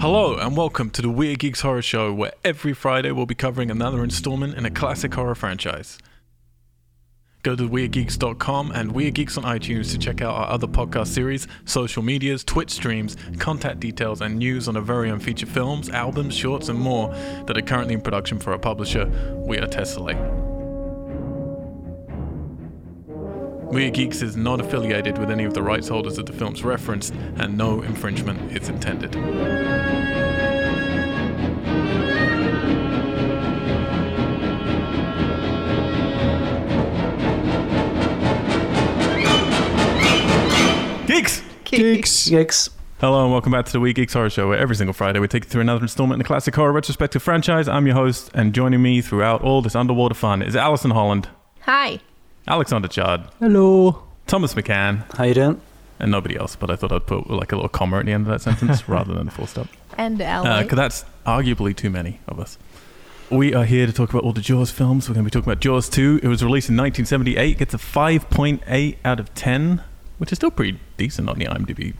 Hello and welcome to the Weird Geeks Horror Show, where every Friday we'll be covering another installment in a classic horror franchise. Go to weirdgeeks.com and Weird Geeks on iTunes to check out our other podcast series, social medias, Twitch streams, contact details, and news on our very own feature films, albums, shorts, and more that are currently in production for our publisher, We Are Tessellate. Weird Geeks is not affiliated with any of the rights holders of the films referenced, and no infringement is intended. Geeks! Geeks. Geeks. Hello and welcome back to the Weird Geeks Horror Show, where every single Friday we take you through another installment in the classic horror retrospective franchise. I'm your host, and joining me throughout all this underwater fun is Alison Holland, Hi. Alexander Chard, Hello. Thomas McCann, How you doing? and nobody else, but I thought I'd put like a little comma at the end of that sentence rather than a full stop. And Ally. Because that's arguably too many of us. We are here to talk about all the Jaws films. We're going to be talking about Jaws 2. It was released in 1978, gets a 5.8 out of 10, which is still pretty decent on the IMDb.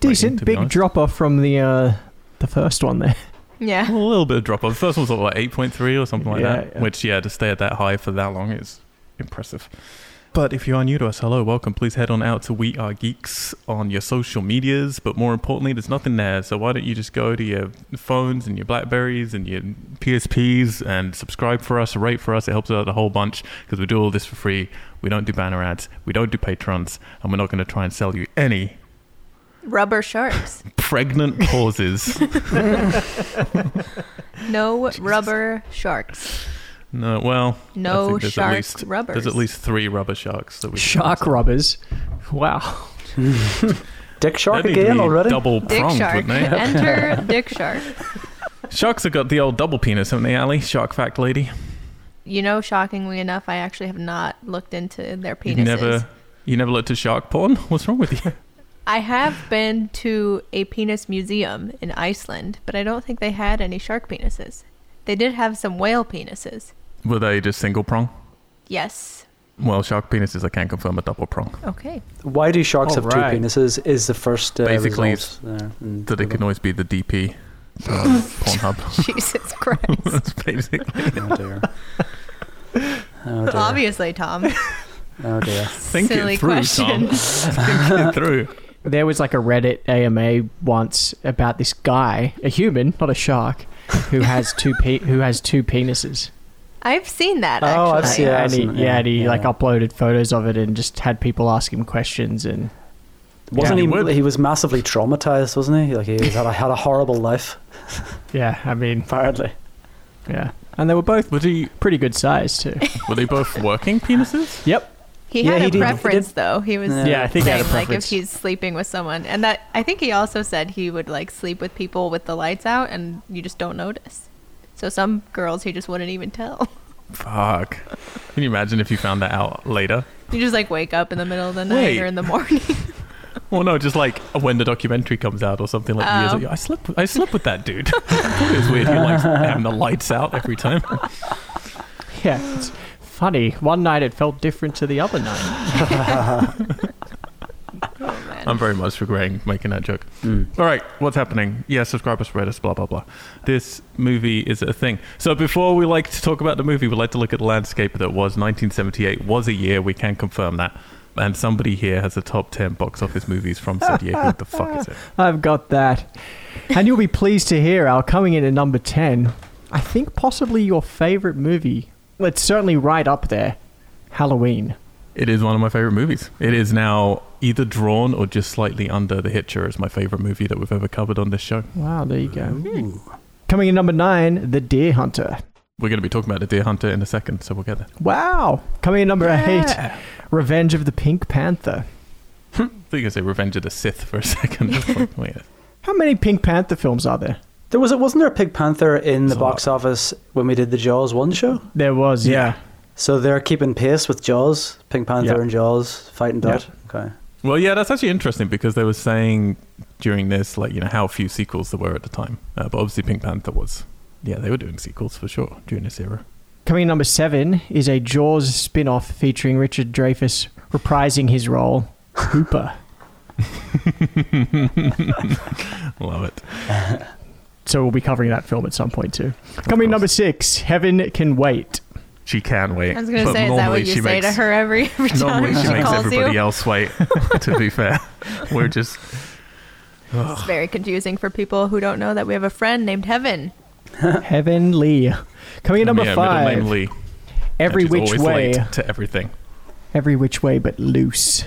Decent, rating, big honest. drop off from the uh, the first one there. yeah. A little bit of drop off. The first one was like 8.3 or something like Yeah, that, yeah. which, yeah, to stay at that high for that long is impressive. But if you are new to us, hello, welcome. Please head on out to We Are Geeks on your social medias. But more importantly, there's nothing there. So why don't you just go to your phones and your Blackberries and your PSPs and subscribe for us, rate for us. It helps us out a whole bunch because we do all this for free. We don't do banner ads, we don't do patrons, and we're not going to try and sell you any Rubber sharks. pregnant pauses. No rubber sharks. No, well, No think there's shark at least, rubbers. There's at least three rubber sharks that we Shark rubbers. Wow. Dick Shark They'd again be already? Double Dick pronged, shark. wouldn't they? Enter dick shark. Sharks have got the old double penis, haven't they, Ali? Shark fact lady. You know, shockingly enough, I actually have not looked into their penises. You never, you never looked at shark porn. What's wrong with you? I have been to a penis museum in Iceland, but I don't think they had any shark penises. They did have some whale penises. Were they just single prong? Yes. Well, shark penises, I can't confirm, a double prong. Okay. Why do sharks All have right. two penises? Is the first uh, Basically, result there in So they can always be the DP. Uh, Pornhub. Jesus Christ. That's basically. Oh dear. Oh dear. Obviously, Tom. Oh dear. Think Silly it through, question. Tom. Think it through. There was like a Reddit AMA once about this guy, a human, not a shark, who has two pe- who has two penises. I've seen that, Oh. I've seen- Yeah, and I've seen it, yeah, and he yeah. like uploaded photos of it and just had people ask him questions and Wasn't Yeah, he? he. He was massively traumatized, wasn't he? Like he was, had, a, had a horrible life. yeah, I mean, Apparently. yeah, and they were both Were, he, pretty good size too. were they both working penises? yep. He Yeah, had he a did- preference, did- though. He was Yeah. Yeah, I think he had a saying, like if he's sleeping with someone, and that I think he also said he would like sleep with people with the lights out, and you just don't notice. So some girls he just wouldn't even tell. Fuck. Can you imagine if you found that out later? You just like wake up in the middle of the night Wait. or in the morning. Well, no, just like when the documentary comes out or something like years Oh. ago. I slept. I slept with that dude. I thought it was weird. He likes having the lights out every time. Yeah, it's funny. One night it felt different to the other night. oh man. I'm very much regretting making that joke. Mm. All right, what's happening? Yeah, subscribe us, Reddit, blah blah blah. This movie is a thing. So before we like to talk about the movie, we like to look at the landscape that was 1978. Was a year we can confirm that. And somebody here has a top 10 box office movies from said year. Who the fuck is it? I've got that. And you'll be pleased to hear, our coming in at number 10, I think possibly your favorite movie. Well, It's certainly right up there Halloween. It is one of my favorite movies. It is now either drawn or just slightly under The Hitcher as my favorite movie that we've ever covered on this show. Wow, there you go. Ooh. Coming in number 9, The Deer Hunter. We're going to be talking about The Deer Hunter in a second, so we'll get there. Wow. Coming in number 8, Revenge of the Pink Panther. Hmm. I thought you were going to say Revenge of the Sith for a second. It's like, How many Pink Panther films are there? There was wasn't there a Pink Panther in the There's a box office when we did the Jaws one show? There was, yeah. So they're keeping pace with Jaws, Pink Panther Yeah. and Jaws fighting Yeah. that. Okay. Well, yeah, that's actually interesting because they were saying during this, like, you know, how few sequels there were at the time. Uh, but obviously, Pink Panther was, yeah, they were doing sequels for sure during this era. Coming in number 7 is a Jaws spin off featuring Richard Dreyfuss reprising his role, Hooper. Love it. So we'll be covering that film at some point too. Coming in number six, Heaven Can Wait. She can wait. I was gonna say, is that what you say makes, to her every, every time Normally she she makes calls everybody you? else wait. to be fair, we're just It's very confusing for people who don't know that we have a friend named Heaven. Heavenly. Coming in number yeah, five, Middle name Lee. Every and Which Way. late to everything. Every Which Way But Loose.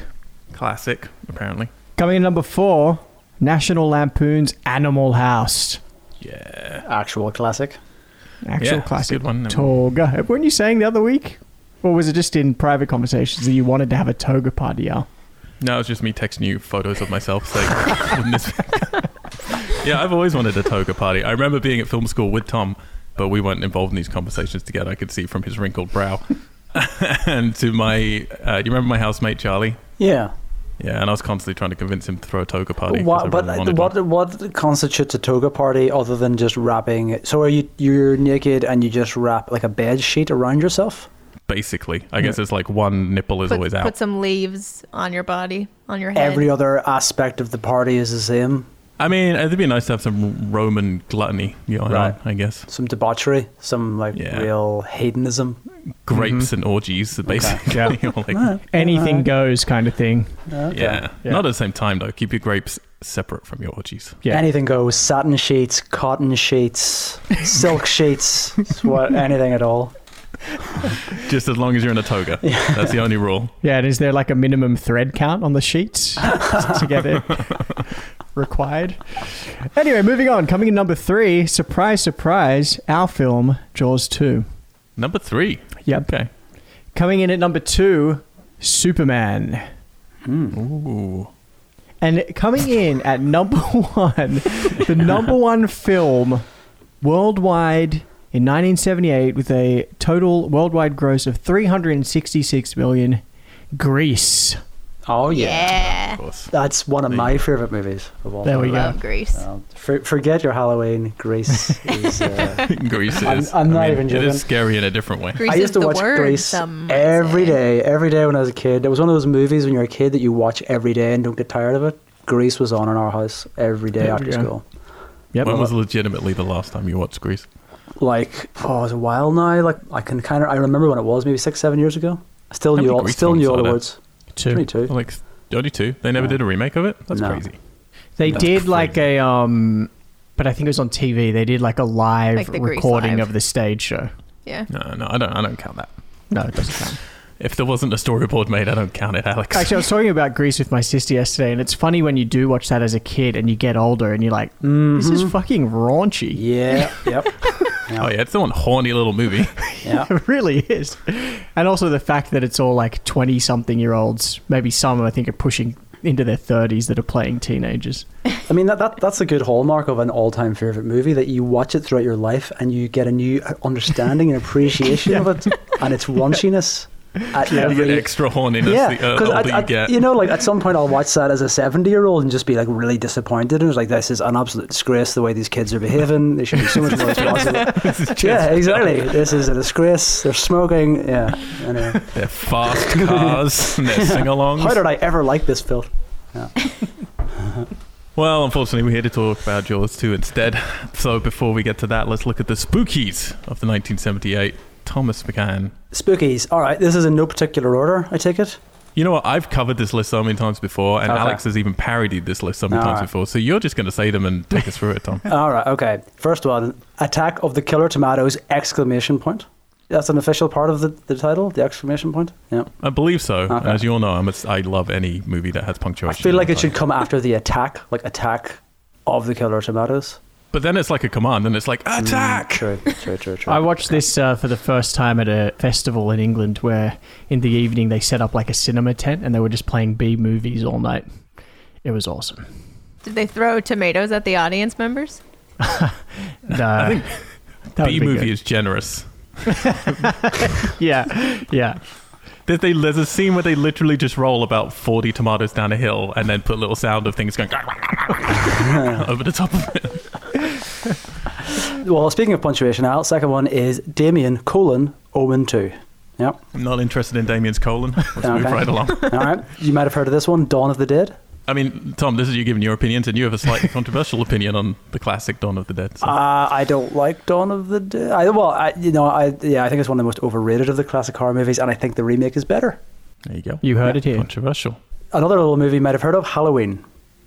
Classic, apparently. Coming in number four, National Lampoon's Animal House. Yeah. Actual classic. Actual Yeah, classic. good one. Toga. Weren't you saying the other week? Or was it just in private conversations that you wanted to have a toga party, Al? No, it's just me texting you photos of myself saying, this Yeah, I've always wanted a toga party. I remember being at film school with Tom, but we weren't involved in these conversations together. I could see from his wrinkled brow. and to my, uh, do you remember my housemate Charlie? Yeah. Yeah, and I was constantly trying to convince him to throw a toga party. What, but really uh, one. what what constitutes a toga party other than just wrapping? So are you you're naked and you just wrap like a bed sheet around yourself? Basically, I guess it's like one nipple is Put, always out. put some leaves on your body, on your head. Every other aspect of the party is the same. I mean, it'd be nice to have some Roman gluttony going Right. on, I guess. Some debauchery, some like Yeah. real hedonism. Grapes mm-hmm. and orgies, basically. Yeah. Or like- Anything goes kind of thing. Okay. yeah. Yeah. Not at the same time, though. Keep your grapes separate from your orgies. Yeah. Anything goes. Satin sheets, cotton sheets, silk sheets, what anything at all. Just as long as you're in a toga. That's the only rule. Yeah, and is there like a minimum thread count on the sheets to get it required? Anyway, moving on. Coming in number three, surprise, surprise, our film, Jaws 2. Number three. Yep. Okay. Coming in at number two, Superman. Ooh. And coming in at number one, the number one film worldwide in 1978 with a total worldwide gross of 366 million, Grease. Oh yeah. Yeah. Of course. That's one of There my favorite movies of all There we time. go. Love Grease. Um, for, forget your Halloween. Grease is. Uh, Grease I'm- is. I'm I not mean, even joking. is scary in a different way. Grease I used to watch word, Grease some might every say. day, every day when I was a kid. It was one of those movies when you're a kid that you watch every day and don't get tired of it. Grease was on in our house every day There after school. Yep. When was legitimately the last time you watched Grease? Like, oh, it was a while now. Like, I can kind of, I remember when it was, maybe six, seven years ago. I still How knew all, still knew all the there? words. Two. Twenty-two. Like, only two? They never No. did a remake of it? That's No. crazy. They That's did like a um, but I think it was on TV. They did like a live Like recording Live. of the stage show. Yeah. No, no, I don't. I don't count that. No, it doesn't count. If there wasn't a storyboard made, I don't count it, Alex. Actually, I was talking about Grease with my sister yesterday, and it's funny when you do watch that as a kid and you get older and you're like, mm-hmm. this is fucking raunchy. Yeah. yep. oh yeah, it's the one horny little movie. Yeah. It really is. And also the fact that it's all like 20 something year olds, maybe some I think are pushing into their 30s that are playing teenagers. I mean, that, that that's a good hallmark of an all-time favorite movie that you watch it throughout your life and you get a new understanding and appreciation of it and its raunchiness. At you get extra horniness yeah, the uh, you get. you know, like at some point I'll watch that as a seventy-year-old and just be like really disappointed. And it's like this is an absolute disgrace the way these kids are behaving. They should be so much more responsible. yeah, exactly. This is a disgrace. They're smoking. Yeah. Anyway. They're fast cars and they're sing-alongs. How did I ever like this filth? Well, unfortunately, we're here to talk about Jaws 2 instead. So before we get to that, let's look at the spookies of the 1978. Thomas McCann. Spookies. All right. This is in no particular order. I take it. You know what? I've covered this list so many times before, and Okay. Alex has even parodied this list so many All times right. before. So you're just going to say them and take us through it, Tom. All right. Okay. First one: Attack of the Killer Tomatoes! Exclamation point. That's an official part of the, the title. The exclamation point. Yeah. I believe so. Okay. as you all know, I'm a, I love any movie that has punctuation. I feel like it should come after the attack, like attack of the Killer Tomatoes. But then it's like a command, and it's like attack. True. True. True. True. I watched this uh, for the first time at a festival in England where in the evening they set up like a cinema tent and they were just playing B movies all night. It was awesome. Did they throw tomatoes at the audience members? Uh, that would B movie good. is generous. Yeah, yeah. There's, they, there's a scene where they literally just roll about 40 tomatoes down a hill and then put a little sound of things going over the top of it. Well, speaking of punctuation, Al, second one is Damien colon Omen two. Yep. I'm not interested in Damien's colon. Let's move right along. All right. You might have heard of this one, Dawn of the Dead. I mean, Tom, this is you giving your opinions, and you have a slightly controversial opinion on the classic Dawn of the Dead. So. Uh, I don't like Dawn of the Dead. I, well, I, you know, I yeah, I think it's one of the most overrated of the classic horror movies, and I think the remake is better. there you go. You heard it here. Controversial. Another little movie you might have heard of, Halloween.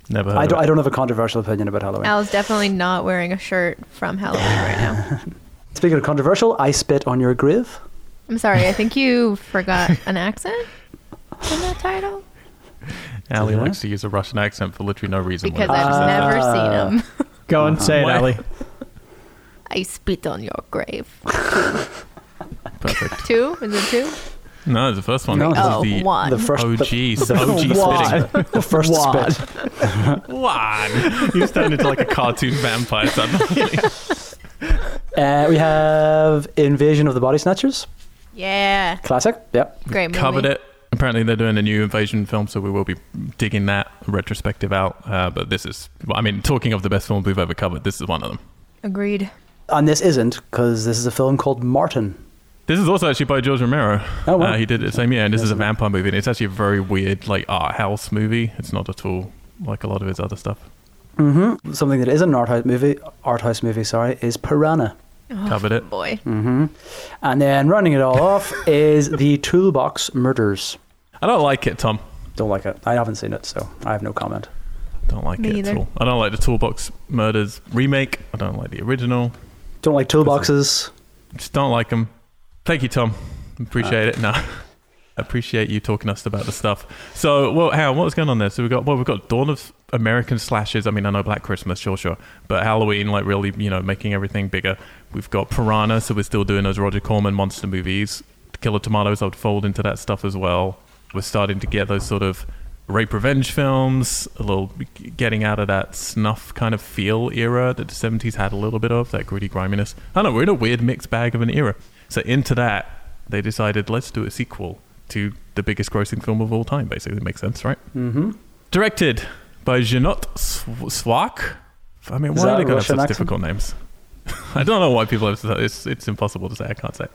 Never heard I of don't, it. I don't have a controversial opinion about Halloween. Al's definitely not wearing a shirt from Halloween right now. Speaking of controversial, I spit on your grave. I'm sorry. I think you forgot an accent in that title Ali Yeah. likes to use a Russian accent for literally no reason. because. I've Ah. never seen him. Go and say it, Why? Ali. I spit on your grave. Perfect. Two? Is it two? No, the first one. No, This Oh, the one. The first, OG, the, OG spitting. One. the first One. spit. One. You turned into like a cartoon vampire suddenly. Uh, we have Invasion of the Body Snatchers. Yeah. Classic. Yep. Great movie. Covered it. Apparently, they're doing a new invasion film, so we will be digging that retrospective out. Uh, but this is, I mean, talking of the best films we've ever covered, this is one of them. Agreed. And this isn't because this is a film called Martin. This is also actually by George Romero. Oh, wow. Uh, he did it the same year, and this is a vampire movie. And it's actually a very weird, like art house movie. It's not at all like a lot of his other stuff. Mm-hmm. Something that is an art house movie. Art house movie. Sorry, is Piranha. Oh, Covered it. Boy. Mm-hmm. And then running it all off is the Toolbox Murders. I don't like it, Tom. Don't like it. I haven't seen it, so I have no comment. Don't like Me it either. at all. I don't like the Toolbox Murders remake. I don't like the original. Don't like toolboxes. Just don't like them. Thank you, Tom. Appreciate it. No, appreciate you talking to us about the stuff. So, well, how what was going on there? So we got well, we've got Dawn of American slashes. I mean, I know Black Christmas, sure, sure, but Halloween, like really, you know, making everything bigger. We've got Piranha, so we're still doing those Roger Corman monster movies. Killer Tomatoes, I would fold into that stuff as well. We're starting to get those sort of rape revenge films, a little getting out of that snuff kind of feel era that the 70s had a little bit of, that gritty griminess. I don't know, we're in a weird mixed bag of an era. So into that, they decided let's do a sequel to the biggest grossing film of all time, basically. Makes sense, right? Mm-hmm. Directed by Jeannot Szwarc. I mean, why that do they a got Russian such accent? difficult names? I don't know why people have to, it's it's impossible to say. I can't say.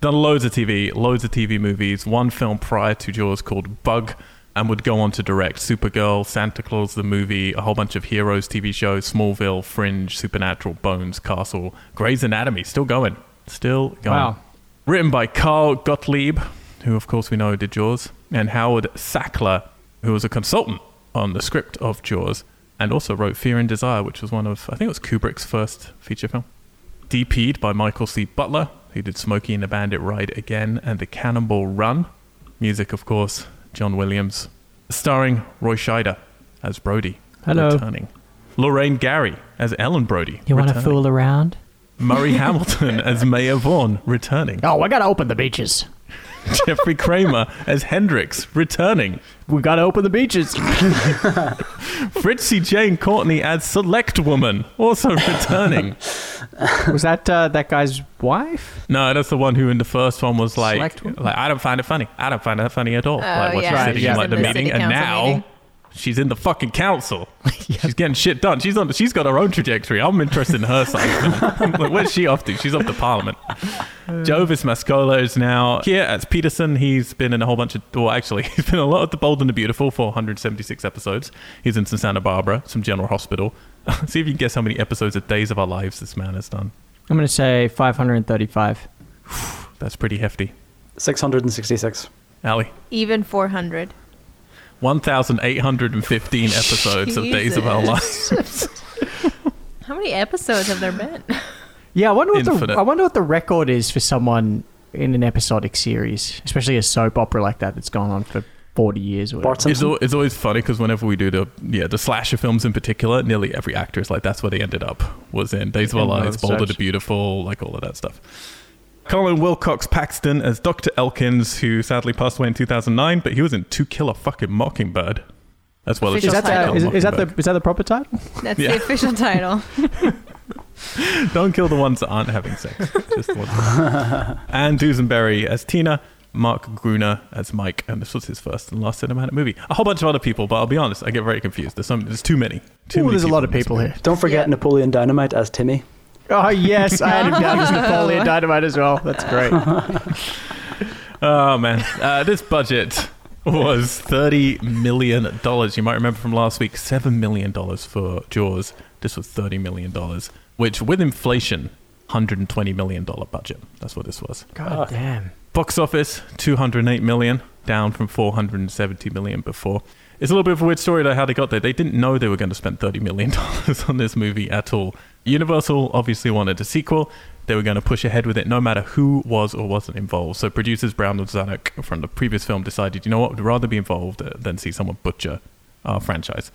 Done loads of TV, loads of TV movies. One film prior to Jaws called Bug, and would go on to direct Supergirl, Santa Claus the movie, a whole bunch of Heroes TV shows, Smallville, Fringe, Supernatural, Bones, Castle, Grey's Anatomy, still going, still going. Wow. Written by Carl Gottlieb, who of course we know did Jaws, and Howard Sackler, who was a consultant on the script of Jaws, and also wrote Fear and Desire, which was one of I think it was Kubrick's first feature film. DP'd by Michael C. Butler, who did Smokey and the Bandit Ride Again and The Cannonball Run. Music, of course, John Williams. Starring Roy Scheider as Brody. Hello. Returning. Lorraine Gary as Ellen Brody. You want to fool around? Murray Hamilton as Mayor Vaughn, returning. Oh, we gotta open the beaches. Jeffrey Kramer as Hendricks, returning. We gotta open the beaches. Fritzi Jane Courtney as Select Woman, also returning. Was that uh, that guy's wife? No, that's the one who in the first one was like, Select Woman? like I don't find it funny. I don't find that funny at all. Oh, like, what's yeah. sitting she's in like in the, the meeting, city and council now meeting. She's in the fucking council. She's getting shit done. She's on. She's got her own trajectory. I'm interested in her side. like, where's she off to? She's off to Parliament. Joseph Mascolo is now here as Peterson. He's been in a whole bunch of, well, actually, he's been a lot of The Bold and the Beautiful for 176 episodes. He's in some Santa Barbara, some General Hospital. See if you can guess how many episodes of Days of Our Lives this man has done. I'm gonna say 535. That's pretty hefty. 666. Ali. Even 400. 1,815 episodes of Days of Our Lives. How many episodes have there been? Yeah, I wonder what the I wonder what the record is for someone in an episodic series, especially a soap opera like that that's gone on for 40 years or whatever. It's, al- it's always funny because whenever we do the yeah the slasher films in particular, nearly every actor is like that's where they ended up was in Days of Our In one of Lives, the Bold and the. Beautiful, like all of that stuff. Collin Wilcox Paxton as Dr. Elkins, who sadly passed away in 2009, but he was in To Kill a Fucking Mockingbird, as well as Official Is just that, title. Kill a is, is that the Mockingbird. is that the proper title? That's Yeah. the official title. Don't kill the ones that aren't having sex. Just the ones. Ann Dusenberry as Tina, Mark Gruner as Mike, and this was his first and last cinematic movie. A whole bunch of other people, but I'll be honest, I get very confused. There's some, there's too many. Too Ooh, many there's a lot of people here. Don't forget Yeah. Napoleon Dynamite as Timmy. Oh yes, I had him down as Napoleon Dynamite as well. That's great. Oh man, uh, this budget was thirty million dollars. You might remember from last week, seven million dollars for Jaws. This was thirty million dollars, which with inflation, hundred and twenty million dollar budget. That's what this was. God damn. Box office, two hundred eight million, down from four hundred and seventy million before. It's a little bit of a weird story though how they got there. They didn't know they were going to spend thirty million dollars on this movie at all. Universal obviously wanted a sequel. They were going to push ahead with it no matter who was or wasn't involved. So producers Brown and Zanuck from the previous film decided, you know what, we'd rather be involved than see someone butcher our franchise.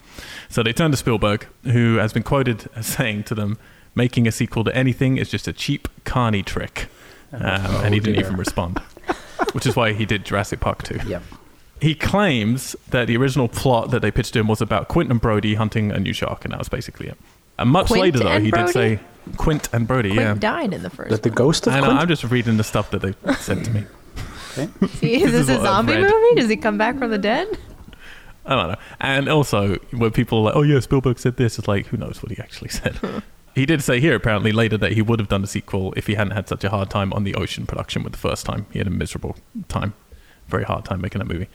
So they turned to Spielberg, who has been quoted as saying to them, making a sequel to anything is just a cheap carny trick. Um, and he didn't dear. even respond, which is why he did Jurassic Park 2. Yep. He claims that the original plot that they pitched to him was about Quint and Brody hunting a new shark, and that was basically it. And much Quint later, though, he Brody? did say Quint and Brody. Quint yeah, died in the first. That the ghost of I know. Quint? I'm just reading the stuff that they sent to me. one. See, is This this is a zombie movie? Does he come back from the dead? I don't know. And also, when people are like, "Oh yeah, Spielberg said this," it's like, who knows what he actually said. he did say here apparently later that he would have done a sequel if he hadn't had such a hard time on the ocean production with the first time. He had a miserable time, very hard time making that movie.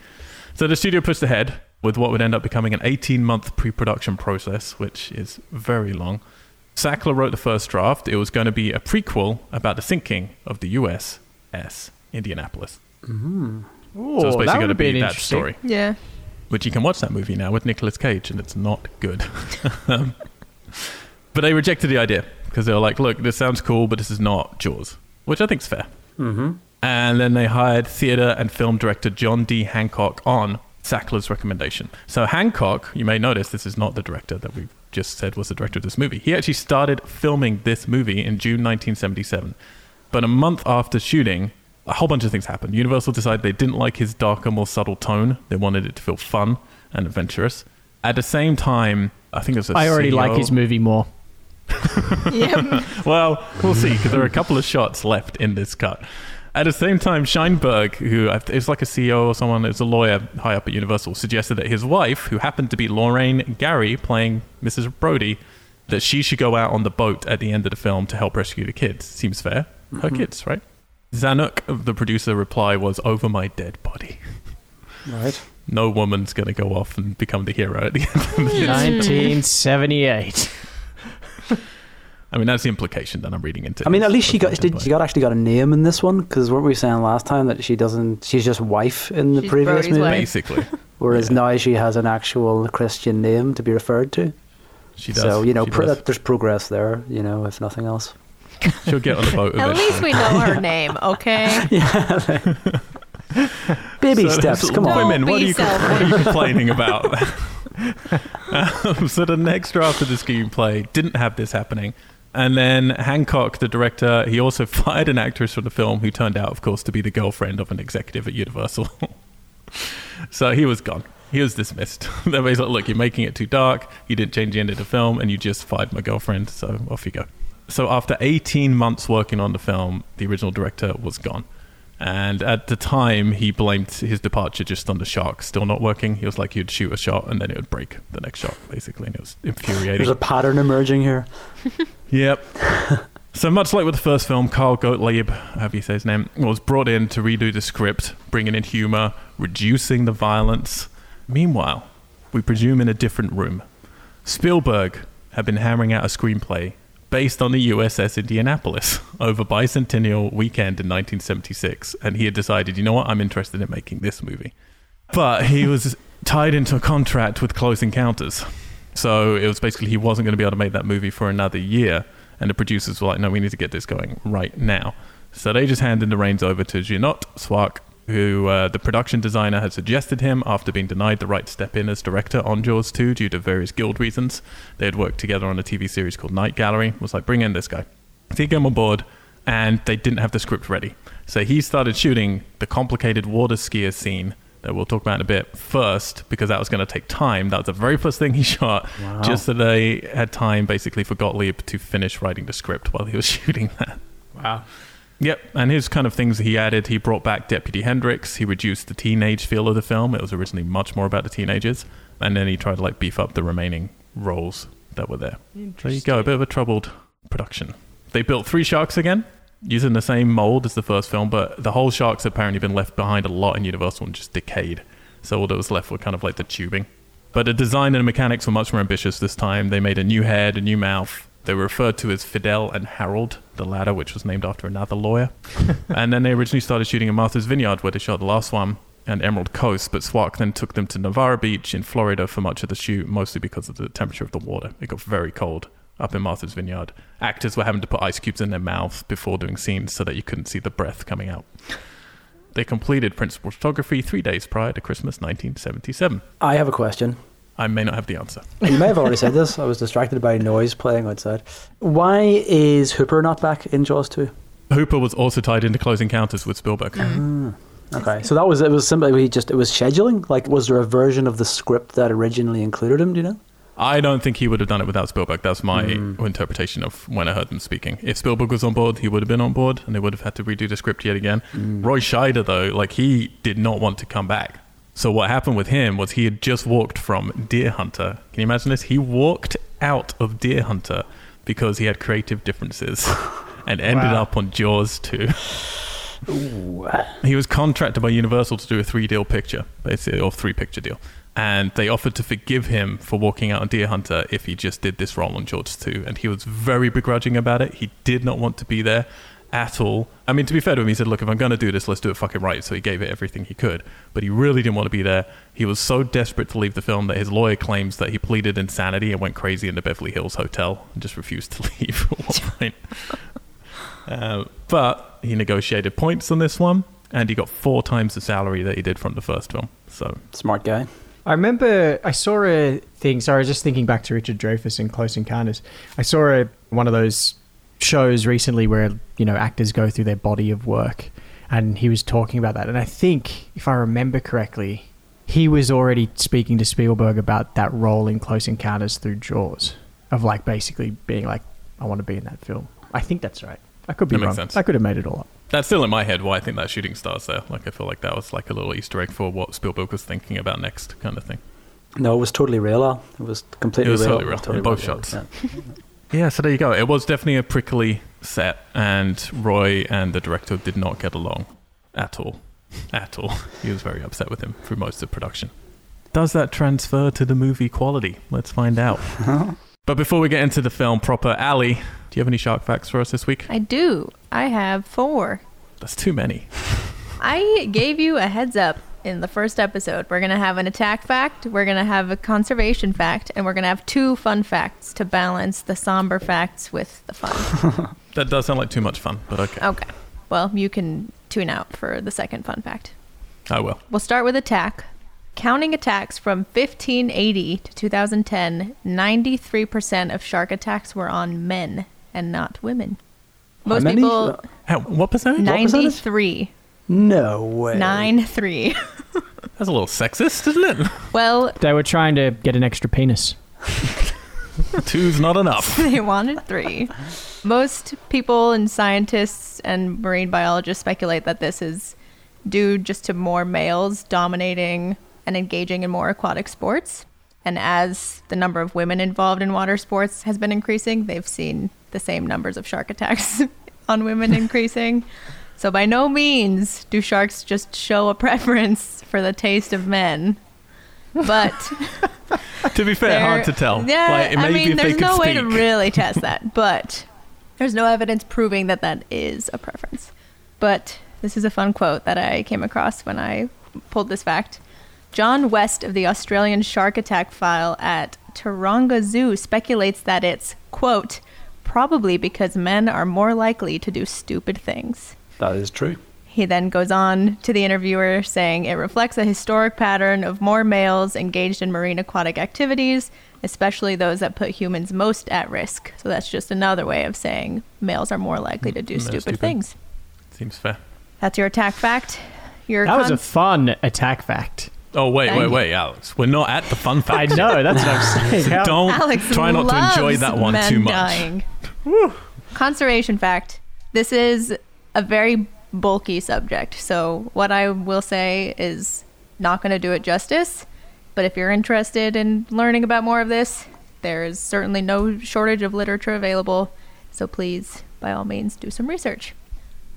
So the studio pushed ahead with what would end up becoming an 18-month pre-production process, which is very long. Sackler wrote the first draft. It was going to be a prequel about the sinking of the USS Indianapolis. Ooh, so it's basically going to would've be that interesting. story Yeah. which you can watch that movie now with Nicolas Cage, and it's not good. Um, but they rejected the idea because they were like, "Look, this sounds cool, but this is not Jaws," which I think is fair. Mm-hmm. And then they hired theater and film director John D. Hancock on Sackler's recommendation. So Hancock, you may notice, this is not the director that we just said was the director of this movie. He actually started filming this movie in June 1977. But a month after shooting, a whole bunch of things happened. Universal decided they didn't like his darker, more subtle tone. They wanted it to feel fun and adventurous. At the same time, I think it was a I already like his movie more. Yep. well, we'll see because there are a couple of shots left in this cut. At the same time, Sheinberg, who is like a CEO or someone, is a lawyer high up at Universal, suggested that his wife, who happened to be Lorraine Gary playing Mrs. Brody, that she should go out on the boat at the end of the film to help rescue the kids. Seems fair. Her mm-hmm. kids, right? Zanuck, the producer, reply was over my dead body. Right. No woman's going to go off and become the hero at the end of this. 1978. I mean, that's the implication that I'm reading into. I mean, at least she got my dead did, she got actually got a name in this one because weren't we saying last time that she doesn't? She's just wife in the She's previous movie, wife. Basically, whereas yeah. now she has an actual Christian name to be referred to. she does. So you know, She pro- does. there's progress there. You know, if nothing else. She'll get on the boat At least we know her name, okay? yeah. Baby So steps. Come on. Women, what are, you, what are you complaining about? um, so the next draft of the screenplay didn't have this happening. And then Hancock, the director, he also fired an actress from the film who turned out, of course, to be the girlfriend of an executive at Universal. so he was gone. He was dismissed. They're like, look, you're making it too dark. You didn't change the end of the film, and you just fired my girlfriend. So off you go. So after 18 months working on the film, the original director was gone. And at the time, he blamed his departure just on the shark still not working. He was like, you'd shoot a shot and then it would break the next shot, basically. And it was infuriating. There's a pattern emerging here. Yep. so much like with the first film, Carl Gottlieb, however you say his name, was brought in to redo the script, bringing in humor, reducing the violence. Meanwhile, we presume in a different room, Spielberg had been hammering out a screenplay based on the USS Indianapolis over bicentennial weekend in 1976, and he had decided, you know what, I'm interested in making this movie. But he was tied into a contract with Close Encounters. So it was basically he wasn't going to be able to make that movie for another year. And the producers were like, no, we need to get this going right now. So they just handed the reins over to Jeannot Szwarc, who uh, the production designer had suggested him after being denied the right to step in as director on Jaws 2 due to various guild reasons. They had worked together on a TV series called Night Gallery. Was like, bring in this guy. So he came on board, and they didn't have the script ready. So he started shooting the complicated water skier scene that we'll talk about in a bit first because that was going to take time. That was the very first thing he shot, Wow. just so they had time basically for Gottlieb to finish writing the script while he was shooting that. Wow. Yep, and his kind of things he added, he brought back Deputy Hendricks, he reduced the teenage feel of the film. It was originally much more about the teenagers, and then he tried to like beef up the remaining roles that were there. There you go, a bit of a troubled production. They built three sharks again, using the same mold as the first film, but the whole shark's apparently been left behind a lot in Universal and just decayed. So all that was left were kind of like the tubing. But the design and the mechanics were much more ambitious this time. They made a new head, a new mouth. They were referred to as Fidel and Harold, the latter, which was named after another lawyer. and then they originally started shooting in Martha's Vineyard, where they shot the last one, and Emerald Coast. But Szwarc then took them to Navarre Beach in Florida for much of the shoot, mostly because of the temperature of the water. It got very cold up in Martha's Vineyard. Actors were having to put ice cubes in their mouth before doing scenes so that you couldn't see the breath coming out. They completed principal photography three days prior to Christmas 1977. I have a question. I may not have the answer. You may have already said this. I was distracted by noise playing outside. Why is Hooper not back in Jaws 2? Hooper was also tied into Close Encounters with Spielberg. Ah, okay, so that was it. Was simply we just it was scheduling. Like, was there a version of the script that originally included him? Do you know? I don't think he would have done it without Spielberg. That's my hmm. interpretation of when I heard them speaking. If Spielberg was on board, he would have been on board, and they would have had to redo the script yet again. Hmm. Roy Scheider, though, like he did not want to come back. So what happened with him was he had just walked from Deer Hunter. Can you imagine this? He walked out of Deer Hunter because he had creative differences, and ended Wow. up on Jaws 2. He was contracted by Universal to do a three deal picture, basically, or three picture deal. And they offered to forgive him for walking out on Deer Hunter if he just did this role on Jaws 2. And he was very begrudging about it. He did not want to be there at all. I mean, to be fair to him, he said, Look, if I'm going to do this, let's do it fucking right. So he gave it everything he could. But he really didn't want to be there. He was so desperate to leave the film that his lawyer claims that he pleaded insanity and went crazy in the Beverly Hills Hotel and just refused to leave at one point. Uh, but he negotiated points on this one, and he got four times the salary that he did from the first film. So Smart guy. I remember I saw a thing. Sorry, just thinking back to Richard Dreyfuss in Close Encounters. I saw a, one of those shows recently where you know actors go through their body of work, and he was talking about that. And I think, if I remember correctly, he was already speaking to Spielberg about that role in Close Encounters through Jaws, of like basically being like, "I want to be in that film." I think that's right. I could be That makes wrong. sense. I could have made it all up. that's still in my head why I think that shooting stars there. Like I feel like that was like a little Easter egg for what Spielberg was thinking about next, kind of thing. No, it was totally real. It was completely It was real. totally real, in both shots. Yeah. Yeah, so there you go. It was definitely a prickly set, and Roy and the director did not get along at all. At all. He was very upset with him through most of production. Does that transfer to the movie quality? Let's find out. but before we get into the film proper, Ali, do you have any shark facts for us this week? I do. I have four. That's too many. I gave you a heads up in the first episode. We're going to have an attack fact, we're going to have a conservation fact, and we're going to have two fun facts to balance the somber facts with the fun. That does sound like too much fun, but okay. okay. Well, you can tune out for the second fun fact. I will. We'll start with attack. Counting attacks from 1580 to 2010, 93% of shark attacks were on men and not women. How Most many? people, How, what percentage? percentage? 93. No way. 9 3. That's a little sexist, isn't it? well, They were trying to get an extra penis. Two's not enough. they wanted three. Most people and scientists and marine biologists speculate that this is due just to more males dominating and engaging in more aquatic sports. And as the number of women involved in water sports has been increasing, they've seen the same numbers of shark attacks on women increasing. So by no means do sharks just show a preference for the taste of men. But to be fair, hard to tell. Yeah, like, I mean, there's no way to really test that, but there's no evidence proving that that is a preference. But this is a fun quote that I came across when I pulled this fact. John West of the Australian Shark Attack file at Taronga Zoo speculates that it's, quote, probably because men are more likely to do stupid things. That is true. He then goes on to the interviewer saying it reflects a historic pattern of more males engaged in marine aquatic activities, especially those that put humans most at risk. So that's just another way of saying males are more likely to mm, do stupid, stupid. things. Seems fair. That's your attack fact. Your That was a fun attack fact. Oh wait, Thank wait, wait, Alex. We're not at the fun fact. I fact. know, that's what I'm saying. How- Don't Alex try not to enjoy that one too much. Dying. Conservation fact. This is a very bulky subject. So what I will say is not going to do it justice. But if you're interested in learning about more of this, there is certainly no shortage of literature available. So please, by all means, do some research.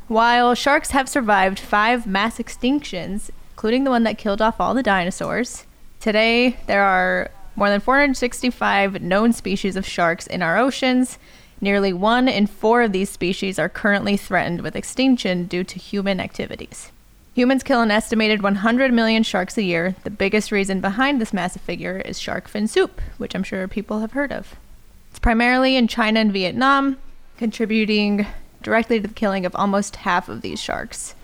While sharks have survived five mass extinctions including the one that killed off all the dinosaurs. Today, there are more than 465 known species of sharks in our oceans. Nearly one in four of these species are currently threatened with extinction due to human activities. Humans kill an estimated 100 million sharks a year. The biggest reason behind this massive figure is shark fin soup, which I'm sure people have heard of. It's primarily in China and Vietnam, contributing directly to the killing of almost half of these sharks.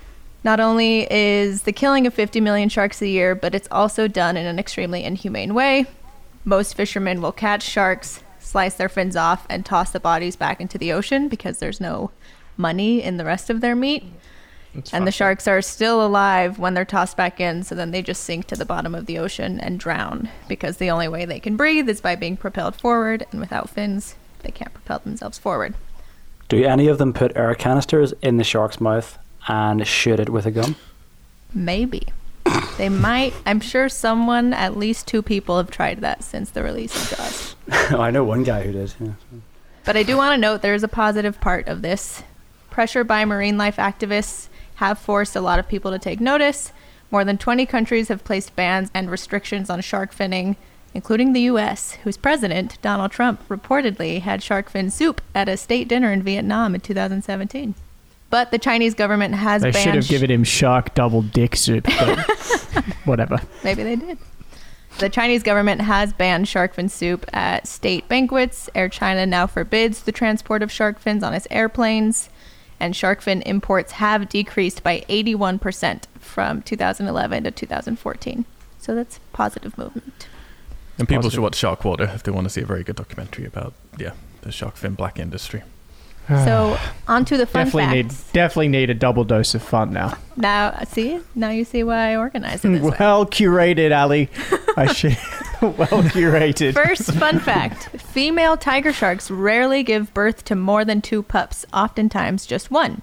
Not only is the killing of 50 million sharks a year, but it's also done in an extremely inhumane way. Most fishermen will catch sharks, slice their fins off, and toss the bodies back into the ocean because there's no money in the rest of their meat. and the sharks are still alive when they're tossed back in, so then they just sink to the bottom of the ocean and drown because the only way they can breathe is by being propelled forward, and without fins, they can't propel themselves forward. Do any of them put air canisters in the shark's mouth and shoot it with a gun? Maybe. They might. I'm sure someone, at least two people, have tried that since the release of Jaws. I know one guy who did. Yeah. But I do want to note there is a positive part of this. Pressure by marine life activists have forced a lot of people to take notice. More than 20 countries have placed bans and restrictions on shark finning, including the US, whose president, Donald Trump, reportedly had shark fin soup at a state dinner in Vietnam in 2017. But the Chinese government has They banned should have given him shark double dick soup, but whatever. Maybe they did. The Chinese government has banned shark fin soup at state banquets. Air China now forbids the transport of shark fins on its airplanes. And shark fin imports have decreased by 81% from 2011 to 2014. So that's positive movement. And people Positive. should watch Sharkwater if they want to see a very good documentary about yeah the shark fin black industry. Ah. So on to the fun definitely need facts. definitely need a double dose of fun now. Now, see? Now you see why I organized it this way. Well curated, Ali. I should well curated. First fun fact female tiger sharks rarely give birth to more than two pups, oftentimes just one.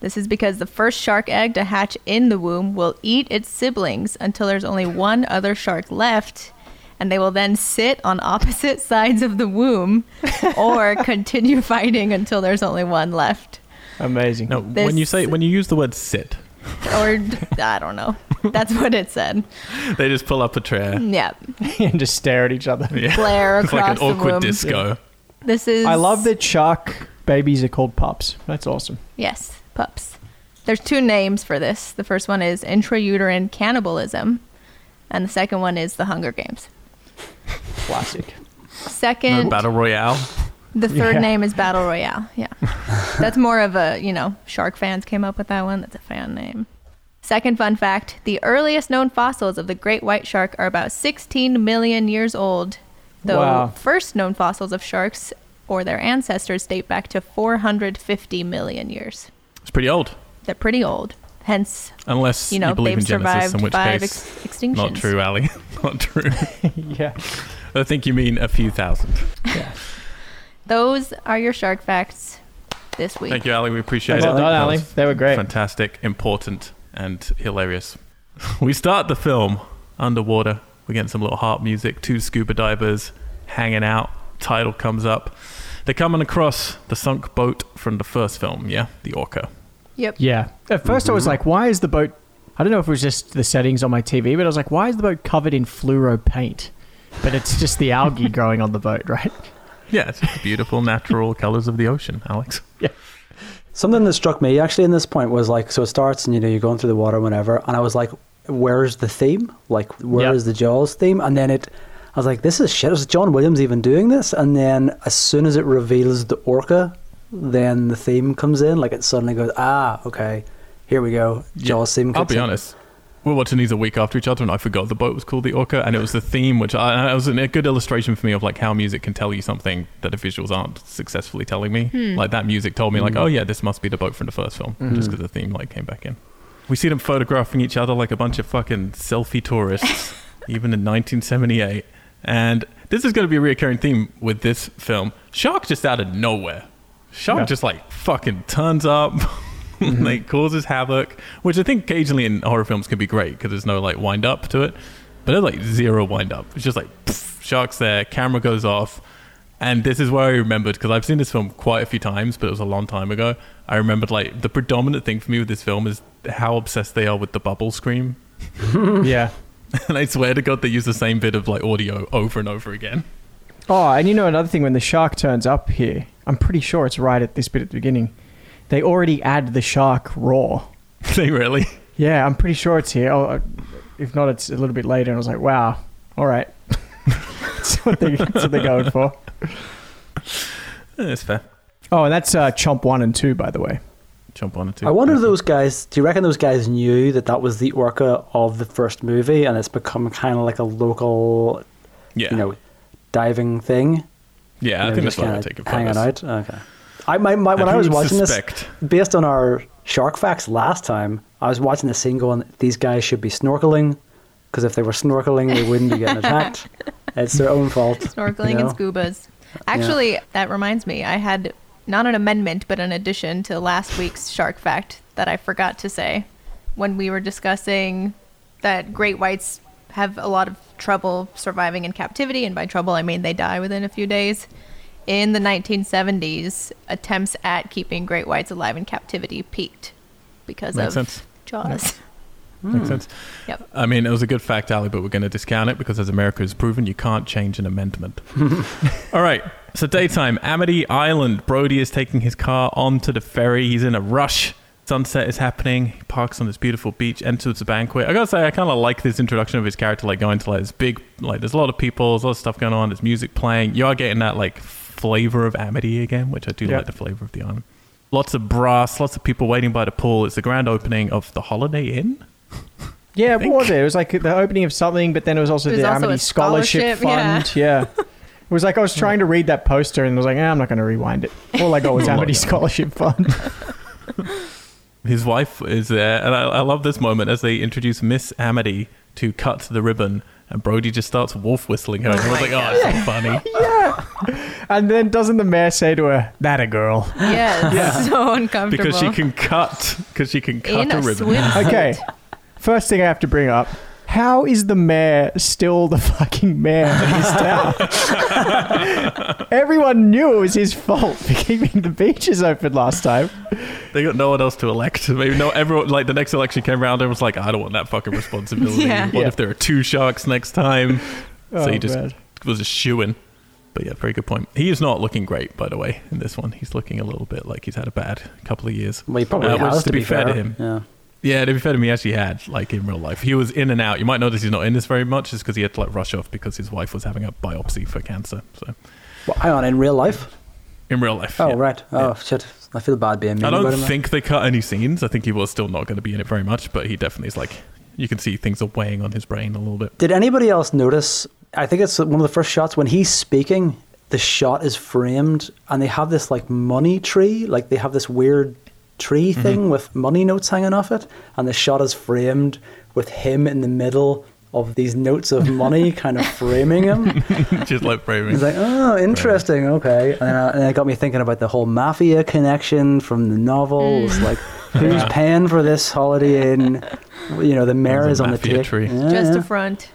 This is because the first shark egg to hatch in the womb will eat its siblings until there's only one other shark left, and they will then sit on opposite sides of the womb or continue fighting until there's only one left. Amazing. No, when you say when you use the word sit, Or, I don't know. That's what it said. they just pull up a chair. Yeah. and just stare at each other. Yeah. Glare across it's like an the awkward womb. disco. This is. I love that shark babies are called pups. That's awesome. Yes, pups. There's two names for this. The first one is intrauterine cannibalism, and the second one is the Hunger Games. Classic. Second, battle royale. the third Yeah. name is Battle Royale. Yeah. That's more of a, you know, shark fans came up with that one. That's a fan name. Second fun fact the earliest known fossils of the great white shark are about 16 million years old, though Wow. first known fossils of sharks or their ancestors date back to 450 million years. It's pretty old, They're pretty old. Hence, unless you know, you believe they've in Genesis, survived in which five case, ex- extinctions. not true, Ali. not true. yeah. I think you mean a few thousand. Yeah. Those are your shark facts this week. Thank you, Ali. We appreciate Well it. done, Ali. They were great. Fantastic, important, and hilarious. We start the film underwater. We're getting some little harp music, two scuba divers hanging out. Title comes up. They're coming across the sunk boat from the first film, yeah? The Orca. Yep. Yeah. At 1st I was mm-hmm. like, why is the boat. I don't know if it was just the settings on my TV, but I was like, why is the boat covered in fluoro paint? But it's just the algae growing on the boat, right? Yeah, it's just the beautiful natural colors of the ocean, Alex. Yeah. Something that struck me actually in this point was like, so it starts and you know you're going through the water, whatever, and I was like, where's the theme? Like, where is Yep. the Jaws theme? And then it, I was like, this is shit. Is John Williams even doing this? And then as soon as it reveals the orca, then the theme comes in. Like it suddenly goes, ah, okay, here we go. Jaws theme. I'll be in. honest. We're watching these a week after each other, and I forgot the boat was called the Orca, and it was the theme, which I, it was a good illustration for me of like how music can tell you something that the visuals aren't successfully telling me. Like that music told me, like, Mm. oh yeah, this must be the boat from the first film, just because the theme like came back in. We see them photographing each other like a bunch of fucking selfie tourists, even in 1978. And this is going to be a recurring theme with this film. Shark just out of nowhere. Shark Yeah. just like fucking turns up, mm-hmm. like causes havoc, which I think occasionally in horror films can be great because there's no like wind up to it. But there's like zero wind up. It's just like pff, shark's there, camera goes off, and this is where I remembered because I've seen this film quite a few times, but it was a long time ago. I remembered like the predominant thing for me with this film is how obsessed they are with the bubble scream. yeah. and I swear to God, they use the same bit of like audio over and over again. Oh, and you know another thing when the shark turns up here, I'm pretty sure it's right at this bit at the beginning. They already add the shark raw. they really. Yeah, I'm pretty sure it's here. Oh, uh, if not, it's a little bit later. And I was like, wow, all right. that's, what they, that's what they're going for. That's fair. Oh, and that's uh, Chomp 1 and 2, by the way. Jump on it too. I wonder if those guys. Do you reckon those guys knew that that was the orca of the first movie, and it's become kind of like a local, Yeah. you know, diving thing? yeah, I think just that's what I kinda take it from. hanging out. Okay. I my, my, when I was watching suspect? this, based on our shark facts last time, I was watching the scene going, these guys should be snorkeling, because if they were snorkeling, they wouldn't be getting attacked. It's their own fault. Snorkeling you know? and scubas. Actually, that reminds me, I had not an amendment, but an addition to last week's shark fact that I forgot to say when we were discussing that great whites have a lot of trouble surviving in captivity, and by trouble I mean they die within a few days. In the 1970s, attempts at keeping great whites alive in captivity peaked because Makes of sense. Jaws. Makes sense. Hmm. Yep. I mean, it was a good fact, Ali, but we're going to discount it because, as America has proven, you can't change an amendment. All right. So, daytime, Amity Island. Brody is taking his car onto the ferry. He's in a rush. Sunset is happening. He parks on this beautiful beach, enters the banquet. I gotta say, I kind of like this introduction of his character, like going to like this big, like there's a lot of people, there's a lot of stuff going on, there's music playing. You are getting that like flavor of Amity again, which I do Yeah. like the flavor of the island. Lots of brass, lots of people waiting by the pool. It's the grand opening of the Holiday Inn. Yeah, what was it? It was like the opening of something, but then it was also It was the also Amity Scholarship, scholarship, Fund. Yeah. It was like I was trying to read that poster and I was like, eh, I'm not going to rewind it. All I got was Amity Scholarship Fund. His wife is there, and I, I love this moment as they introduce Miss Amity to cut the ribbon, and Brody just starts wolf whistling her. and I was like, oh, it's so funny. And then doesn't the mayor say to her, that a girl? Yeah, it's so uncomfortable. because she can cut, because she can cut in a a ribbon. swimsuit. Okay. First thing I have to bring up. How is the mayor still the fucking mayor of this town? Everyone knew it was his fault for keeping the beaches open last time. They got no one else to elect. Maybe no everyone like the next election came around and was like, I don't want that fucking responsibility. Yeah. What Yeah. if there are two sharks next time? so Oh, he just man. was a shoo-in. But yeah, very good point. He is not looking great, by the way, in this one. He's looking a little bit like he's had a bad couple of years. Well, he probably Uh, which, has, to be fair to him. Yeah. Yeah, to be fair to me, he actually had, like in real life. He was in and out. You might notice he's not in this very much, just because he had to like rush off because his wife was having a biopsy for cancer. So Well, hang on, in real life? in real life. Oh, yeah. right. Oh, Yeah. shit. I feel bad being mean I don't think they cut any scenes. I think he was still not going to be in it very much, but he definitely is like, you can see things are weighing on his brain a little bit. Did anybody else notice? I think it's one of the first shots when he's speaking. The shot is framed, and they have this like money tree. Like they have this weird tree Mm-hmm. thing with money notes hanging off it, and the shot is framed with him in the middle of these notes of money, kind of framing him. just like framing. It's like, oh, interesting, okay. And then, uh, and it got me thinking about the whole mafia connection from the novel. It's like, who's paying for this holiday Inn? You know, the mayor is on the take. tree. Yeah, Just yeah. a front.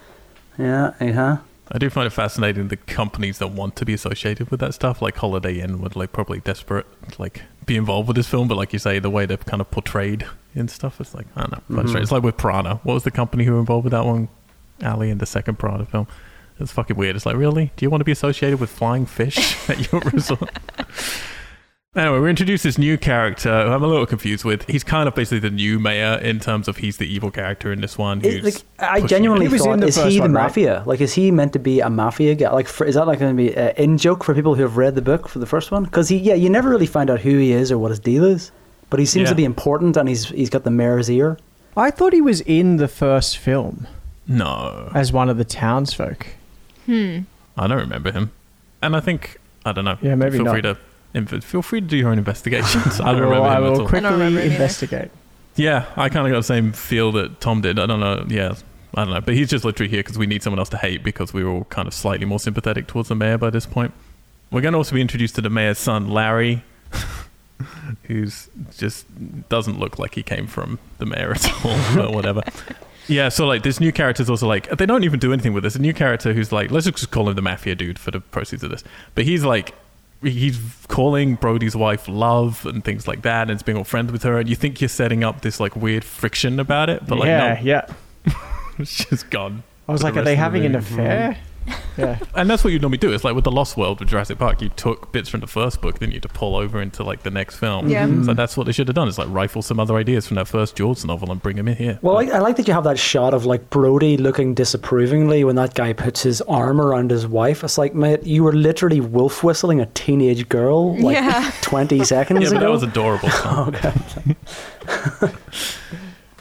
Yeah, uh-huh. I do find it fascinating the companies that want to be associated with that stuff, like Holiday Inn, would like probably desperate like be involved with this film, but like you say, the way they're kind of portrayed in stuff, it's like I don't know. Mhm. It's like with Piranha. What was the company who were involved with that one? Ali in the second Piranha film. It's fucking weird. It's like, really? Do you want to be associated with flying fish at your resort? Anyway, we introduced this new character who I'm a little confused with. He's kind of basically the new mayor in terms of he's the evil character in this one. It- like, I genuinely He thought, the is first he the one, right? mafia? Like, is he meant to be a mafia guy? Like, for, is that like going to be an in joke for people who have read the book for the first one? Because he, yeah, you never really find out who he is or what his deal is, but he seems Yeah. to be important and he's he's got the mayor's ear. I thought he was in the first film No. as one of the townsfolk. Hmm. I don't remember him, and I think I don't know. Yeah, maybe feel not. free to inv- feel free to do your own investigations. I I don't will, remember I him at will all. I quickly don't remember investigate. Yeah, I kind of got the same feel that Tom did. I don't know. Yeah, I don't know, but he's just literally here because we need someone else to hate because we were all kind of slightly more sympathetic towards the mayor by this point. We're going to also be introduced to the mayor's son, Larry. Who's just doesn't look like he came from the mayor at all, or whatever. Yeah, so like this new character is also like they don't even do anything with this. A new character who's like let's just call him the mafia dude for the proceeds of this. But he's like he's calling Brody's wife love and things like that, and it's being all friends with her. And you think you're setting up this like weird friction about it, but like yeah, no, yeah. it's just gone. I was like, are they the having an affair? yeah. And that's what you'd normally do. It's like with the Lost World with Jurassic Park, you took bits from the first book, then you had to pull over into like the next film. Yeah. Mm-hmm. So that's what they should have done. Is like rifle some other ideas from that first Jaws novel and bring them in here. Well, I, I like that you have that shot of like Brody looking disapprovingly when that guy puts his arm around his wife. It's like, mate, you were literally wolf whistling a teenage girl like Yeah. 20 seconds yeah, but ago. that was adorable. okay.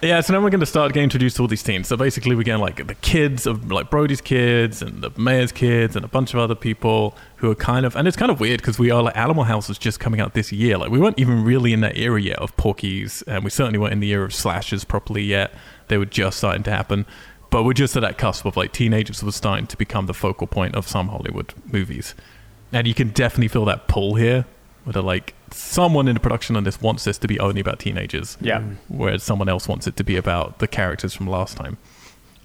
Yeah, so now we're going to start getting introduced to all these teens. So basically, we're getting like the kids of like Brody's kids and the mayor's kids and a bunch of other people who are kind of, and it's kind of weird because we are like Animal House was just coming out this year. Like we weren't even really in that era yet of Porky's, and we certainly weren't in the era of slashers properly yet. They were just starting to happen, but we're just at that cusp of like teenagers were starting to become the focal point of some Hollywood movies, and you can definitely feel that pull here. Where they're like, someone in the production on this wants this to be only about teenagers Yeah. Mm. whereas someone else wants it to be about the characters from last time.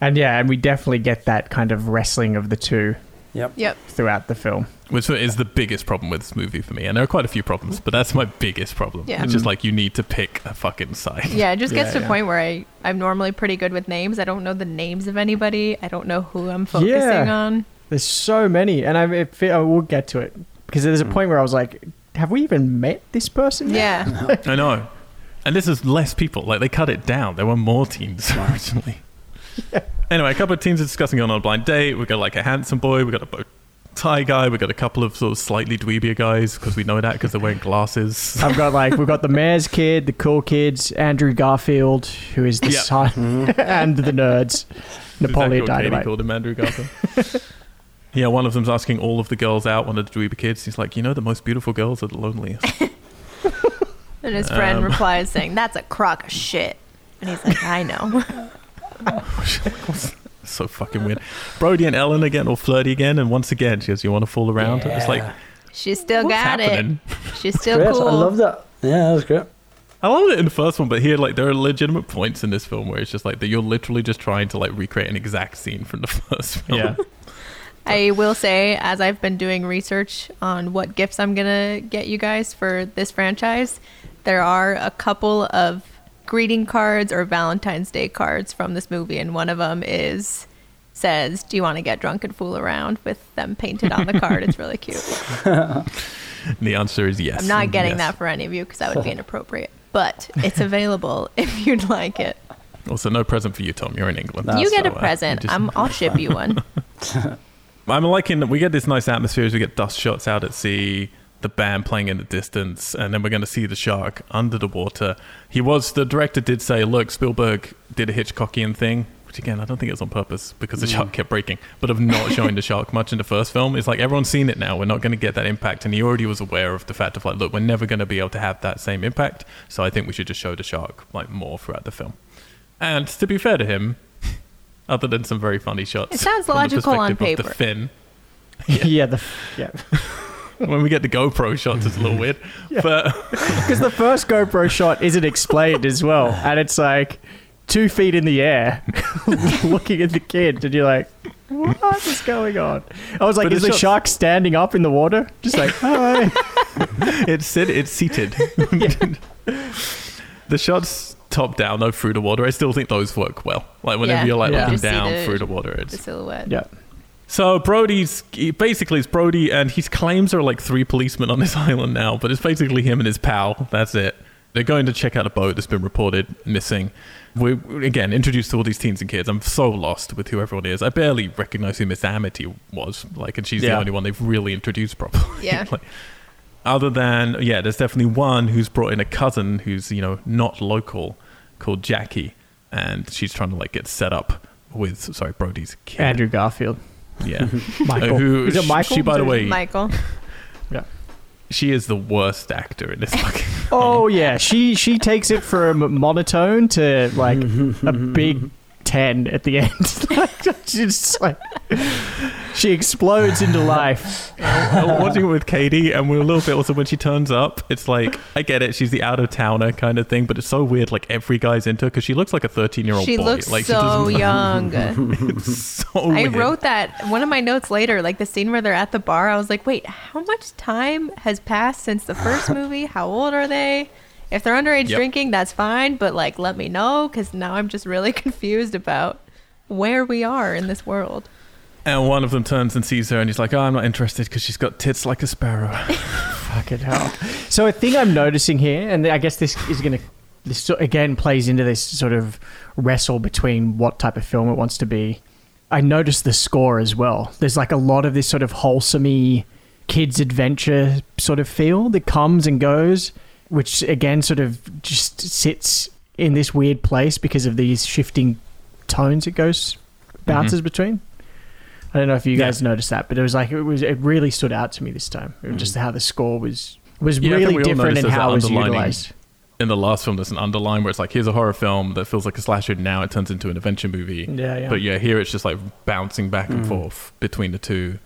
And yeah, and we definitely get that kind of wrestling of the two Yep. Yep. throughout the film. Which is the biggest problem with this movie for me. And there are quite a few problems, but that's my biggest problem. Yeah. It's just mm. like you need to pick a fucking side. Yeah, it just gets Yeah, to a yeah. point where I, I'm normally pretty good with names. I don't know the names of anybody. I don't know who I'm focusing Yeah. on. There's so many, and I, it, I will get to it because there's a mm. point where I was like, have we even met this person? yet? Yeah. I know. And this is less people. Like they cut it down. There were more teams originally. Anyway, a couple of teams are discussing going on a blind date. We've got like a handsome boy. we've got a bow tie guy. we've got a couple of sort of slightly dweebier guys because we know that because they're wearing glasses. I've got like we've got the mayor's kid, the cool kids, Andrew Garfield, who is the Yeah. son, mm-hmm. and the nerds, Napoleon Is that Katie Dynamite. called him Andrew Garfield. yeah, one of them's asking all of the girls out, one of the dweeby kids. He's like, you know, the most beautiful girls are the loneliest. And his friend Um, replies saying, "That's a crock of shit." And he's like, "I know." so fucking weird. Brody and Ellen again, getting all flirty again, and once again, she goes, "You want to fool around?" It's like, Yeah. She still what's got happening? it. She's still Great. cool. I love that. Yeah, that was great. I loved it in the first one, but here, like, there are legitimate points in this film where it's just like that you're literally just trying to like recreate an exact scene from the first film. Yeah, I will say, as I've been doing research on what gifts I'm gonna get you guys for this franchise, there are a couple of greeting cards or Valentine's Day cards from this movie, and one of them is says, "Do you want to get drunk and fool around?" with them painted on the card. It's really cute. The answer is yes. I'm not getting Yes. that for any of you because that would be inappropriate. But it's available if you'd like it. Also, no present for you, Tom. You're in England. That's you get a so, uh, present. you just- I'm, I'll ship you one. I'm liking that we get this nice atmosphere as we get dust shots out at sea, the band playing in the distance, and then we're going to see the shark under the water. He was the director did say, look, Spielberg did a Hitchcockian thing, which again I don't think it was on purpose because the mm. shark kept breaking, but of not showing the shark much in the first film. It's like everyone's seen it now. We're not going to get that impact, and he already was aware of the fact of like, look, we're never going to be able to have that same impact. So I think we should just show the shark like more throughout the film. And to be fair to him. Other than some very funny shots, It sounds logical on perspective of paper. The fin, yeah, the yeah. when we get the GoPro shots, it's a little weird. But Because the first GoPro shot isn't explained as well, and it's like two feet in the air, looking at the kid, and you're like, "What is going on?" I was like, But "Is the the shots- shark standing up in the water?" Just like, "Hi." it's sit, it's seated. the shots top down though through the water. I still think those work well. Like whenever Yeah. you're like Yeah. looking Just down the- through the water, it's The silhouette. yeah, so Brody's basically it's Brody and his claims are like three policemen on this island now, but it's basically him and his pal. That's it. They're going to check out a boat that's been reported missing. We're again introduced to all these teens and kids. I'm so lost with who everyone is. I barely recognize who Miss Amity was. Like, and she's the only one they've really introduced properly. Yeah. like, other than yeah, there's definitely one who's brought in a cousin who's you know not local, called Jackie, and she's trying to like get set up with sorry Brody's kid. Andrew Garfield, Yeah. Michael. Uh, who is it sh- Michael? She, by the way, Michael. yeah. she is the worst actor in this fucking. Oh yeah, she she takes it from monotone to like a big ten at the end. Like, She's just like she explodes into life. I'm watching it with Katie, and we're a little bit also when she turns up. It's like I get it, she's the out of towner kind of thing, but it's so weird. Like every guy's into her because she looks like a 13 year old She boy. looks like so she doesn't. young. It's so I weird. wrote that one of my notes later, like the scene where they're at the bar. I was like, wait, how much time has passed since the first movie? How old are they? If they're underage Yep. drinking, that's fine, but like, let me know because now I'm just really confused about where we are in this world. And one of them turns and sees her, and he's like, "Oh, I'm not interested because she's got tits like a sparrow." Fucking hell. So a thing I'm noticing here, and I guess this is going to, this again plays into this sort of wrestle between what type of film it wants to be. I noticed the score as well. There's like a lot of this sort of wholesomey kids adventure sort of feel that comes and goes, which again sort of just sits in this weird place because of these shifting tones it goes bounces between. I don't know if you Yeah. guys noticed that, but it was like it was it really stood out to me this time. It was just how the score was was Yeah, really different in there's how it was utilized. In the last film, there's an underline where it's like, "Here's a horror film that feels like a slasher." Now it turns into an adventure movie. Yeah, yeah. But yeah, here it's just like bouncing back and Mm. forth between the two,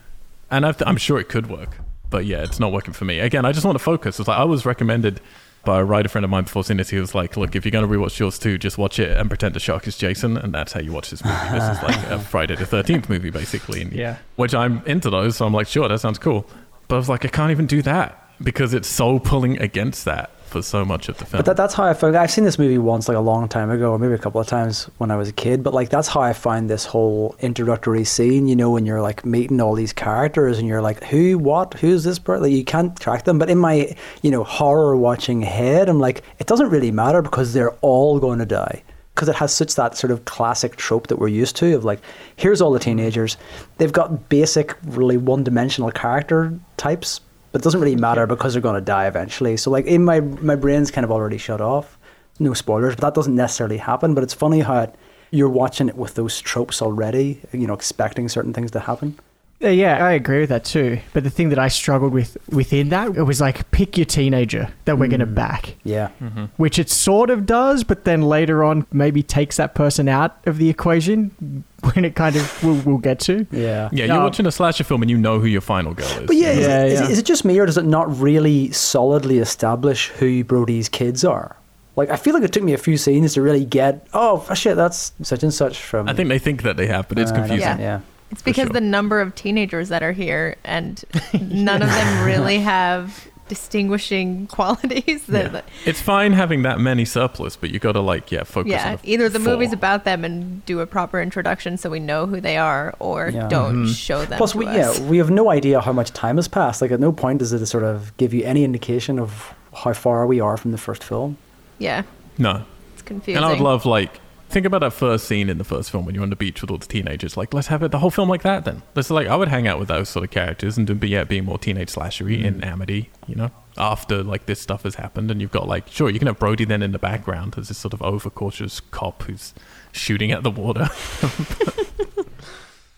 and I've, I'm sure it could work. But yeah, it's not working for me. Again, I just want to focus. It's like I was recommended by a writer friend of mine before seeing this. He was like, "Look, if you're going to rewatch Jaws 2, just watch it and pretend the shark is Jason, and that's how you watch this movie. This is like a Friday the Thirteenth movie, basically." And Yeah. which I'm into those, so I'm like, sure, that sounds cool. But I was like, I can't even do that because it's so pulling against that for so much of the film. But that, that's how I found. I've seen this movie once, like a long time ago, or maybe a couple of times when I was a kid. But like that's how I find this whole introductory scene. You know, when you're like meeting all these characters, and you're like, who, what, who's this person? Like, you can't track them. But in my, you know, horror watching head, I'm like, it doesn't really matter because they're all going to die. Because it has such that sort of classic trope that we're used to of like, here's all the teenagers. They've got basic, really one dimensional character types, but it doesn't really matter because they're going to die eventually. So like in my my brain's kind of already shut off. No spoilers, but that doesn't necessarily happen. But it's funny how it, you're watching it with those tropes already. You know, expecting certain things to happen. Yeah, I agree with that too. But the thing that I struggled with within that, it was like pick your teenager that we're going to back, Yeah, which it sort of does, but then later on maybe takes that person out of the equation when it kind of will we'll get to. yeah. yeah, you're watching a slasher film and you know who your final girl is. But yeah, is, Yeah, it, is, yeah. it- is it just me or does it not really solidly establish who Brody's kids are? Like I feel like it took me a few scenes to really get. Oh shit, that's such and such from. I think they think that they have, but it's Uh, confusing. Yeah. Yeah. Yeah. It's because sure. the number of teenagers that are here and none of them really have distinguishing qualities that Yeah. It's fine having that many surplus, but you got to like, yeah, focus on yeah, the either the four. movie's about them and do a proper introduction so we know who they are or Yeah. don't Mhm. show them Plus, to we us. yeah we have no idea how much time has passed. Like at no point does it sort of give you any indication of how far we are from the first film. yeah No, it's confusing and I would love like think about that first scene in the first film when you're on the beach with all the teenagers. Like, let's have it the whole film like that. Then let's like I would hang out with those sort of characters and be yeah, being more teenage slashery mm. in Amity. You know, after like this stuff has happened, and you've got like sure you can have Brody then in the background as this sort of overcautious cop who's shooting at the water.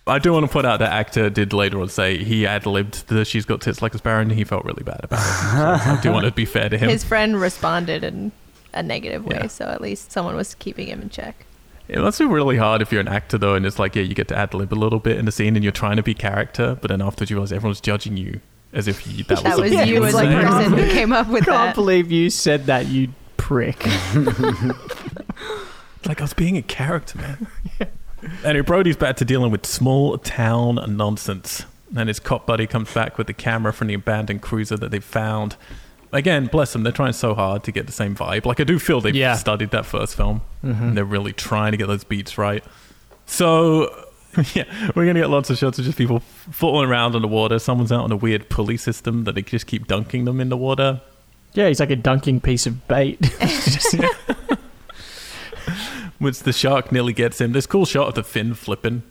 I do want to put out that actor did later on say he ad libbed the "She's Got Tits Like a Sparrow" and he felt really bad about it. So I do want to be fair to him. his friend responded in a negative way Yeah. so at least someone was keeping him in check It must be really hard if you're an actor though, and it's like yeah, you get to ad lib a little bit in the scene, and you're trying to be character, but then afterwards you realize everyone's judging you as if you, that, that was something you would as a say. person who came up with that. I Can't believe you said that, you prick. Like I was being a character, man. Anyway, Brody's back to dealing with small town nonsense, and his cop buddy comes back with the camera from the abandoned cruiser that they found. Again, bless them, they're trying so hard to get the same vibe. Like I do feel they've Yeah. studied that first film, Mm-hmm. and they're really trying to get those beats right. So, yeah, we're gonna get lots of shots of just people falling around in the water. Someone's out on a weird pulley system that they just keep dunking them in the water. Yeah, he's like a dunking piece of bait. Which the shark nearly gets him. This cool shot of the fin flipping,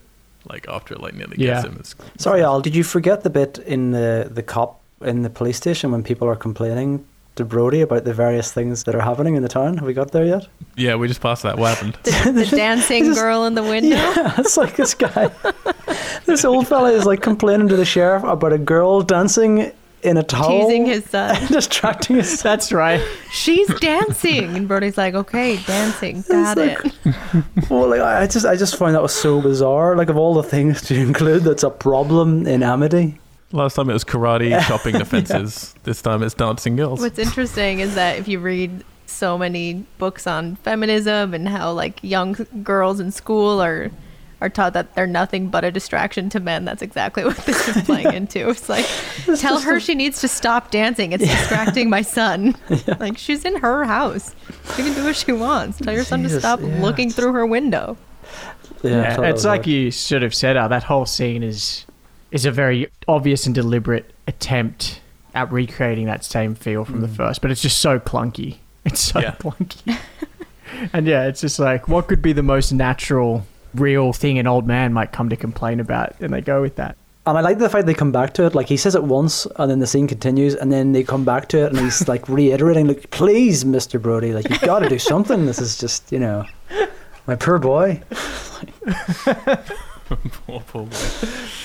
like after it like nearly Yeah. gets him. It's, Sorry, Al, did you forget the bit in the the cop in the police station when people are complaining to Brody about the various things that are happening in the town? Have we got there yet? yeah, we just passed that. What happened? the, the dancing just- girl in the window Yeah, it's like this guy. this old fella is like complaining to the sheriff about a girl dancing in a towel. teasing his son distracting his That's right. she's dancing and brody's like okay dancing got like- it Well, like, I I just, I just find that was so bizarre. Like, of all the things to include, that's a problem in Amity. Last time it was karate, chopping the fences. This time it's dancing girls. What's interesting is that if you read so many books on feminism and how like young girls in school are are taught that they're nothing but a distraction to men, that's exactly what this is playing into. It's like tell her she needs to stop dancing. It's distracting my son. Like she's in her house. She can do what she wants. Tell your son to stop yeah, looking through her window. Yeah, so it's like hard. you sort of said. Uh, that whole scene is is a very obvious and deliberate attempt at recreating that same feel from the hmm. first, but it's just so clunky. It's so Yeah. clunky. and yeah, it's just like what could be the most natural, real thing an old man might come to complain about, and they go with that. And I like the fact they come back to it. Like he says it once, and then the scene continues, and then they come back to it, and he's like reiterating, "Like, please, Mister Brody, like you've got to do something. This is just, you know, my poor boy." Poor, poor boy.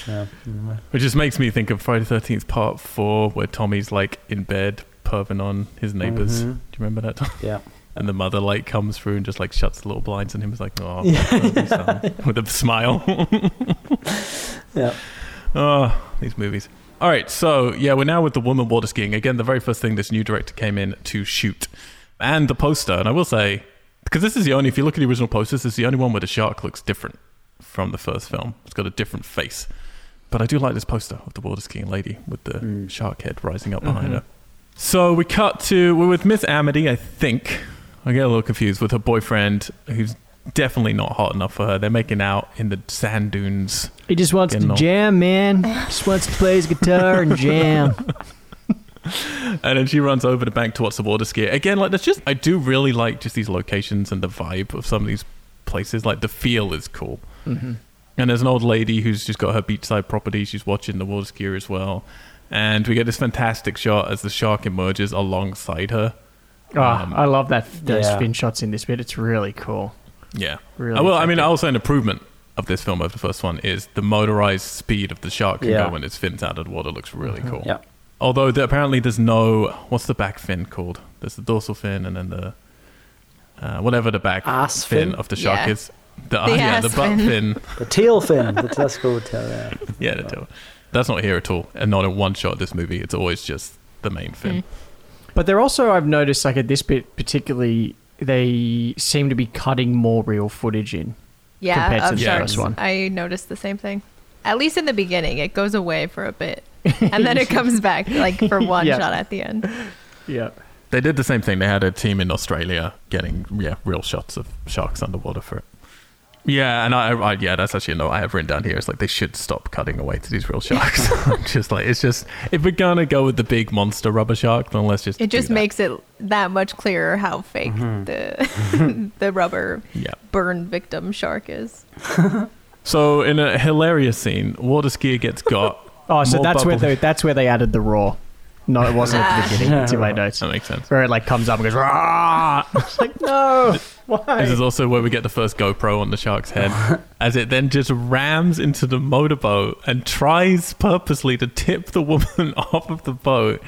Yeah. Which just makes me think of Friday Thirteenth Part Four, where Tommy's like in bed, perving on his neighbors. Mhm. Do you remember that? Yeah. And the mother like comes through and just like shuts the little blinds, and him was like, "Oh, Yeah. love you, son," with a smile. Yeah. Oh, these movies. All right, so yeah, we're now with the woman water skiing. Again, the very first thing this new director came in to shoot. And the poster, and I will say, because this is the only, if you look at the original posters, this is the only one where the shark looks different from the first film. It's got a different face. But I do like this poster of the water skiing lady with the Mm. shark head rising up behind her. So we cut to, we're with Miss Amity, I think. I get a little confused with her boyfriend, who's definitely not hot enough for her. They're making out in the sand dunes. He just wants to old. jam, man. Just wants to play his guitar and jam. And then she runs over the bank towards the water ski. Again, like that's just I do really like just these locations and the vibe of some of these places. Like the feel is cool. Hmm And there's an old lady who's just got her beachside property. She's watching the water skier as well. And we get this fantastic shot as the shark emerges alongside her. Oh, Um, I love that those yeah. spin shots in this bit. It's really cool. Yeah. Really. Well, I mean, effective. also an improvement of this film over the first one is the motorized speed of the shark can Yeah. go when its fins out of the water looks really cool. Yeah. Although there, apparently there's no what's the back fin called? There's the dorsal fin and then the uh, whatever the back Ass fin, fin? of the shark Yeah. is. The, uh, yeah, the butt fin. fin. The tail fin. The, let's go with tail. Yeah. Yeah, the tail. That's not here at all, and not in one shot. of This movie, it's always just the main fin. But they're also, I've noticed, like at this bit particularly, they seem to be cutting more real footage in. Yeah, compared to of the sharks. first one. I noticed the same thing. At least in the beginning, it goes away for a bit, and then it comes back like for one Yeah. shot at the end. Yeah. They did the same thing. They had a team in Australia getting yeah real shots of sharks underwater for it. Yeah, and I, I yeah, that's actually a note I have written down here. It's like they should stop cutting away to these real sharks. just like it's just if we're gonna go with the big monster rubber shark, then let's just It just that. makes it that much clearer how fake mm-hmm. the mm-hmm. the rubber yeah. burn victim shark is. So in a hilarious scene, water skier gets got. Oh, so More that's where they, that's where they added the raw. No, it wasn't at the beginning. Ah. It's in my notes. That makes sense. Where it like comes up and goes, Rah! It's like, no, why? This is also where we get the first GoPro on the shark's head, as it then just rams into the motorboat and tries purposely to tip the woman off of the boat.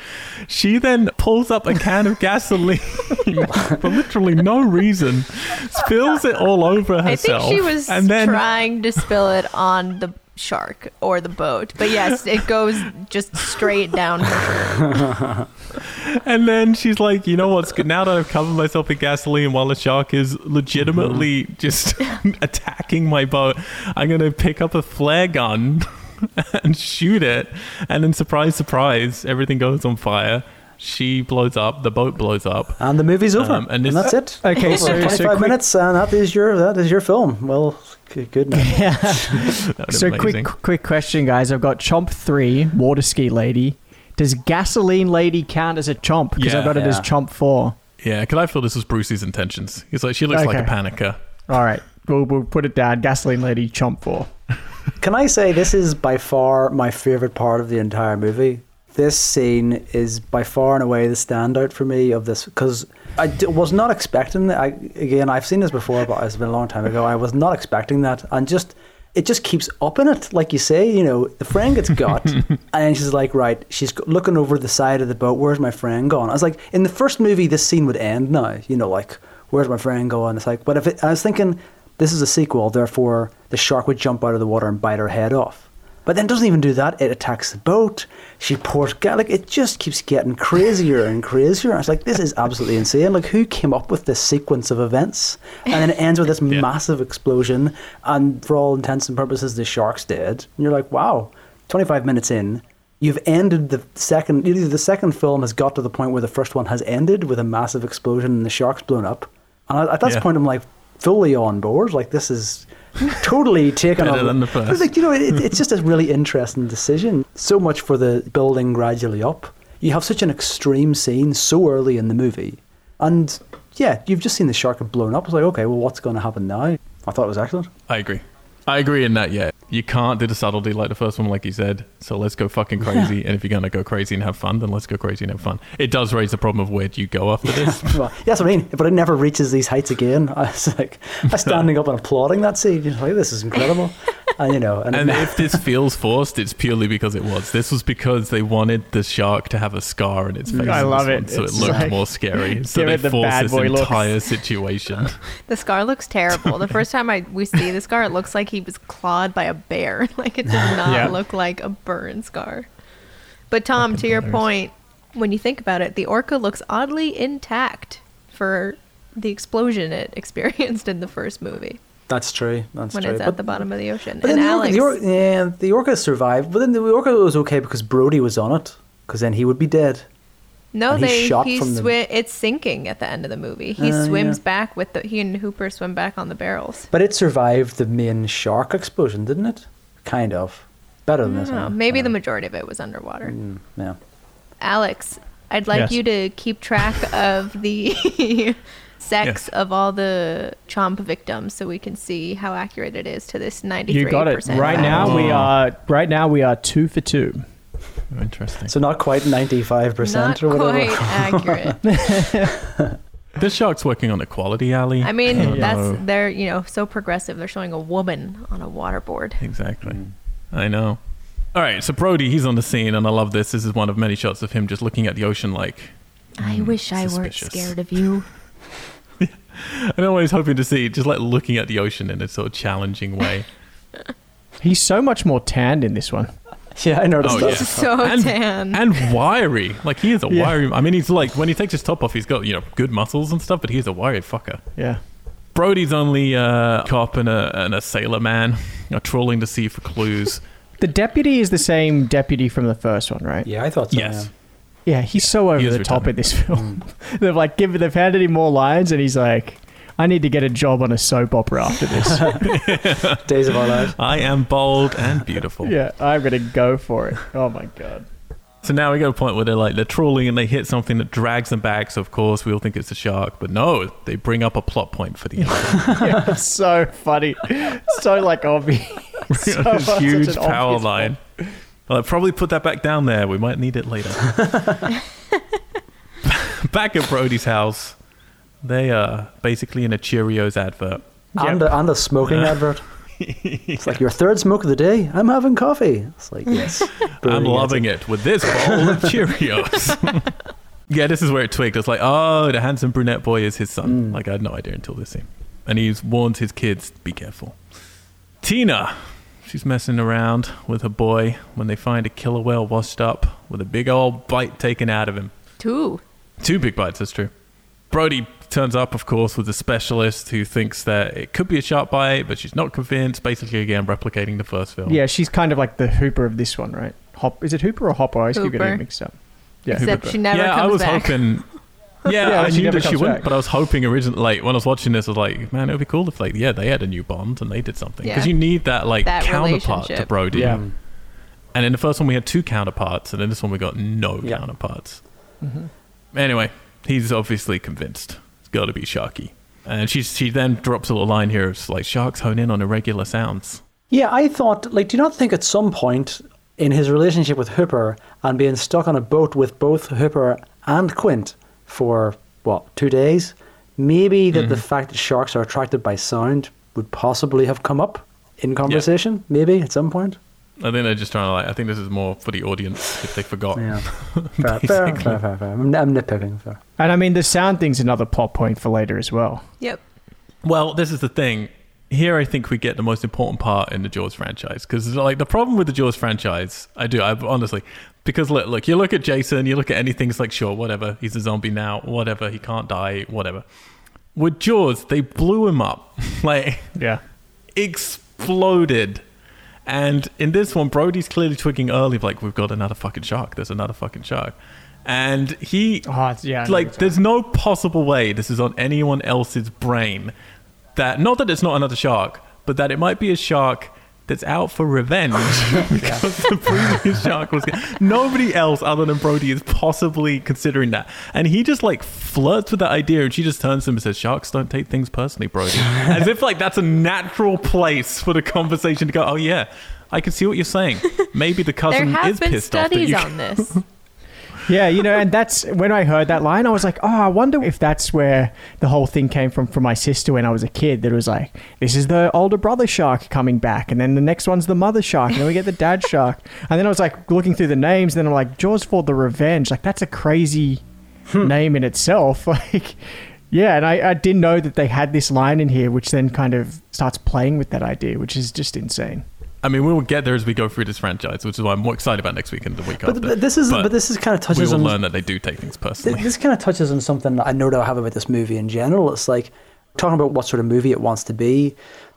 She then pulls up a can of gasoline for literally no reason, spills it all over I herself. think she was and then trying to spill it on the shark or the boat, but yes, it goes just straight down her. And then she's like, you know what's good? Now that I've covered myself in gasoline while the shark is legitimately mm-hmm. just attacking my boat, I'm going to pick up a flare gun and shoot it. And then, surprise, surprise, everything goes on fire. She blows up, the boat blows up. And the movie's over. Um, and and, that's it. Okay, Over. so- so 25 quick- minutes, and that is your that is your film. Well, good, good night. Yeah. So amazing. quick, quick question, guys. I've got Chomp Three, Water Ski Lady. Does Gasoline Lady count as a chomp? Because I've Yeah. got it as Chomp Four. Yeah, because I feel this was Brucey's intentions. He's like, she looks like a panicker. All right, we'll, we'll put it down. Gasoline Lady, Chomp Four. Can I say this is by far my favorite part of the entire movie? This scene is by far and away the standout for me of this because I d- was not expecting that. I, again, I've seen this before, but it's been a long time ago. I was not expecting that, and just it just keeps upping it, like you say. You know, the friend gets got, and she's like, right, she's looking over the side of the boat. Where's my friend gone? I was like, in the first movie, this scene would end now. You know, like, where's my friend going? It's like, but if it, I was thinking this is a sequel, therefore the shark would jump out of the water and bite her head off. But then it doesn't even do that. It attacks the boat. She pours gas. Like it just keeps getting crazier and crazier. I was like, this is absolutely insane. Like who came up with this sequence of events? And then it ends with this Yeah. massive explosion. And for all intents and purposes, the shark's dead. And you're like, wow. Twenty five minutes in, you've ended the second. Either the second film has got to the point where the first one has ended with a massive explosion and the shark's blown up. And at at that Yeah. point, I'm like fully on board. Like this is totally taken Better than the first. like you know, it, it's just a really interesting decision. So much for the building gradually up. You have such an extreme scene so early in the movie, and yeah, you've just seen the shark blown up. It's like, okay, well, what's going to happen now? I thought it was excellent. I agree. I agree in that, yeah. You can't do the subtlety like the first one, like you said. So let's go fucking crazy. and if you're going to go crazy and have fun, then let's go crazy and have fun. It does raise the problem of where do you go after this? Well, yeah, that's what I mean. But it never reaches these heights again. I was like, I was standing up and applauding that scene. You're like, this is incredible. And you know, and, and if this feels forced, it's purely because it was. This was because they wanted the shark to have a scar in its mm. face. I love it. one, so It's it looked like- more scary. So Give they it the forced bad this boy looks. entire situation. The scar looks terrible. The first time I we see the scar, it looks like he was clawed by a bear. Like it does not Yeah. look like a burn scar. But Tom, Fucking to your hilarious. point, when you think about it, the orca looks oddly intact for the explosion it experienced in the first movie that's true. That's when true. When it's at But- the bottom of the ocean. But and then the orca, the orca, yeah, the orca survived. But then the orca was okay because Brody was on it. Because then he would be dead. No, and they he swi- the... it's sinking at the end of the movie. He uh, swims yeah. back with the he and Hooper swim back on the barrels. But it survived the main shark explosion, didn't it? Kind of. Better than this. Oh, one. Maybe the majority of it was underwater. Mm, yeah. Alex, I'd like yes. you to keep track of the sex yes. of all the chomp victims so we can see how accurate it is to this 93 You got it. Right now we are right now we are 2 for 2. Interesting. So not quite 95% Not or whatever. quite accurate. This shark's working on equality, Ali. I mean, don't that's know. they're you know so progressive. They're showing a woman on a waterboard. Exactly. I know. All right, so Brody, he's on the scene, and I love this. This is one of many shots of him just looking at the ocean like. I mm, wish I weren't scared of you. I know what I was hoping to see, just like looking at the ocean in a sort of challenging way. He's so much more tanned in this one. Yeah, I noticed Oh, that. yeah. So and, tan. and wiry. Like he is a Yeah. wiry. I mean, he's like when he takes his top off, he's got you know good muscles and stuff, but he's a wiry fucker. Yeah. Brody's only a cop and a, and a sailor man, you know, trawling the sea for clues. The deputy is the same deputy from the first one, right? Yeah, I thought so. yes. Yeah, he's so over He is the top returning. in this film. Mm. they've like given they've handed him more lines and he's like, I need to get a job on a soap opera after this. Days of Our Lives. I am bold and beautiful. yeah, I'm gonna go for it. Oh my god. So now we got a point where they're like they're trawling and they hit something that drags them back. So of course we all think it's a shark, but no, they bring up a plot point for the end. Yeah, so funny. So like obvious. So much- huge power obvious line. I'll probably put that back down there. We might need it later. back at Brody's house, they are basically in a Cheerios advert. And, a, and a smoking advert. It's like your third smoke of the day. I'm having coffee. It's like yes, I'm loving it with this bowl of Cheerios. yeah, this is where it twigged. It's like, oh, the handsome brunette boy is his son. Mm. Like I had no idea until this scene, and he's warned his kids, be careful. Tina, she's messing around with her boy when they find a killer whale washed up with a big old bite taken out of him. Two. Two big bites, that's true. Brody turns up, of course, with a specialist who thinks that it could be a shark bite, but she's not convinced. Basically, again, replicating the first film. Yeah, she's kind of like the Hooper of this one, right? Hop is it Hooper or Hopper? I always keep getting it mixed up. Yeah, Except Hooper. she never yeah, comes I was back. hoping. Yeah, Yeah, I knew that she comes wouldn't, back. but I was hoping originally, like when I was watching this, I was like, man, it would be cool if, like, yeah, they had a new bond and they did something because Yeah. you need that like That counterpart to. Brody. Yeah. And in the first one, we had two counterparts, and in this one, we got no Yeah. counterparts. Mhm. Anyway, he's obviously convinced. Got to be Sharky. And she, she then drops a little line here. It's like, sharks hone in on irregular sounds. Yeah, I thought, like, do you not think at some point in his relationship with Hooper and being stuck on a boat with both Hooper and Quint for, what, two days? Maybe that the mm-hmm. fact that sharks are attracted by sound would possibly have come up in conversation, maybe at some point. I think they're just trying to, like, I think this is more for the audience if they forgot. Yeah. fair, fair, fair, fair, fair. I'm, I'm nitpicking. Fair. And I mean, the sound thing's another plot point for later as well. Yep. Well, this is the thing. Here, I think we get the most important part in the Jaws franchise because, like, the problem with the Jaws franchise, I do, I honestly, because look, look, you look at Jason, you look at anything, it's like, sure, whatever, he's a zombie now, whatever, he can't die, whatever. With Jaws, they blew him up, like, Yeah. exploded. And in this one, Brody's clearly twigging early, like, we've got another fucking shark. There's another fucking shark. And he Oh, yeah. Like there's no possible way this is on anyone else's brain that not that it's not another shark but that it might be a shark that's out for revenge because the previous shark was. Nobody else other than Brody is possibly considering that, and he just like flirts with that idea, and she just turns to him and says, "Sharks don't take things personally, Brody," as if like that's a natural place for the conversation to go. Oh yeah, I can see what you're saying. Maybe the There cousin have is been pissed off that studies you. on this. Yeah, you know, and that's when I heard that line, I was like, oh, I wonder if that's where the whole thing came from from my sister when I was a kid. That it was like, this is the older brother shark coming back, and then the next one's the mother shark, and then we get the dad shark. And then I was like looking through the names, and then I'm like, Jaws for the Revenge. Like, that's a crazy hmm. name in itself. Like, yeah, and I, I didn't know that they had this line in here, which then kind of starts playing with that idea, which is just insane. I mean, we will get there as we go through this franchise, which is why I'm more excited about next week and the week But, after. but this is but, this is kind of touches. we will on learn that they do take things personally. This kind of touches on something that I know that I have about this movie in general. It's like talking about what sort of movie it wants to be.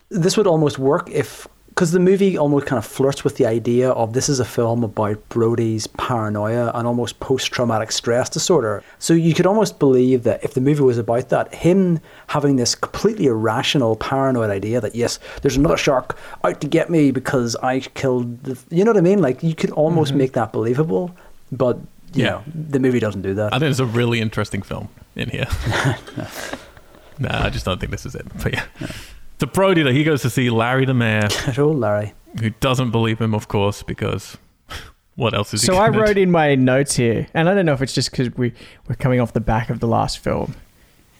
This would almost work if, because the movie almost kind of flirts with the idea of this is a film about Brody's paranoia and almost post traumatic stress disorder. So you could almost believe that if the movie was about that, him having this completely irrational, paranoid idea that, yes, there's another shark out to get me because I killed the. You know what I mean? Like, you could almost mm-hmm. make that believable, but. You Yeah. know, the movie doesn't do that. I think it's a really interesting film in here. nah, I just don't think this is it. But yeah. To Brody, though, he goes to see Larry the mayor, Oh, Larry. who doesn't believe him, of course, because what else is he So I wrote do? in my notes here, and I don't know if it's just because we we're coming off the back of the last film,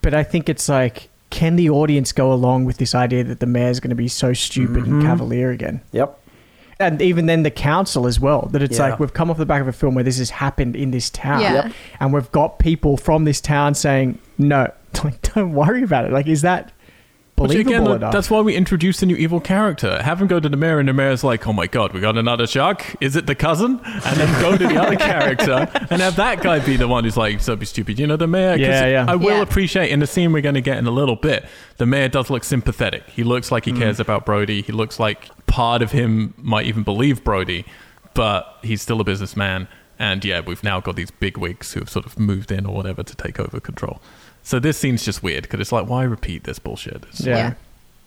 but I think it's like, can the audience go along with this idea that the mayor's going to be so stupid and mm-hmm. cavalier again? Yep. And even then, the council as well. That it's Yeah. like we've come off the back of a film where this has happened in this town, Yeah. Yep. and we've got people from this town saying, "No, like, don't worry about it." Like, is that Which believable again, enough? that's why we introduced a new evil character. Have him go to the mayor, and the mayor's like, "Oh my god, we got another shark. Is it the cousin?" And then go to the other character and have that guy be the one who's like, "So be stupid." You know, the mayor. Yeah, yeah. I will Yeah. appreciate in the scene we're going to get in a little bit. The mayor does look sympathetic. He looks like he Mm. cares about Brody. He looks like part of him might even believe Brody, but he's still a businessman. And yeah, we've now got these big wigs who have sort of moved in or whatever to take over control. So this scene's just weird because it's like, why repeat this bullshit? It's yeah.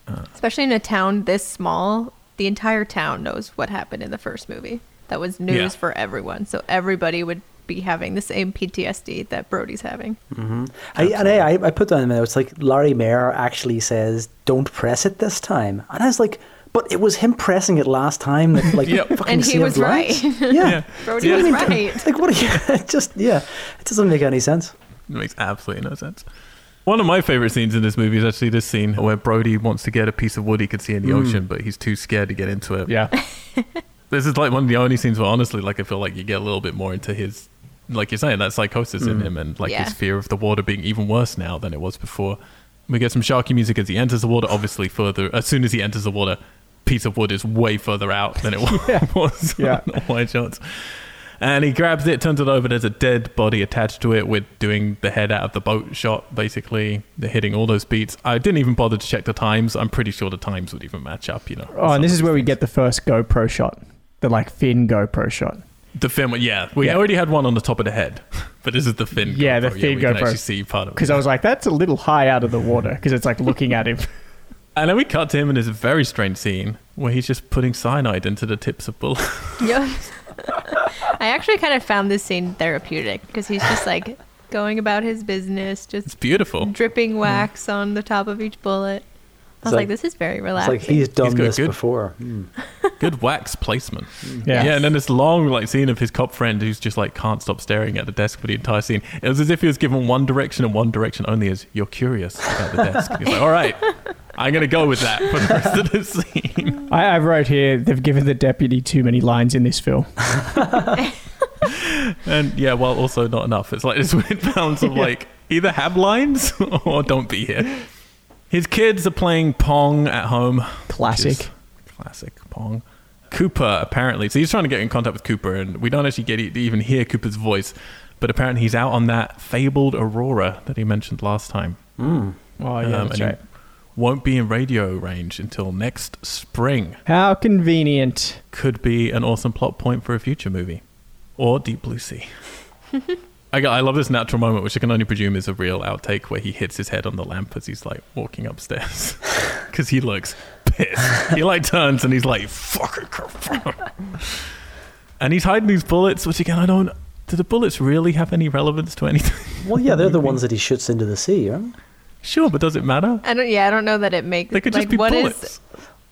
Uh. Especially in a town this small, the entire town knows what happened in the first movie. That was news Yeah. for everyone. So everybody would be having the same PTSD that Brody's having. Mm-hmm. I, and I, I put that in there. It's like Larry Mayer actually says, "Don't press it this time," and I was like, "But it was him pressing it last time that like Yep. fucking And he was lives." right. Yeah, Yeah. Brody Yeah. was What do you right. Like what? Are you, just yeah, it doesn't make any sense. It makes absolutely no sense. One of my favorite scenes in this movie is actually this scene where Brody wants to get a piece of wood he could see in the hmm. ocean, but he's too scared to get into it. Yeah. This is like one of the only scenes where, honestly, like I feel like you get a little bit more into his, like you're saying, that psychosis in hmm. him and like Yeah. his fear of the water being even worse now than it was before. We get some sharky music as he enters the water. Obviously, further as soon as he enters the water, piece of wood is way further out than it was Yeah. on wide shots. And he grabs it, turns it over. There's a dead body attached to it. With doing the head out of the boat shot. Basically, they're hitting all those beats. I didn't even bother to check the times. I'm pretty sure the times would even match up. You know. Oh, and this is where we get the first GoPro shot, the like fin GoPro shot. The fin, yeah, we Yeah. already had one on the top of the head, but this is the fin. Yeah, the GoPro, fin we can GoPro. actually see part of it. Because I was like, that's a little high out of the water because it's like looking at him. and then we cut to him in this very strange scene where he's just putting cyanide into the tips of bullets. Yeah. I actually kind of found this scene therapeutic because he's just like going about his business, It's just beautiful. dripping wax on the top of each bullet. I was like- like, this is very It's relaxing. like he's done got this good- before. Mm. Good wax placement. Yeah. Yeah, and then this long like scene of his cop friend who's just like can't stop staring at the desk for the entire scene. It was as if he was given one direction and one direction only as you're curious about the desk. He's like, all right, I'm gonna go with that for the rest of the scene. I, I wrote here they've given the deputy too many lines in this film. And yeah, well, also not enough. It's like this weird balance of like either have lines or don't be here. His kids are playing Pong at home. Classic. Classic Pong. Cooper, apparently. So he's trying to get in contact with Cooper, and we don't actually get to even hear Cooper's voice, but apparently he's out on that fabled Aurora that he mentioned last time. Mm. Oh yeah, Um, that's and he right. Won't be in radio range until next spring. How convenient. Could be an awesome plot point for a future movie. Or Deep Blue Sea. I, I love this natural moment, which I can only presume is a real outtake where he hits his head on the lamp as he's like walking upstairs. Because he looks pissed. he like turns and he's like, "Fuck it." and he's hiding these bullets, which again, I don't. Do the bullets really have any relevance to anything? Well, yeah, they're the ones that he shoots into the sea, right? Sure, but does it matter? I don't. Yeah, I don't know that it makes. They could just like, be what is- bullets.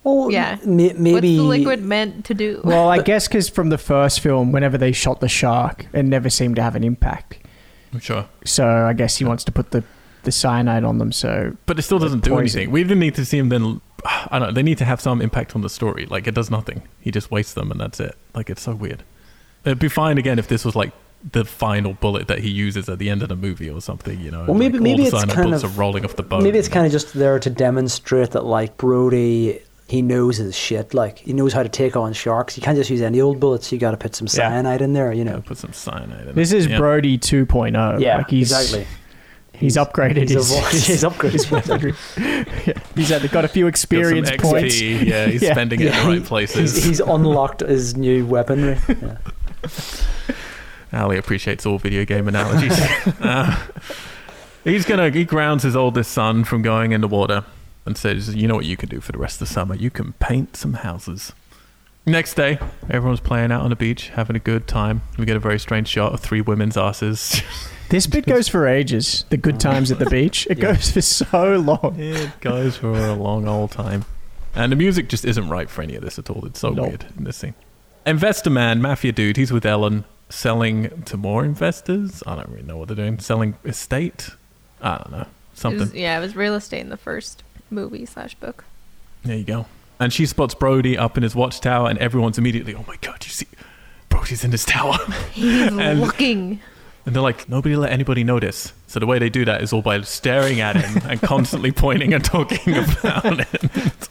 Well, Yeah. may- maybe What's the liquid meant to do? Well, I guess because from the first film, whenever they shot the shark, it never seemed to have an impact. Sure. So I guess he wants to put the, the cyanide on them. So But it still doesn't do anything. We didn't need to see him then. I don't know. They need to have some impact on the story. Like, it does nothing. He just wastes them and that's it. Like, it's so weird. It'd be fine again if this was like the final bullet that he uses at the end of the movie or something, you know? Well, maybe- like, maybe all it's the cyanide kind of- are rolling off the boat. maybe it's kind of just there to demonstrate that like Brody, he knows his shit. Like he knows how to take on sharks. You can't just use any old bullets. You got to put some Yeah. cyanide in there. You You know. know, put some cyanide in this it. is Yeah. Brody 2.0. Yeah, like he's, exactly. He's upgraded He's, his- he's upgraded. yeah, he's had, got a few Got some experience XP. points. Yeah, he's Yeah. spending it in the right places. He's, he's unlocked his new weaponry. Ali appreciates all video game analogies. uh, he's gonna he grounds his oldest son from going in the water and says, "You know what you can do for the rest of the summer? You can paint some houses." Next day, everyone's playing out on the beach, having a good time. We get a very strange shot of three women's asses. This bit goes for ages. The good times at the beach. It Yeah. goes for so long. it goes for a long old time, and the music just isn't right for any of this at all. It's so Nope. weird in this scene. Investor man, mafia dude, he's with Ellen, selling to more investors. I don't really know what they're doing. Selling estate. I don't know It something. was, yeah, it was real estate in the first movie slash book. There you go. And she spots Brody up in his watchtower, and everyone's immediately, "Oh my god, you see, Brody's in his tower!" He's And- looking. and they're like, "Nobody let anybody notice." So the way they do that is all by staring at him and constantly pointing and talking about it.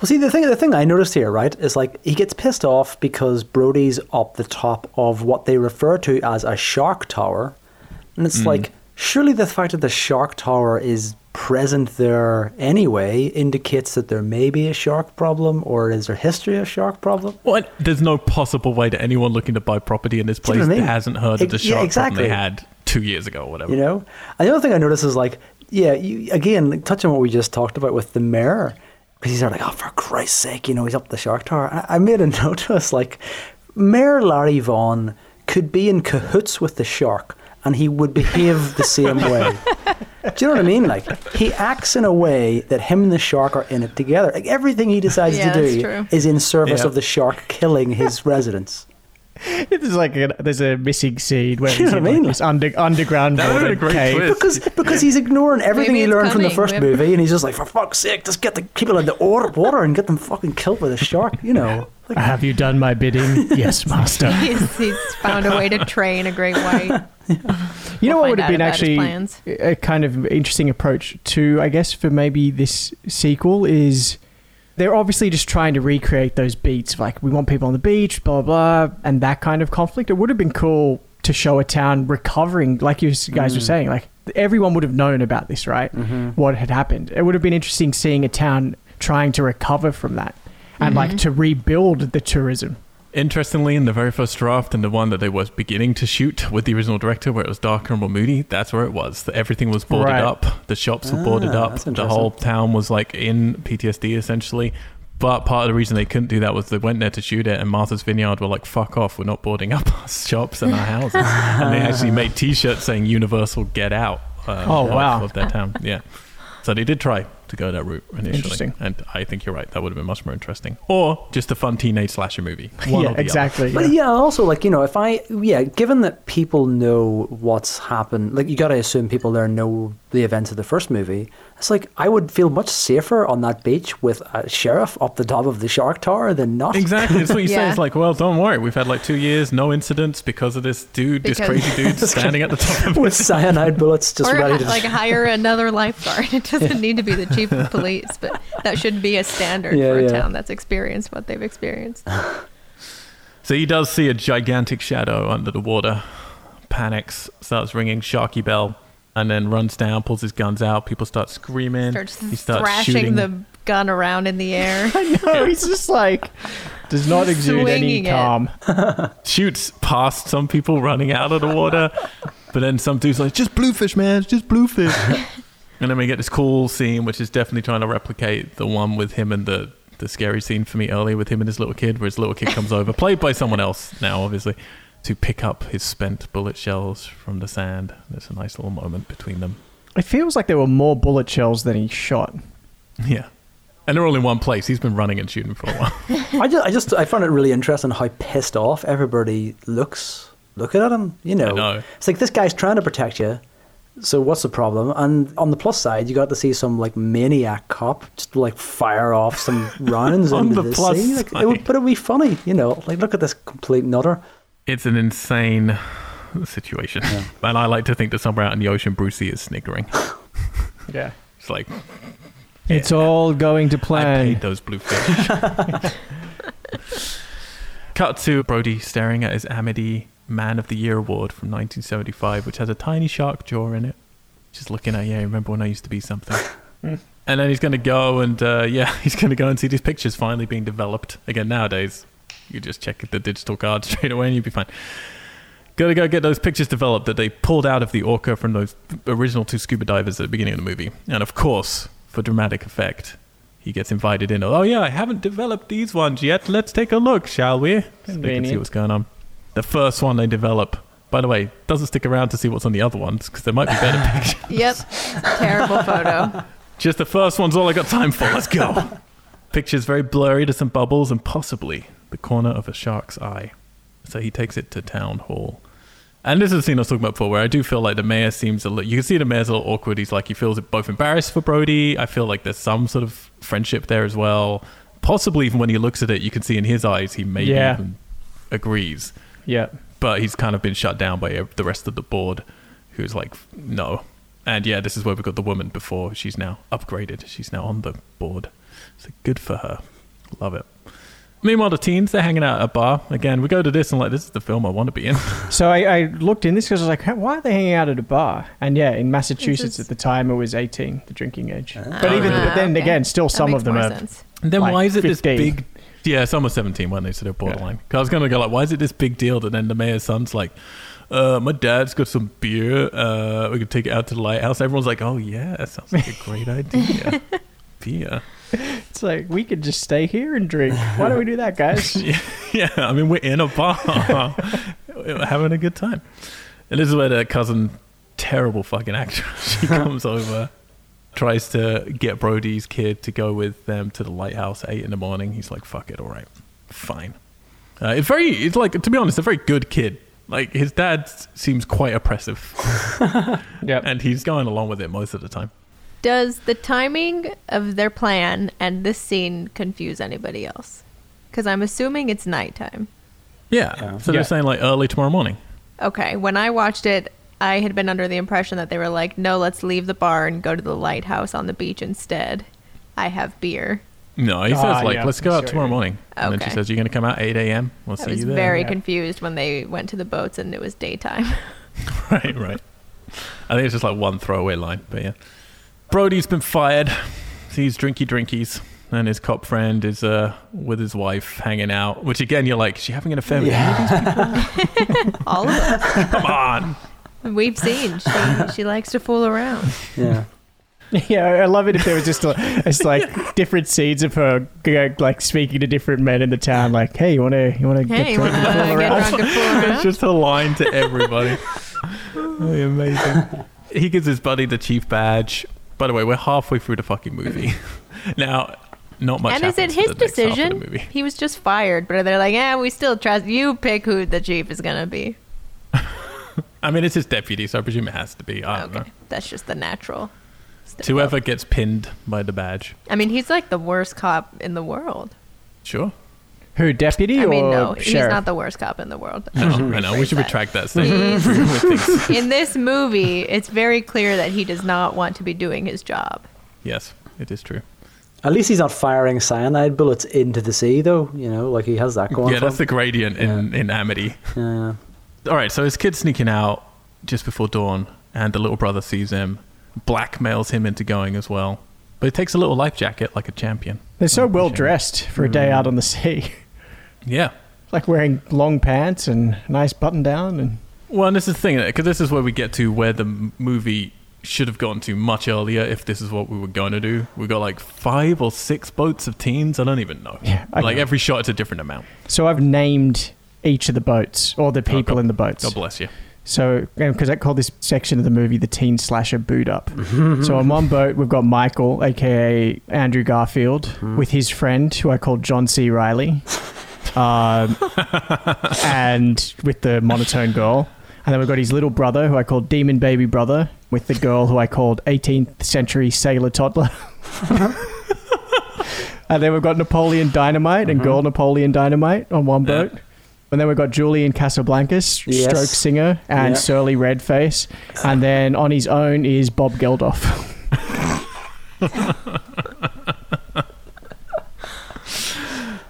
Well, see, the thing, the thing I noticed here, right, is like he gets pissed off because Brody's up the top of what they refer to as a shark tower, and it's mm-hmm. like surely the fact that the shark tower is present there anyway indicates that there may be a shark problem, or is there history of shark problem? What? There's no possible way that anyone looking to buy property in this Do you know place I mean? hasn't heard of the Ex- yeah, shark exactly. problem they had two years ago or whatever. You know, and the other thing I noticed is like, yeah, you, again, like, touching on what we just talked about with the mayor, because he's there like, oh, for Christ's sake, you know, he's up the shark tower. I, I made a note to us like, Mayor Larry Vaughan could be in cahoots with the shark, and he would behave the same way. Do you know what I mean? Like he acts in a way that him and the shark are in it together. Like everything he decides Yeah, to do is in service Yeah. of the shark killing his residents. There's like a, there's a missing seed where You he's know in what I like mean? this under, underground That would've been great cave. twist. because because he's ignoring everything Maybe he it's learned from the first We have- movie, and he's just like, for fuck's sake, just get the people in the water, water and get them fucking killed by the shark. You know, like, Have you done my bidding? yes, master. He's, he's found a way to train a great white. You know We'll what would have been actually plans. a kind of interesting approach to, I guess, for maybe this sequel is they're obviously just trying to recreate those beats. Like we want people on the beach, blah blah, blah and that kind of conflict. It would have been cool to show a town recovering, like you guys were mm. saying. Like everyone would have known about this, right? Mm-hmm. What had happened. It would have been interesting seeing a town trying to recover from that and like mm-hmm. to rebuild the tourism. Interestingly, in the very first draft and the one that they was beginning to shoot with the original director, where it was darker and more moody, that's where it was. Everything was boarded Right. up. The shops were boarded Ah, up. The whole town was like in PTSD essentially. But part of the reason they couldn't do that was they went there to shoot it, and Martha's Vineyard were like, "Fuck off! We're not boarding up our shops and our houses." and they actually made T-shirts saying "Universal Get Out." Uh, Oh, of- wow. Of their town, yeah. So they did try to go that route initially, Interesting. and I think you're right. That would have been much more interesting, or just a fun teenage slasher movie. One or yeah, the other. exactly. But yeah, also like you know, if I yeah, given that people know what's happened, like you got to assume people there know the events of the first movie. It's like I would feel much safer on that beach with a sheriff up the top of the shark tower than not. Exactly. That's what you say. It's like, well, don't worry. We've had like two years, no incidents because of this dude, this crazy dude standing at the top of with cyanide bullets just or ready to like hire another lifeguard. It doesn't need to be the chief of police, but that should be a standard Yeah, for a yeah. town that's experienced what they've experienced. So he does see a gigantic shadow under the water, panics, starts ringing Sharky Bell, and then runs down, pulls his guns out. People start screaming. Starts he starts thrashing shooting. the gun around in the air. I know, he's just like does not exude any calm. shoots past some people running out of the water. But then some dude's like, just bluefish, man. Just bluefish. And then we get this cool scene, which is definitely trying to replicate the one with him and the the scary scene for me earlier with him and his little kid, where his little kid comes over, played by someone else now, obviously, to pick up his spent bullet shells from the sand. There's a nice little moment between them. It feels like there were more bullet shells than he shot. Yeah. And they're all in one place. He's been running and shooting for a while. I just, I just, I found it really interesting how pissed off everybody looks looking at him. You know, know. it's like this guy's trying to protect you. So what's the problem? And on the plus side, you got to see some like maniac cop just like fire off some rounds On into the the, plus sea. Like, it would, side. but it would be funny, you know. Like look at this complete nutter. it's an insane situation. And I like to think that somewhere out in the ocean, Brucey is sniggering. Yeah. It's like, It's all going to I plan. paid those blue fish. Cut to Brody staring at his Amity Man of the Year award from 1975, which has a tiny shark jaw in it. Just looking at, yeah, remember when I used to be something? and then he's going to go and, uh, yeah, he's going to go and see these pictures finally being developed. Again, nowadays, you just check the digital card straight away and you'll be fine. Gotta go get those pictures developed that they pulled out of the orca from those original two scuba divers at the beginning of the movie. And of course, for dramatic effect, he gets invited in. Oh yeah, I haven't developed these ones yet. Let's take a look, shall we? So they can see what's going on. The first one they develop, by the way, doesn't stick around to see what's on the other ones because there might be better pictures. Yep. Terrible photo. Just the first one's all I got time for. Let's go. Pictures very blurry to some bubbles and possibly the corner of a shark's eye. So he takes it to town hall. And this is the scene I was talking about before, where I do feel like the mayor seems a little. You can see the mayor's a little awkward. He's like he feels both embarrassed for Brody. I feel like there's some sort of friendship there as well. Possibly even when he looks at it, you can see in his eyes he maybe Yeah. even agrees Yeah. but he's kind of been shut down by the rest of the board who's like no and yeah this is where we got the woman before she's now upgraded she's now on the board so good for her love it meanwhile the teens they're hanging out at a bar again we go to this and like this is the film i want to be in So I, I looked in this because I was like, why are they hanging out at a bar? And yeah, in Massachusetts This at the time it was 18, the drinking age. but Oh, even really? but then Ah, okay. again, still That some of them are. sense. and then Like why is it 15. this big yeah some were 17 when they said they're borderline 'Cause i was gonna go like why is it this big deal that then the mayor's son's like uh, my dad's got some beer. Uh, we could take it out to the lighthouse. Everyone's like, "Oh yeah, that sounds like a great idea." beer. It's like we could just stay here and drink. Why don't we do that, guys? yeah, yeah, I mean, we're in a bar, We're having a good time. And this is where the cousin, terrible fucking actress, she comes over, tries to get Brody's kid to go with them to the lighthouse at eight in the morning. He's like, "Fuck it, all right, fine." Uh, it's very, it's like to be honest, a very good kid. Like his dad seems quite oppressive, yeah. and he's going along with it most of the time. Does the timing of their plan and this scene confuse anybody else? Because I'm assuming it's nighttime. Yeah. Yeah. So Yeah. they're saying like early tomorrow morning. Okay, when I watched it, I had been under the impression that they were like, no, let's leave the bar and go to the lighthouse on the beach instead. I have beer. No, he Ah, says like, yeah, let's go I out see tomorrow you mean. morning. And then she Okay. says, you're going to come out 8 a.m. We'll I see was you there. very yeah. confused when they went to the boats and it was daytime. right, right. I think it's just like one throwaway line, but yeah. Brody's been fired. He's drinky drinkies, and his cop friend is uh with his wife hanging out. Which again, you're like, is she having an affair with any of these? All of us. Come on. We've seen. She, she likes to fool around. Yeah. Yeah, I love it if there was just a, it's like different scenes of her like speaking to different men in the town, like, "Hey, you want to you want to Hey, get you drunk want and to fool get around?" drunk and It's just a line to everybody. Oh, really amazing. He gives his buddy the chief badge. By the way, we're halfway through the fucking movie. now, not much And is it his the next half of the decision? He was just fired, but they're like, yeah, we still trust you. Pick who the chief is gonna be. I mean, it's his deputy, so I presume it has to be. I don't Okay, know. that's just the natural. step To whoever up. gets pinned by the badge. I mean, he's like the worst cop in the world. Sure. Who deputy I or mean, no, he's sheriff? not the worst cop in the world. No, should I know. We should retract that statement. With in this movie, it's very clear that he does not want to be doing his job. Yes, it is true. At least he's not firing cyanide bullets into the sea, though. You know, like he has that going. yeah, for that's the gradient in, in Amity. Yeah. All right, so his kid's sneaking out just before dawn, and the little brother sees him, blackmails him into going as well. But he takes a little life jacket like a champion. They're so well dressed for a Mm. day out on the sea, Yeah. like wearing long pants and nice button down and Well, and this is the thing, because this is where we get to where the movie should have gone to much earlier if this is what we were going to do. We got like five or six boats of teens. I don't even know. Yeah, I like know. every shot, it's a different amount. So I've named each of the boats or the people God- in the boats. God bless you. So, because I call this section of the movie the teen slasher boot up. so, on one boat, we've got Michael, aka Andrew Garfield, with his friend, who I call John C. Reilly, um, and with the monotone girl. And then we've got his little brother, who I called Demon Baby Brother, with the girl who I called 18th Century Sailor Toddler. and then we've got Napoleon Dynamite and girl Napoleon Dynamite on one Yeah. Boat. And then we've got Julian Casablancas, Yes. stroke singer, and Yeah. Surly Redface. And then on his own is Bob Geldof.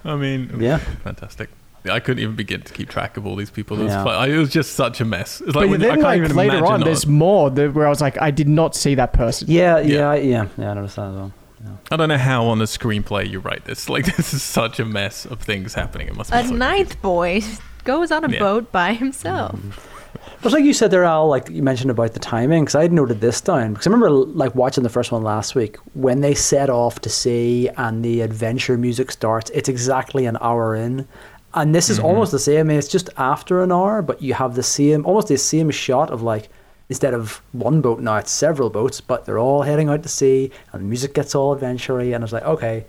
I mean, Yeah. fantastic. I couldn't even begin to keep track of all these people. It was, Yeah. fu- I- it was just such a mess. It's like but when, I then, can't like, even later imagine on, not- there's more where I was like, I did not see that person. Yeah, Yeah. yeah, yeah, yeah. I noticed that as well. I don't know how on the screenplay you write this. Like this is such a mess of things happening. It must be A so ninth boy goes on a Yeah. boat by himself. Mm-hmm. But like you said there, Al, like you mentioned about the timing, because I had noted this down. Because I remember like watching the first one last week when they set off to sea and the adventure music starts. It's exactly an hour in, and this is mm-hmm. almost the same. I mean, it's just after an hour, but you have the same, almost the same shot of like instead of one boat now it's several boats, but they're all heading out to sea, and the music gets all adventure-y, and it's like okay.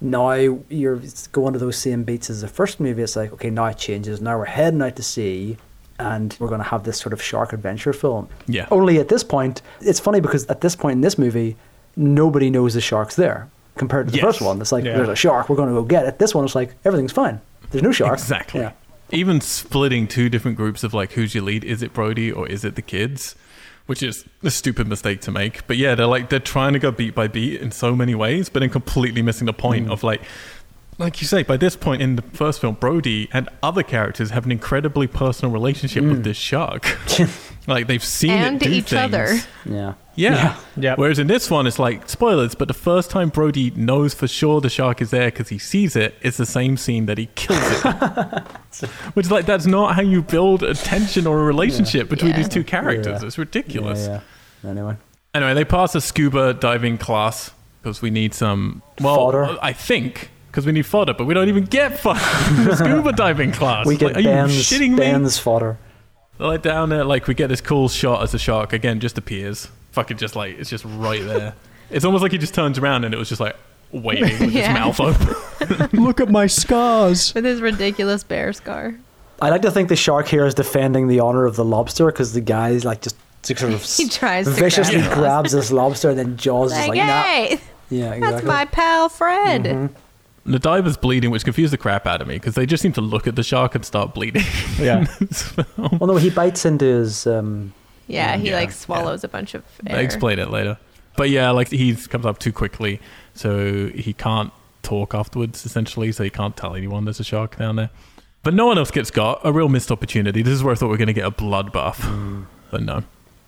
Now you're going to those same beats as the first movie. It's like okay, now it changes. Now we're heading out to sea, and we're going to have this sort of shark adventure film. Yeah. Only at this point, it's funny because at this point in this movie, nobody knows the shark's there compared to the Yes. first one. It's like Yeah. there's a shark, we're going to go get it. This one, it's like everything's fine. There's no shark. Exactly. Yeah. Even splitting two different groups of like who's your lead? Is it Brody or is it the kids? Which is a stupid mistake to make. But yeah, they're like they're trying to go beat by beat in so many ways, but then completely missing the point hmm. of like like you say, by this point in the first film, Brody and other characters have an incredibly personal relationship with hmm. this shark. like they've seen And it do each other. things. Yeah. Yeah. Yep. Whereas in this one, it's like spoilers, but the first time Brody knows for sure the shark is there because he sees it, it's the same scene that he kills it. Which is like, that's not how you build a tension or a relationship between Yeah. these two characters. Yeah. It's ridiculous. Yeah, yeah. Anyway. Anyway, they pass a scuba diving class because we need some. Well, Fodder. I think. Because we need fodder, but we don't even get fodder. scuba diving class. We Like, get are Ben's, you shitting me? Ben's fodder. Like down there, like we get this cool shot as the shark again just appears. Fucking just like it's just right there. it's almost like he just turns around and it was just like waiting with Yeah. his mouth open. Look at my scars. With his ridiculous bear scar. I like to think the shark here is defending the honor of the lobster because the guy's like just sort of He tries to viciously grab it. grabs this lobster and then Jaws is Like, like, nah. hey, Yeah, exactly. that's my pal Fred. the diver's bleeding, which confused the crap out of me because they just seem to look at the shark and start bleeding. Yeah. Well, no, he bites into his. Um, Yeah, he Yeah, like yeah. swallows a bunch of air. they explain it later. But yeah, like he comes up too quickly, so he can't talk afterwards. Essentially, so he can't tell anyone there's a shark down there. But no one else gets got. A real missed opportunity. This is where I thought we were going to get a bloodbath, mm. but no.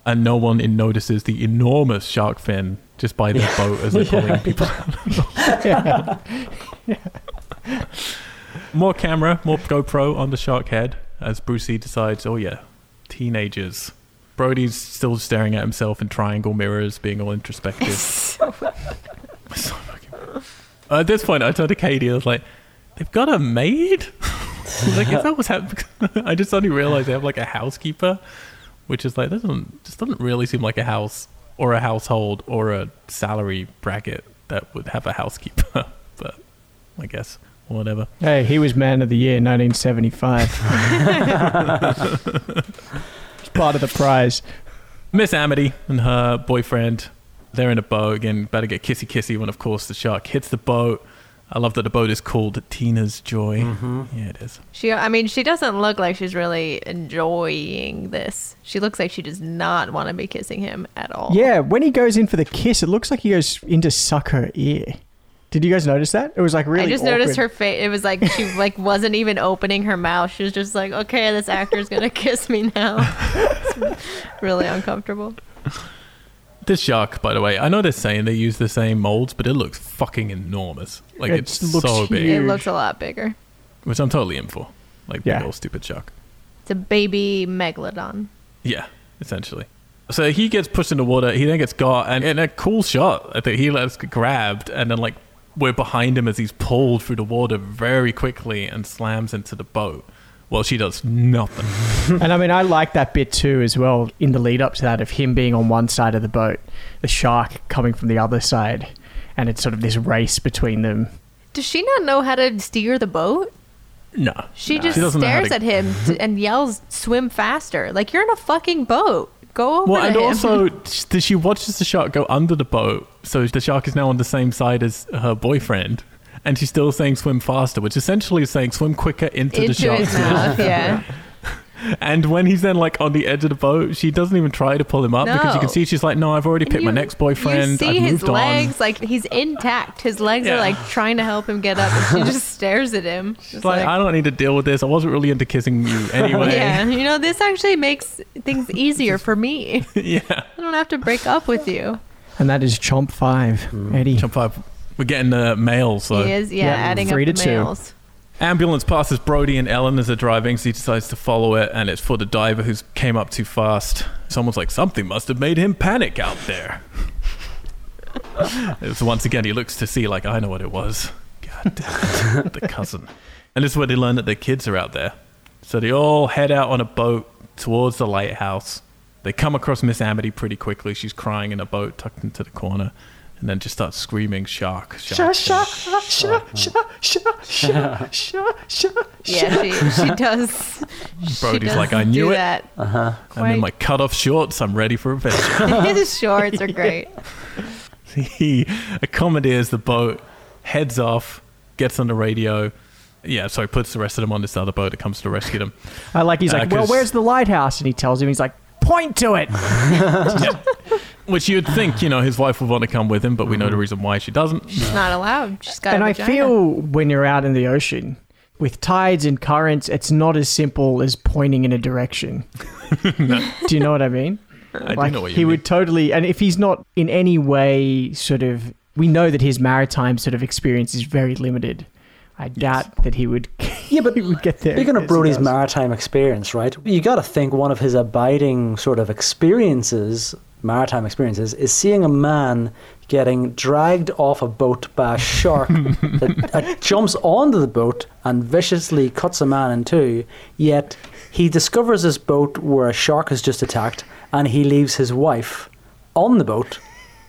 And no one in notices the enormous shark fin just by the boat as they're pulling people. Out. More camera, more GoPro on the shark head as Brucey decides, oh yeah, teenagers. Brody's still staring at himself in triangle mirrors, being all introspective. So fucking- Uh, at this point, I turned to Katie. I was like, "They've got a maid." like, is that what's happening? I just suddenly realized they have like a housekeeper, which is like doesn't just doesn't really seem like a house or a household or a salary bracket that would have a housekeeper. but I guess whatever. Hey, he was man of the year 1975. It's part of the prize. Miss Amity and her boyfriend, they're in a boat again, about to get kissy kissy when, of course, the shark hits the boat. I love that the boat is called Tina's Joy. Mm-hmm. Yeah, it is. She, I mean, she doesn't look like she's really enjoying this. She looks like she does not want to be kissing him at all. Yeah, when he goes in for the kiss, it looks like he goes in to suck her ear. Did you guys notice that? It was like really. I just noticed her face. It was like she like wasn't even opening her mouth. She was just like, "Okay, this actor's gonna kiss me now." It's really uncomfortable. This shark, by the way, I know they're saying they use the same molds, but it looks fucking enormous. Like, It it's looks so big, It Huge. looks a lot bigger. which I'm totally in for. Like, Yeah. big old stupid shark. It's a baby megalodon. Yeah, essentially. So he gets pushed in the water. He then gets got, and in a cool shot, I think he gets grabbed, and then like we're behind him as he's pulled through the water very quickly and slams into the boat. Well, she does nothing. and I mean, I like that bit too, as well, in the lead up to that of him being on one side of the boat, the shark coming from the other side, and it's sort of this race between them. Does she not know how to steer the boat? No, She Nah. just doesn't know how stares to- at him and yells, "Swim faster!" Like you're in a fucking boat. Go over Well, and him. also sh- she watches the shark go under the boat, so the shark is now on the same side as her boyfriend, and she's still saying swim faster, which essentially is saying swim quicker into, the into shark's mouth. Yeah. And when he's then like on the edge of the boat, she doesn't even try to pull him up because you can see she's like, "No, I've already And picked my next boyfriend. You see I've his moved legs, on." like he's intact. His legs Yeah. are like trying to help him get up, and she just stares at him. She's It's like, I don't need to deal with this. I wasn't really into kissing you anyway. yeah, you know, this actually makes things easier for me. yeah. I don't have to break up with you. And that is Chomp 5, hmm. Eddie. Jump five. We're getting the mail, so he is, yeah, Yeah, adding three up to the two. males. Ambulance passes Brody and Ellen as they're driving, so he decides to follow it, and it's for the diver who's came up too fast. Someone's like, something must have made him panic out there. it's once again he looks to see like I know what it was. God damn it, the cousin. And this is where they learn that their kids are out there. So they all head out on a boat towards the lighthouse. They come across Miss Amity pretty quickly. She's crying in a boat tucked into the corner, and then just starts screaming, "Shark! Shark!" Yeah, she, she does. she Brody's does like, "I do knew it." That. Uh-huh. I'm in my cut off shorts. I'm ready for adventure. His shorts are great. he accommodates the boat, heads off, gets on the radio. Yeah, so he puts the rest of them on this other boat that comes to rescue them. I like, he's Uh, like, well, 'cause- where's the lighthouse? And he tells him, he's like, point to it. Which you'd think, you know, his wife would want to come with him, but we know the mm. reason why she doesn't. She's not allowed. She's got and a I vagina. feel when you're out in the ocean with tides and currents, it's not as simple as pointing in a direction. Do you know what I mean? I like do know what you he mean. would totally, and if he's not in any way sort of, we know that his maritime sort of experience is very limited. I doubt that he would. Yeah, but he would get there. Speaking as of he Brody's does. maritime experience, right? You got to think one of his abiding sort of experiences, maritime experiences, is seeing a man getting dragged off a boat by a shark that uh, jumps onto the boat and viciously cuts a man in two. Yet he discovers his boat where a shark has just attacked, and he leaves his wife on the boat.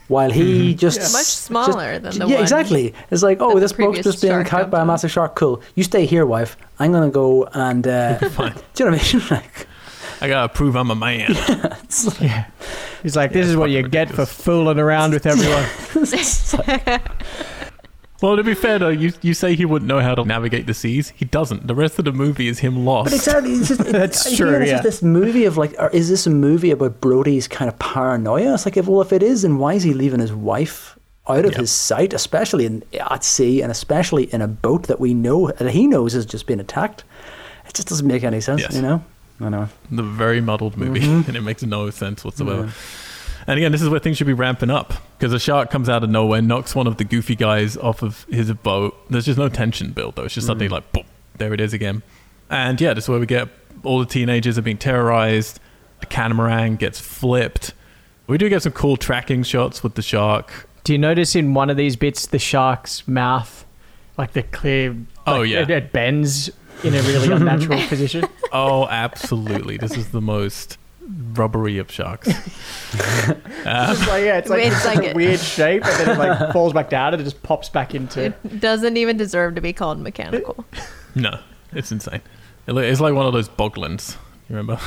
While he just Much smaller than the yeah one exactly it's like oh this boat's just being shark caught by a massive shark cool you stay here wife I'm gonna go and uh, Fine. do you know what I mean? Like, I gotta prove I'm a man. Yeah. He's like, this Yeah, is what fucking you get for fooling around with everyone. well, to be fair though, you you say he wouldn't know how to navigate the seas. He doesn't. The rest of the movie is him lost. but exactly, it's just, That's again, true, It's yeah. just this movie of like, or is this a movie about Brody's kind of paranoia? It's like, if, well, if it is, then why is he leaving his wife out of Yeah. his sight, especially in at sea, and especially in a boat that we know that he knows has just been attacked? It just doesn't make any sense, Yes. you know. I know. the very muddled movie, Mhm. and it makes no sense whatsoever. And again, this is where things should be ramping up because a shark comes out of nowhere, knocks one of the goofy guys off of his boat. There's just no tension built though. It's just suddenly like, boom, there it is again. And yeah, this is where we get all the teenagers are being terrorized. The catamaran gets flipped. We do get some cool tracking shots with the shark. Do you notice in one of these bits the shark's mouth, like the clear? Oh, yeah. it, it bends in a really unnatural position. Oh, absolutely. this is the most rubbery of sharks. Uh, It's like yeah, it's like, It's like a a- weird shape, and then it like falls back down, and it just pops back into. It doesn't even deserve to be called mechanical. No, it's insane. It lo- It's like one of those boglins. You remember?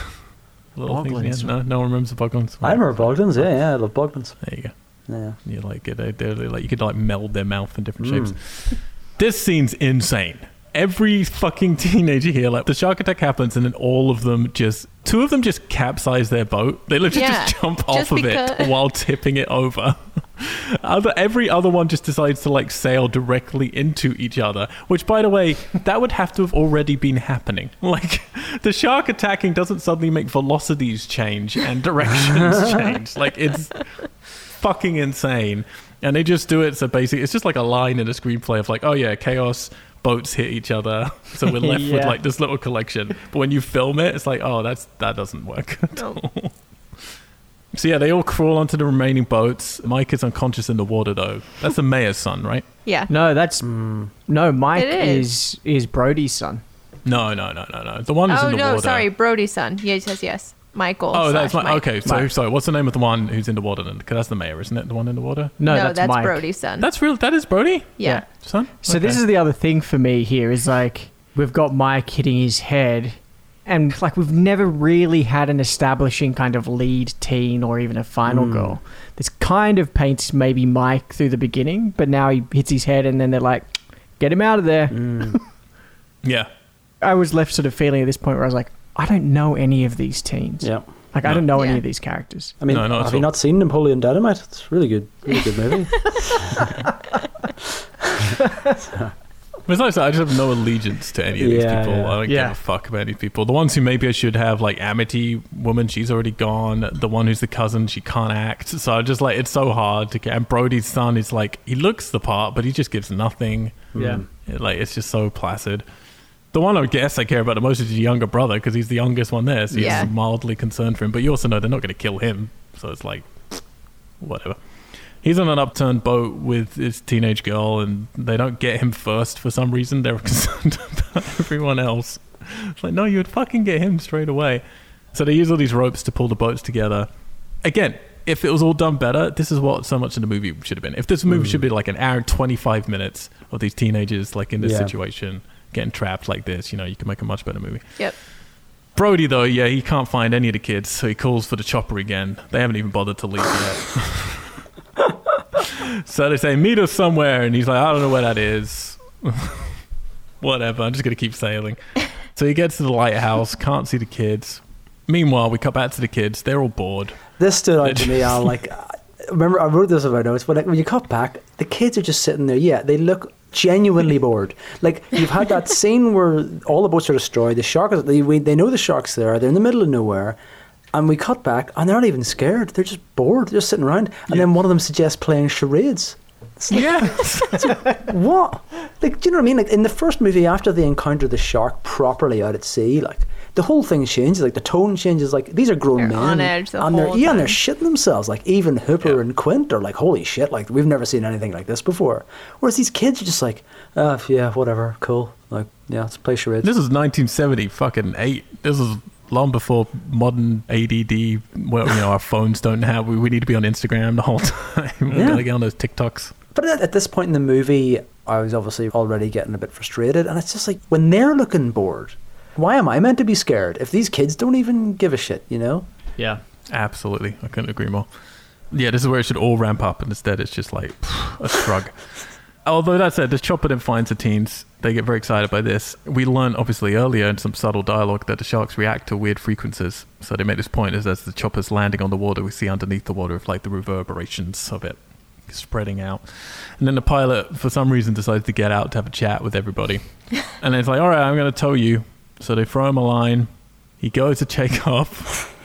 Little Boglins? Yeah, no, no one remembers the boglins. I remember Bogdans. Yeah, yeah, I love Bogdans. There you go. Yeah. You like it. They, they're like you could like meld their mouth in different Mm. shapes. This scene's insane. Every fucking teenager here, like the shark attack happens, and then all of them just two of them just capsize their boat. They literally Yeah, just jump just off of it while tipping it over. Other, every other one just decides to like sail directly into each other. Which, by the way, that would have to have already been happening. Like the shark attacking doesn't suddenly make velocities change and directions change. Like it's fucking insane. And they just do it so basically it's just like a line in a screenplay of like, oh yeah, chaos, boats hit each other. So we're left with like this little collection. But when you film it, it's like, oh that's that doesn't work. at No. all. So yeah, they all crawl onto the remaining boats. Mike is unconscious in the water though. That's the mayor's son, right? Yeah. No, that's Mm. no. Mike It is. is is Brody's son. No, no, no, no, no. The one who's Oh in the no, water. sorry, Brody's son. Yes, yes, yes. Michael. Oh, that's my, Mike. okay. So Mike. sorry, what's the name of the one who's in the water then? Because that's the mayor, isn't it? The one in the water. No, No, that's, that's, Mike. Brody's son. That's real. That is Brody, yeah. son. So this is the other thing for me here is like we've got Mike hitting his head, and like we've never really had an establishing kind of lead teen or even a final Mm. girl. This kind of paints maybe Mike through the beginning, but now he hits his head, and then they're like, "Get him out of there." Mm. yeah. I was left sort of feeling at this point where I was like, I don't know any of these teens. Yeah. Like I don't know any of these characters. I mean, No, have you all. not seen Napoleon Dynamite? It's really good. Really good movie. Besides that, I just have no allegiance to any of these people. yeah. I don't Yeah. give a fuck about any people. The ones who maybe I should have, like Amity woman, she's already gone. The one who's the cousin, she can't act. So I just like it's so hard to get. And Brody's son is like he looks the part, but he just gives nothing. Yeah. Mm. Like it's just so placid. The one I guess I care about the most is his younger brother because he's the youngest one there, so you're Yeah. mildly concerned for him. But you also know they're not going to kill him, so it's like whatever. He's on an upturned boat with his teenage girl, and they don't get him first for some reason. They're concerned about everyone else. It's like, no, you would fucking get him straight away. So they use all these ropes to pull the boats together. Again, if it was all done better, this is what so much of the movie should have been. If this movie Mm. should be like an hour and 25 minutes of these teenagers like in this Yeah. situation getting trapped like this, you know, you can make a much better movie. Yep. Brody, though, yeah, he can't find any of the kids, so he calls for the chopper again. They haven't even bothered to leave yet. so they say, meet us somewhere, and he's like, I don't know where that is. Whatever, I'm just going to keep sailing. So he gets to the lighthouse, can't see the kids. Meanwhile, we cut back to the kids. They're all bored. This stood out to me, Al. Like, I- remember, I wrote this in my notes, but like, when you cut back, the kids are just sitting there. Yeah, they look genuinely bored. Like, you've had that scene where all the boats are destroyed. The shark is, they, we, they know the shark's there. They're in the middle of nowhere. And we cut back, and they're not even scared. They're just bored. They're just sitting around. And then one of them suggests playing charades. Yeah. What? Like, do you know what I mean? Like in the first movie, after they encounter the shark properly out at sea, like the whole thing changes. Like the tone changes. Like these are grown They're men, on edge the and they're whole yeah, and they're shitting themselves. Like even Hooper Yeah. and Quint are like, holy shit! Like we've never seen anything like this before. Whereas these kids are just like, oh, yeah, whatever, cool. Like yeah, let's play charades. This is 1970 fucking eight. This is long before modern ADD. Well, you know, our phones don't have. We, we need to be on Instagram the whole time. we Yeah. gotta get on those TikToks. But at, at this point in the movie, I was obviously already getting a bit frustrated, and it's just like when they're looking bored, why am I meant to be scared if these kids don't even give a shit? You know? Yeah. Absolutely, I couldn't agree more. Yeah, this is where it should all ramp up, and instead it's just like a shrug. Although that said, this chopper then finds the teens. They get very excited by this. We learned obviously earlier in some subtle dialogue that the sharks react to weird frequencies. So they make this point is as the chopper's landing on the water, we see underneath the water of like the reverberations of it spreading out. And then the pilot, for some reason, decides to get out to have a chat with everybody. and it's like, all right, I'm going to tow you. So they throw him a line. He goes to take off.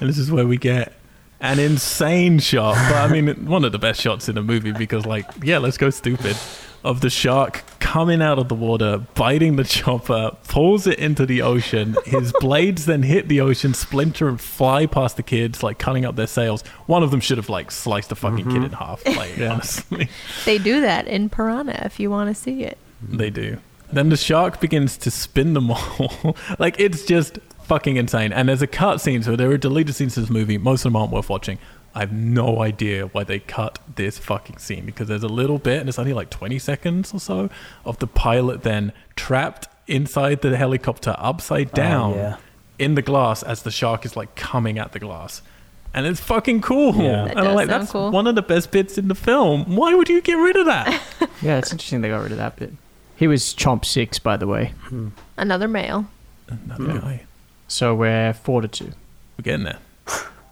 And this is where we get an insane shot. But I mean, one of the best shots in the movie because, like, yeah, let's go stupid. Of the shark coming out of the water, biting the chopper, pulls it into the ocean. His blades then hit the ocean, splinter, and fly past the kids, like cutting up their sails. One of them should have like sliced the fucking kid mm-hmm. in half. Like, honestly, They do that in Piranha if you want to see it. they do. Then the shark begins to spin them all. like it's just fucking insane. And there's a cut scene, so there are deleted scenes to this movie. Most of them aren't worth watching. I have no idea why they cut this fucking scene because there's a little bit, and it's only like 20 seconds or so, of the pilot then trapped inside the helicopter upside oh, down Oh, yeah. in the glass as the shark is like coming at the glass. And it's fucking cool. Yeah. and That I'm like, sound that's cool. one of the best bits in the film. Why would you get rid of that? Yeah, it's interesting they got rid of that bit. He was Chomp 6, by the way. Another male. Another guy. So we're 4 to 2. We're getting there.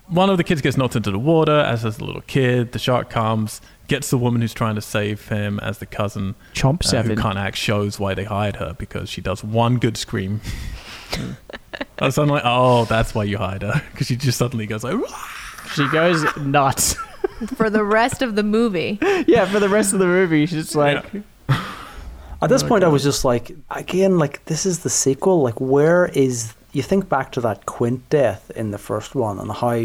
One of the kids gets knocked into the water, as does the little kid. The shark comes, gets the woman who's trying to save him as the cousin, Chomp uh, 7. who can't act, shows why they hired her because she does one good scream. I was suddenly like, oh, that's why you hired her because she just suddenly goes like, "Wah!" She goes nuts. For the rest of the movie. yeah, for the rest of the movie, she's just like, At this point, I was just like, again, like this is the sequel. Like, where is? You think back to that Quint death in the first one and how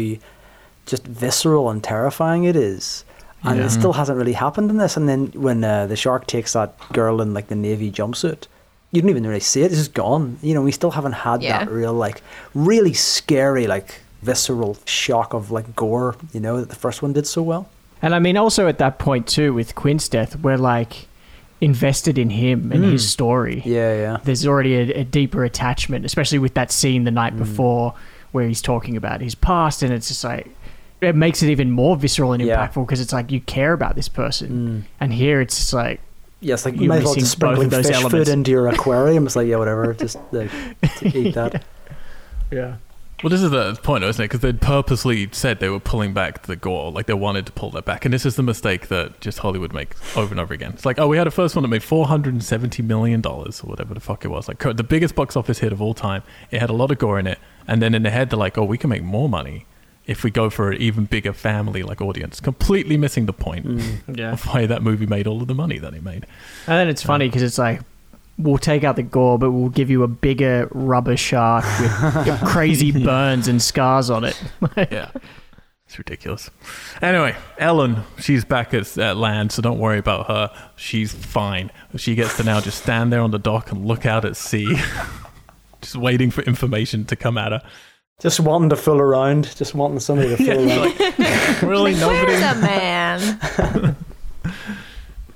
just visceral and terrifying it is. And Yeah. it still hasn't really happened in this. And then when uh, the shark takes that girl in like the navy jumpsuit, you don't even really see it. It's just gone. You know, we still haven't had Yeah. that real like really scary like visceral shock of like gore. You know that the first one did so well. And I mean, also at that point too, with Quint's death, we're like invested in him and his mm. story. Yeah, yeah. There's already a, a deeper attachment, especially with that scene the night mm. before where he's talking about his past, and it's just like it makes it even more visceral and Yeah. impactful because it's like you care about this person, mm. and here it's just like Yes, like you You're might as well just sprinkling those fish elements. food into your aquarium. It's like yeah, whatever. Just like eat that. yeah. Well, this is the point, isn't it? Because they'd purposely said they were pulling back the gore, like they wanted to pull that back, and this is the mistake that just Hollywood makes over and over again. It's like, oh, we had a first one that made four hundred and seventy million dollars, or whatever the fuck it was, like the biggest box office hit of all time. It had a lot of gore in it, and then in the head they're like, oh, we can make more money if we go for an even bigger family like audience. Completely missing the point mm, Yeah. of why that movie made all of the money that it made. And then it's funny um, because it's like we'll take out the gore, but we'll give you a bigger rubber shark with crazy burns and scars on it. yeah. It's ridiculous. Anyway, Ellen, she's back at, at land, so don't worry about her. She's fine. She gets to now just stand there on the dock and look out at sea, just waiting for information to come at her. Just wanting to fool around. Just wanting somebody to fool around. Really, nobody. Where's a man?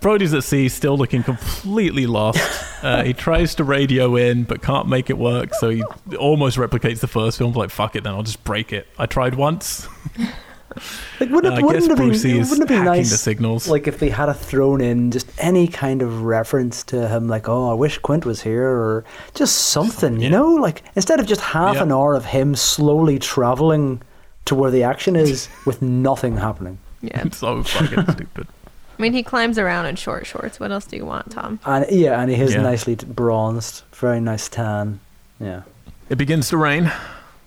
Brody's at sea, still looking completely lost. Uh, he tries to radio in, but can't make it work, so he almost replicates the first film. Like, fuck it, then I'll just break it. I tried once. Like, wouldn't, Uh, it, wouldn't it have been, wouldn't it be nice, the signals. like if they had a thrown in just any kind of reference to him, like, oh, I wish Quint was here, or just something, you know, like instead of just half Yeah. an hour of him slowly traveling to where the action is with nothing happening. Yeah. It's so fucking stupid. I mean, he climbs around in short shorts. What else do you want, Tom? And yeah, and he is Yeah. nicely bronzed, very nice tan. Yeah. It begins to rain.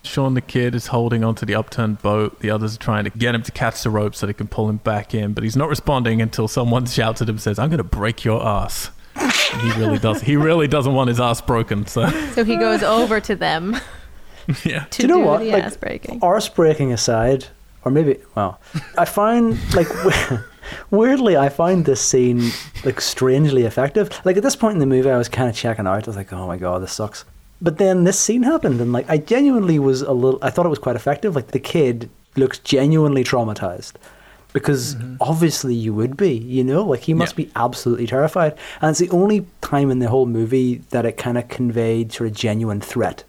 Sean the kid is holding onto the upturned boat. The others are trying to get him to catch the rope so they can pull him back in, but he's not responding until someone shouts at him and says, I'm going to break your ass. And he really does. He really doesn't want his ass broken. So, So he goes over to them yeah. to Do you know do what? the Like, ass breaking. arse breaking aside, or maybe well, I find like weirdly, I find this scene like strangely effective. Like at this point in the movie, I was kind of checking out. I was like, oh my god, this sucks. But then this scene happened, and like I genuinely was a little. I thought it was quite effective. Like the kid looks genuinely traumatized. Because mm-hmm. obviously you would be, you know, like he must Yeah. be absolutely terrified, and it's the only time in the whole movie that it kind of conveyed sort of genuine threat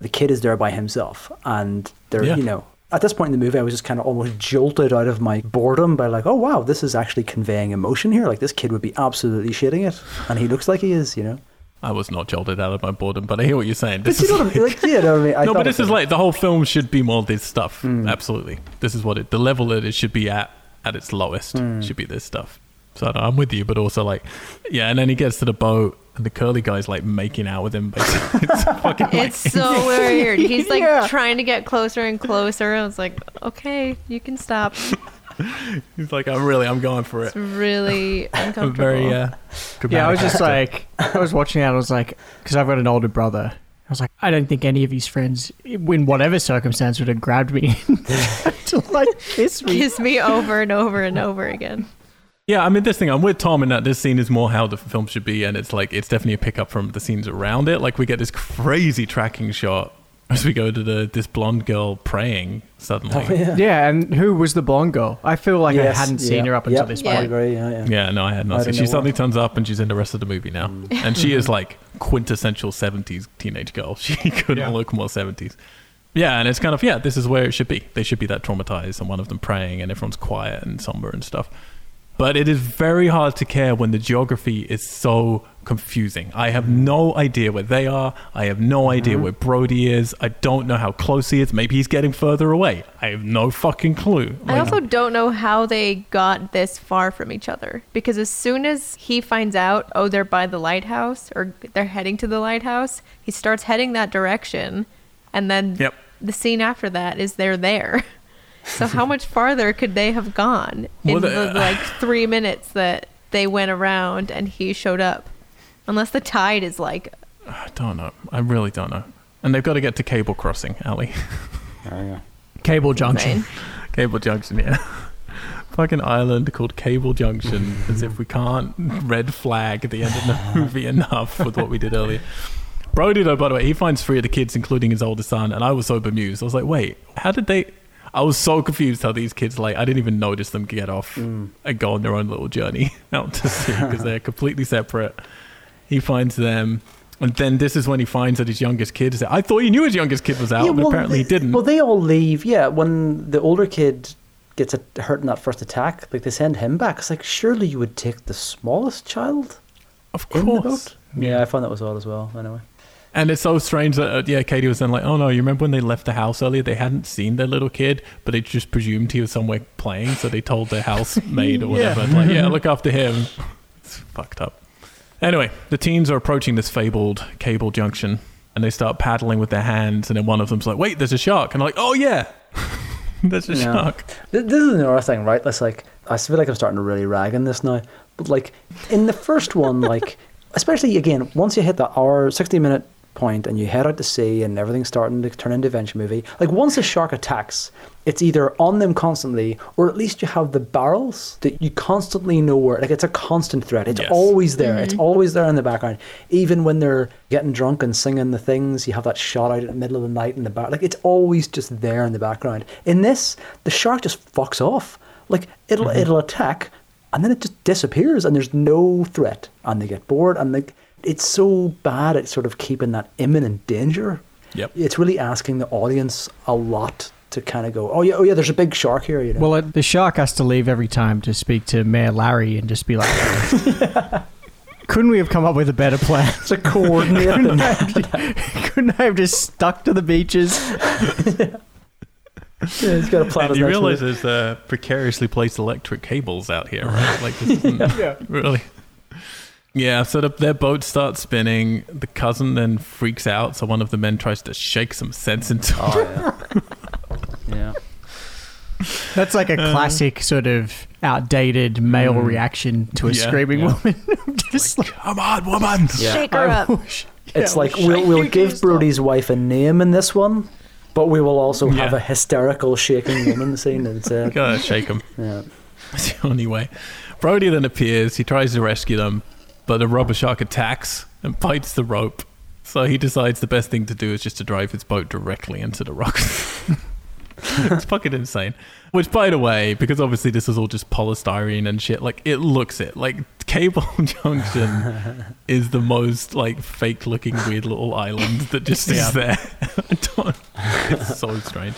the kid is there by himself and they're Yeah. you know at this point in the movie i was just kind of almost jolted out of my boredom by like oh wow this is actually conveying emotion here like this kid would be absolutely shitting it and he looks like he is you know I was not jolted out of my boredom, but I hear what you're saying. but This you is know what I mean? like yeah, you what I mean I no, but this is like the whole film should be more this stuff. Mm. Absolutely, this is what it. The level that it should be at at its lowest Mm. should be this stuff. So I don't know, I'm with you, but also like, yeah. And then he gets to the boat, and the curly guy's like making out with him. Basically, it's fucking. Like, It's so weird. He's like Yeah. trying to get closer and closer. I was like, okay, you can stop. he's like, I'm really, I'm going for It's it. really I'm uncomfortable. very. Uh, Yeah, I was just like, I was watching it. I was like, because I've got an older brother. I was like, I don't think any of his friends, in whatever circumstance, would have grabbed me to like kiss me. Kiss me over and over and over again. Yeah, I mean, this thing, I'm with Tom in that this scene is more how the film should be, and it's like, it's definitely a pickup from the scenes around it. Like, we get this crazy tracking shot as we go to the this blonde girl praying suddenly. oh, yeah. Yeah, and who was the blonde girl? I feel like I hadn't seen her up until yep, this Yeah. I point. agree yeah, yeah. Yeah, no, I had I not seen. don't She suddenly why. turns up and she's in the rest of the movie now. Mm. And she is like quintessential 70s teenage girl. She couldn't Yeah. look more 70s. Yeah, and it's kind of, yeah, this is where it should be. They should be that traumatized and one of them praying and everyone's quiet and somber and stuff. But it is very hard to care when the geography is so confusing. I have mm-hmm. no idea where they are. I have no idea mm-hmm. where Brody is. I don't know how close he is. Maybe he's getting further away. I have no fucking clue. I Like, also don't know how they got this far from each other because as soon as he finds out, oh, they're by the lighthouse or they're heading to the lighthouse, he starts heading that direction, and then Yep. the scene after that is they're there. So how much farther could they have gone in Well, the, the- uh, like three minutes that they went around and he showed up? Unless the tide is like I don't know. I really don't know. And they've got to get to Cable Crossing, Ali. There oh, you go. Cable Junction. insane. Cable Junction, yeah. Fucking island called Cable Junction, as if we can't red flag the end of the movie enough with what we did earlier. Brody, though, by the way, he finds three of the kids, including his oldest son, and I was so bemused. I was like, wait, how did they. I was so confused how these kids, like, I didn't even notice them get off mm. and go on their own little journey out to sea because they're completely separate. He finds them. And then this is when he finds that his youngest kid is. I thought he knew his youngest kid was out, Yeah, but well, apparently he didn't. Well, they all leave. Yeah, when the older kid gets a, hurt in that first attack, like they send him back. It's like surely you would take the smallest child of course. Yeah, I found that was odd as well. Anyway, And it's so strange that, uh, yeah, Katie was then like, oh no, you remember when they left the house earlier? They hadn't seen their little kid, but they just presumed he was somewhere playing, so they told their housemaid or whatever, Yeah. like, yeah, look after him. It's fucked up. Anyway, the teens are approaching this fabled cable junction, and they start paddling with their hands, and then one of them's like, wait, there's a shark. And I'm like, oh yeah, there's a shark. This is another thing, right? That's like I feel like I'm starting to really rag on this now. But like in the first one, like especially again, once you hit that hour, sixty minute point, and you head out to sea, and everything's starting to turn into adventure movie. Like once a shark attacks, it's either on them constantly, or at least you have the barrels that you constantly know where. Like it's a constant threat. It's Yes. always there. It's mm-hmm. always there in the background. Even when they're getting drunk and singing the things, you have that shot out in the middle of the night in the back. Like it's always just there in the background. In this, the shark just fucks off. Like it'll mm-hmm. it'll attack, and then it just disappears, and there's no threat, and they get bored, and like it's so bad at sort of keeping that imminent danger. Yep. It's really asking the audience a lot to kind of go, oh yeah, oh yeah, there's a big shark here, you know. Well, it, the shark has to leave every time to speak to Mayor Larry and just be like, couldn't we have come up with a better plan? it's a coordinate. couldn't I have just stuck to the beaches? yeah, he's got a plan. And his you next realize there's uh, precariously placed electric cables out here, right? Like, this isn't Yeah. really. Yeah, so the, their boat starts spinning. The cousin then freaks out, so one of the men tries to shake some sense into him. Oh yeah. yeah. That's like a um, classic sort of outdated male mm. reaction to a Yeah, screaming yeah. woman. Oh just like, Come on, woman! Yeah. Shake her up. wish- It's like we'll we'll give Brody's wife a name in this one, but we will also have a hysterical shaking woman scene instead. Gotta shake him. Yeah. That's the only way. Brody then appears. He tries to rescue them, but the rubber shark attacks and bites the rope. So he decides the best thing to do is just to drive his boat directly into the rocks. it's fucking insane. Which, by the way, because obviously this is all just polystyrene and shit, like it looks it. Like Cable Junction is the most like fake looking weird little island that just Yeah. is there. It's so strange.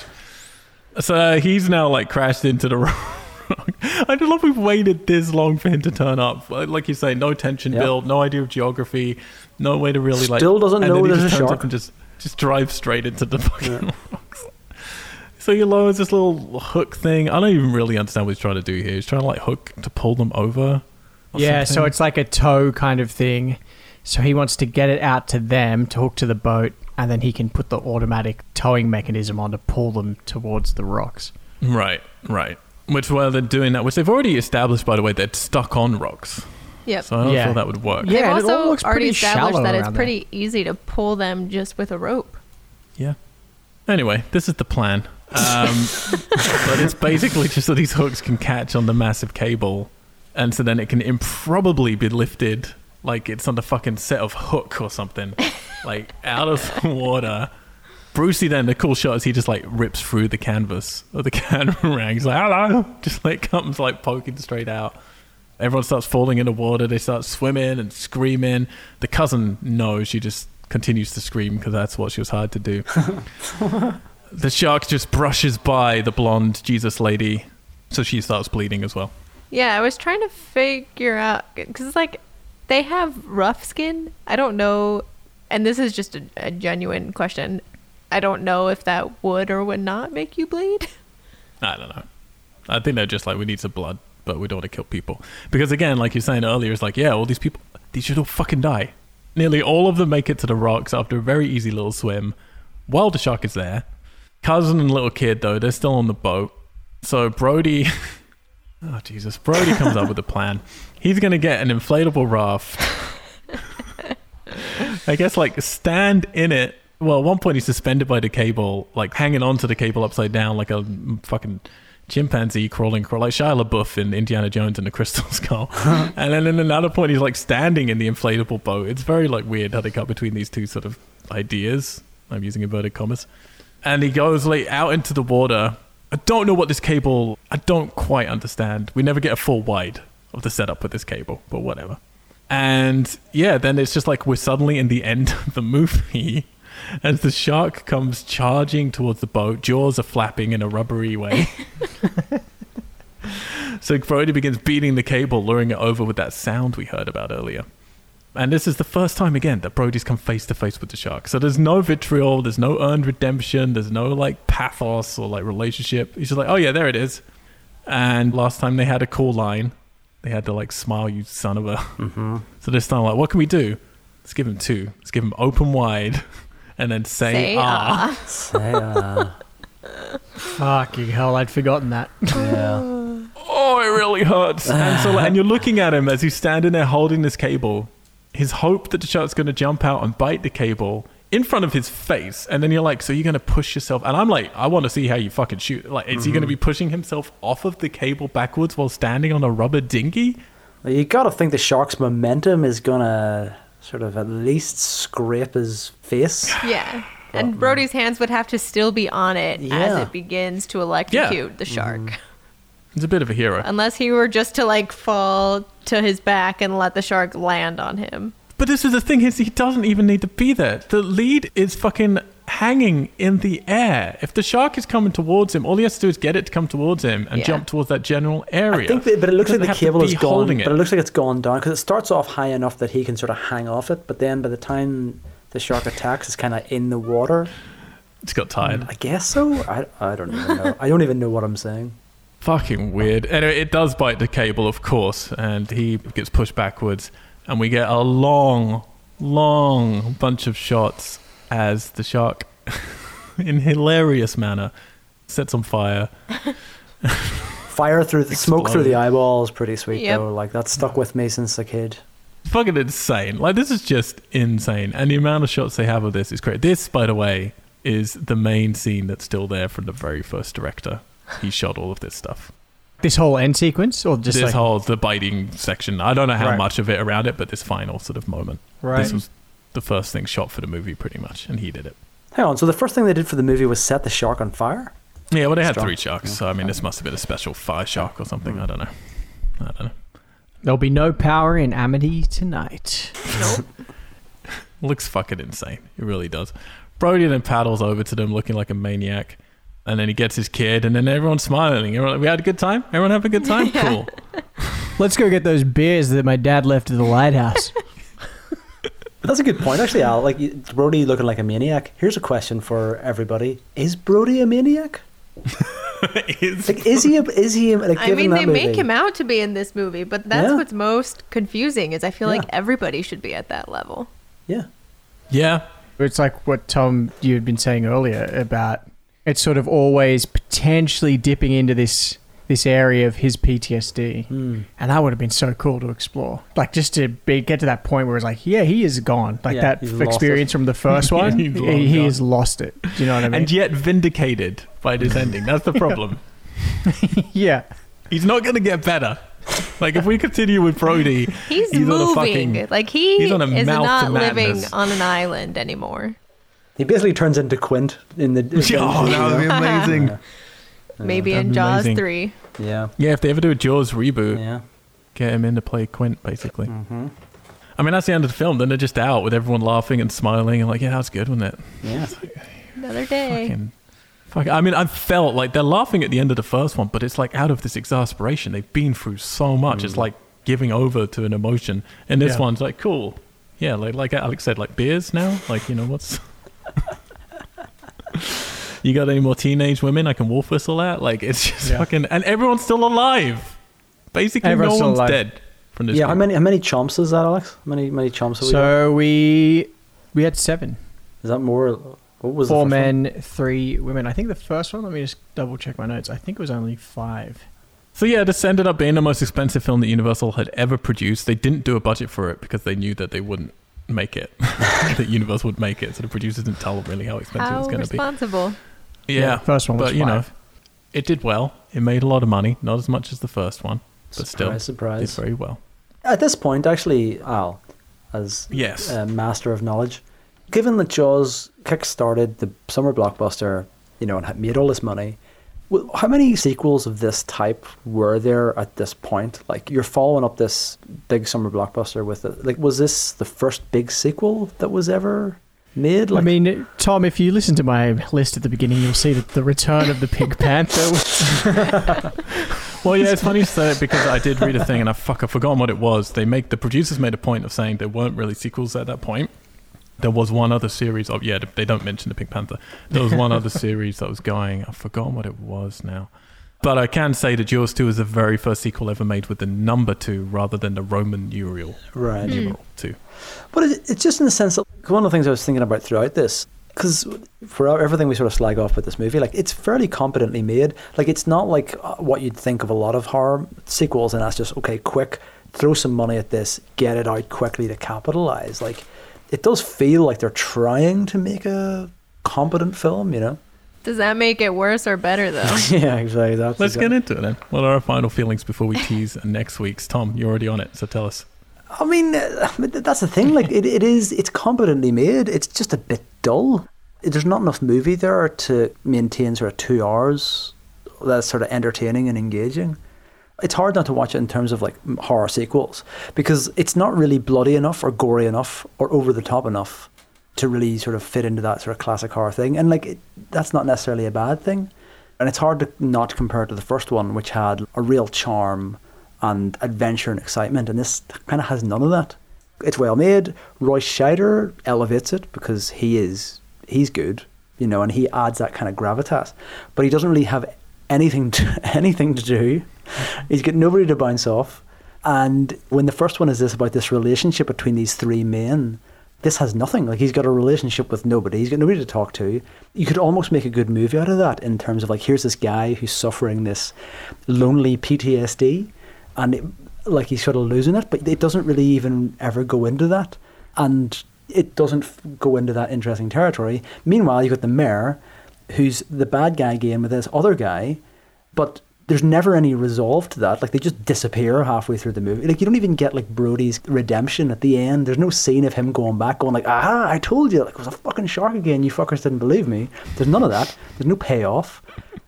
So he's now like crashed into the rock. I don't know if we've waited this long for him to turn up. Like like you say, no tension Yep. build, no idea of geography, no way to really like. Still doesn't know there's a shark. and just just drives straight into the fucking rocks. So he lowers this little hook thing. I don't even really understand what he's trying to do here. He's trying to like hook to pull them over. Yeah, so it's like a tow kind of thing. So he wants to get it out to them to hook to the boat, and then he can put the automatic towing mechanism on to pull them towards the rocks. right, right. Which while they're doing that, which they've already established by the way, they're stuck on rocks. Yep. So I don't Yeah. feel that would work. Yeah, They've and it all also looks already pretty established shallow that it's around pretty easy to pull them just with a rope. Yeah. Anyway, this is the plan. Um, but it's basically just so these hooks can catch on the massive cable, and so then it can improbably be lifted like it's on the fucking set of Hook or something, like out of the water. Brucey then the cool shot is he just like rips through the canvas of the catamaran. He's like, hello, just like comes like poking straight out. Everyone starts falling in the water. They start swimming and screaming. The cousin knows. She just continues to scream because that's what she was hired to do. the shark just brushes by the blonde Jesus lady, so she starts bleeding as well. Yeah, I was trying to figure out because it's like they have rough skin. I don't know, and this is just a, a genuine question. I don't know if that would or would not make you bleed. I don't know. I think they're just like we need some blood, but we don't want to kill people because again, like you're saying earlier, it's like yeah, all these people, these should all fucking die. Nearly all of them make it to the rocks after a very easy little swim. While the shark is there, cousin and little kid though they're still on the boat. So Brody, oh Jesus, Brody comes up with a plan. He's gonna get an inflatable raft. I guess like stand in it. Well, at one point he's suspended by the cable, like hanging onto the cable upside down, like a fucking chimpanzee crawling, crawl like Shia LaBeouf in Indiana Jones and the Crystal Skull. and then in another point, he's like standing in the inflatable boat. It's very like weird how they cut between these two sort of ideas. I'm using inverted commas. And he goes like out into the water. I don't know what this cable. I don't quite understand. We never get a full wide of the setup with this cable, but whatever. And yeah, then it's just like we're suddenly in the end of the movie as the shark comes charging towards the boat. Jaws are flapping in a rubbery way. so Brody begins beating the cable, luring it over with that sound we heard about earlier. And this is the first time again that Brody's come face to face with the shark. So there's no vitriol, there's no earned redemption, there's no like pathos or like relationship. He's just like, oh yeah, there it is. And last time they had a cool line, they had to like smile, you son of a. Mm-hmm. So this time, like, what can we do? Let's give him two. Let's give him open wide, and then say, Say ah. ah. Say, uh, Fucking hell, I'd forgotten that. yeah. Oh, it really hurts. and so, and you're looking at him as he's standing there holding this cable. His hope that the shark's going to jump out and bite the cable in front of his face, and then you're like, so you're going to push yourself. And I'm like, I want to see how you fucking shoot. Like, is he going to be pushing himself off of the cable backwards while standing on a rubber dinghy? You got to think the shark's momentum is gonna sort of at least scrape his face. Yeah. And uh, Brody's hands would have to still be on it as it begins to electrocute the shark. Mm-hmm. He's a bit of a hero. Unless he were just to like fall to his back and let the shark land on him. But this is the thing: is he doesn't even need to be there. The lead is fucking hanging in the air. If the shark is coming towards him, all he has to do is get it to come towards him and Yeah. jump towards that general area. I think, that, but it looks like the cable is gone. But it. it looks like it's gone down because it starts off high enough that he can sort of hang off it. But then by the time the shark attacks, it's kind of in the water. It's got tired. I guess so. I, I don't even know. I don't even know what I'm saying. Fucking weird. Anyway, it does bite the cable, of course, and he gets pushed backwards, and we get a long, long bunch of shots as the shark, in hilarious manner, sets on fire. Fire through the smoke through the Explode. eyeballs, pretty sweet Yep. though. Like that stuck with me since a kid. fucking insane. Like this is just insane, and the amount of shots they have of this is great. This, by the way, is the main scene that's still there from the very first director. He shot all of this stuff. This whole end sequence, or just this like whole the biting section. I don't know how Right. much of it around it, but this final sort of moment. right? This was the first thing shot for the movie, pretty much, and he did it. Hang on. So the first thing they did for the movie was set the shark on fire. Yeah, well, they had Strong. three sharks, so I mean, this must have been a special fire shark or something. Mm. I don't know. I don't know. There'll be no power in Amity tonight. Looks fucking insane. It really does. Brody then paddles over to them looking like a maniac. And then he gets his kid, and then everyone's smiling. Everyone, we had a good time? Everyone have a good time? Cool. Let's go get those beers that my dad left at the lighthouse. But that's a good point, actually, Al. Like Brody looking like a maniac. Here's a question for everybody: Is Brody a maniac? It's- Like, is he? A, is he? A, like, I mean, they movie, make him out to be in this movie, but that's Yeah. what's most confusing. Is I feel like everybody should be at that level. Yeah. yeah. It's like what Tom you had been saying earlier about it's sort of always potentially dipping into this this area of his PTSD, Hmm. and that would have been so cool to explore. Like just to be, get to that point where it's like, yeah, he is gone. Like Yeah, that he's f- lost experience from the first one, he's he, he has lost it. Do you know what I mean? And yet vindicated by this ending. That's the problem. yeah, He's not going to get better. Like, if we continue with Brody, He's, He's on a moving. fucking- like he he's on a is mouth not living on an island anymore. He basically turns into Quint in the. oh, that would be amazing. Yeah. Maybe in Jaws amazing. three. Yeah. Yeah, if they ever do a Jaws reboot, Yeah. get him in to play Quint, basically. Mm-hmm. I mean, that's the end of the film. Then they're just out with everyone laughing and smiling and like, yeah, that was good, wasn't it? Yeah. Another day. Fucking, fuck. I mean, I felt like they're laughing at the end of the first one, but it's like out of this exasperation. They've been through so much. It's like giving over to an emotion. And this Yeah. one's like, cool. Yeah, like like Alex said, like beers now. Like you know what's. you got any more teenage women I can wolf whistle at? Like it's just Yeah. fucking, and everyone's still alive. Basically, Everyone's no one's alive. dead from this. Yeah. How many? How many chomps is that, Alex? How many? Many chomps have we got? so we we had seven, Is that more? What was four the first one? men, three women. I think the first one. Let me just double check my notes. I think it was only five. So yeah, this ended up being the most expensive film that Universal had ever produced. They didn't do a budget for it because they knew that they wouldn't make it. that Universal would make it, so the producers didn't tell them really how expensive it was going to be. responsible. Yeah, first one was but you know, it did well. It made a lot of money, not as much as the first one, but surprise, still did very well. At this point, actually, Al, as Yes. uh, master of knowledge, given that Jaws kick-started the summer blockbuster, you know, and had made all this money, how many sequels of this type were there at this point? Like, you're following up this big summer blockbuster with it. Like, was this the first big sequel that was ever made? Like, I mean, Tom, if you listen to my list at the beginning, you'll see that the return of the Pink Panther was Well, yeah, it's funny you say it because I did read a thing and I fuck, I've forgotten what it was. They make the producers made a point of saying there weren't really sequels at that point. There was one other series of yeah, they don't mention the Pink Panther. There was one other series that was going. I've forgotten what it was now. But I can say that Jaws 2 is the very first sequel ever made with the number two rather than the Roman numeral, right. numeral hmm. two. But it, it's just in the sense that one of the things I was thinking about throughout this, because for everything we sort of slag off with this movie, like it's fairly competently made. Like it's not like uh, what you'd think of a lot of horror sequels, and that's just okay, quick, throw some money at this, get it out quickly to capitalize. Like it does feel like they're trying to make a competent film, you know? Does that make it worse or better though? yeah, exactly. That's Let's exactly- get into it then. What are our final feelings before we tease next week's? Tom, you're already on it, so tell us. I mean, uh, that's the thing. Like, it, it is, it's competently made. It's just a bit dull. There's not enough movie there to maintain sort of two hours that's sort of entertaining and engaging. It's hard not to watch it in terms of like horror sequels because it's not really bloody enough or gory enough or over the top enough to really sort of fit into that sort of classic horror thing. And like, it, that's not necessarily a bad thing. And it's hard to not compare it to the first one, which had a real charm and adventure and excitement. And this kind of has none of that. It's well made. Roy Scheider elevates it because he is he's good, you know, and he adds that kind of gravitas. But he doesn't really have anything to, anything to do. He's got nobody to bounce off. And when the first one is this about this relationship between these three men, this has nothing. Like he's got a relationship with nobody. He's got nobody to talk to. You could almost make a good movie out of that in terms of like here's this guy who's suffering this lonely PTSD, and it, like he's sort of losing it, but it doesn't really even ever go into that, and it doesn't f- go into that interesting territory. Meanwhile, you've got the mayor, who's the bad guy again with this other guy, but there's never any resolve to that. Like they just disappear halfway through the movie. Like you don't even get like Brody's redemption at the end. There's no scene of him going back, going like, "Ah, I told you, like it was a fucking shark again. You fuckers didn't believe me." There's none of that. There's no payoff.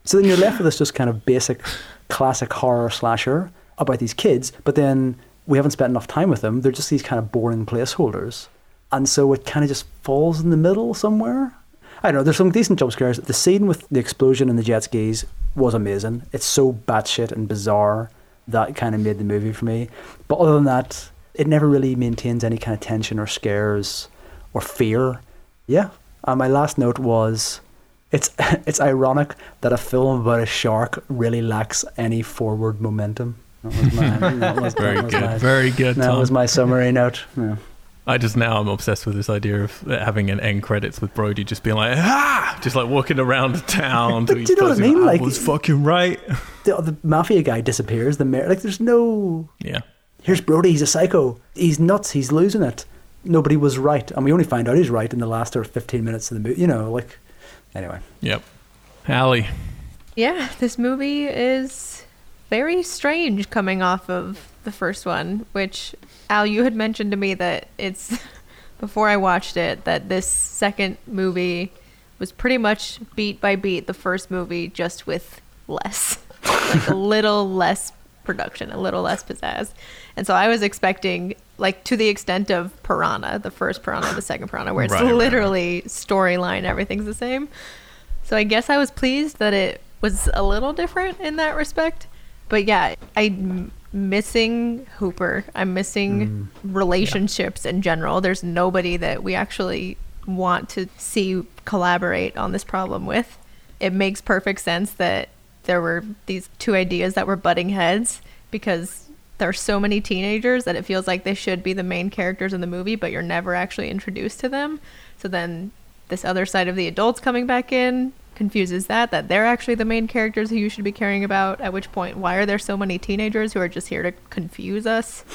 So then you're left with this just kind of basic, classic horror slasher about these kids. But then we haven't spent enough time with them. They're just these kind of boring placeholders, and so it kind of just falls in the middle somewhere. I don't know. There's some decent jump scares. The scene with the explosion and the jet skis was amazing. It's so batshit and bizarre that kind of made the movie for me. But other than that, it never really maintains any kind of tension or scares or fear. Yeah. And my last note was, it's it's ironic that a film about a shark really lacks any forward momentum. That was my, that was, Very that was good. my- Very good, that Tom. was my summary note. Yeah. I just now I'm obsessed with this idea of having an end credits with Brody just being like ah, just like walking around the town. But do you know what I mean? Like- was fucking right. The, the mafia guy disappears. The mayor, like, there's no Yeah, here's Brody, he's a psycho. He's nuts, he's losing it. Nobody was right. And we only find out he's right in the last or 15 minutes of the movie. You know, like, anyway. yep. Allie, Yeah, this movie is very strange coming off of the first one, which Al, you had mentioned to me that it's before I watched it that this second movie was pretty much beat by beat the first movie, just with less, like a little less production, a little less pizzazz. And so I was expecting, like, to the extent of Piranha, the first Piranha, the second Piranha, where it's Right, right, right. literally storyline, everything's the same. So I guess I was pleased that it was a little different in that respect. But yeah, I'm missing Hooper. I'm missing mm. relationships in general. There's nobody that we actually want to see collaborate on this problem with. It makes perfect sense that there were these two ideas that were butting heads because there are so many teenagers that it feels like they should be the main characters in the movie, but you're never actually introduced to them. So then this other side of the adults coming back in confuses that that they're actually the main characters who you should be caring about at which point why are there so many teenagers who are just here to confuse us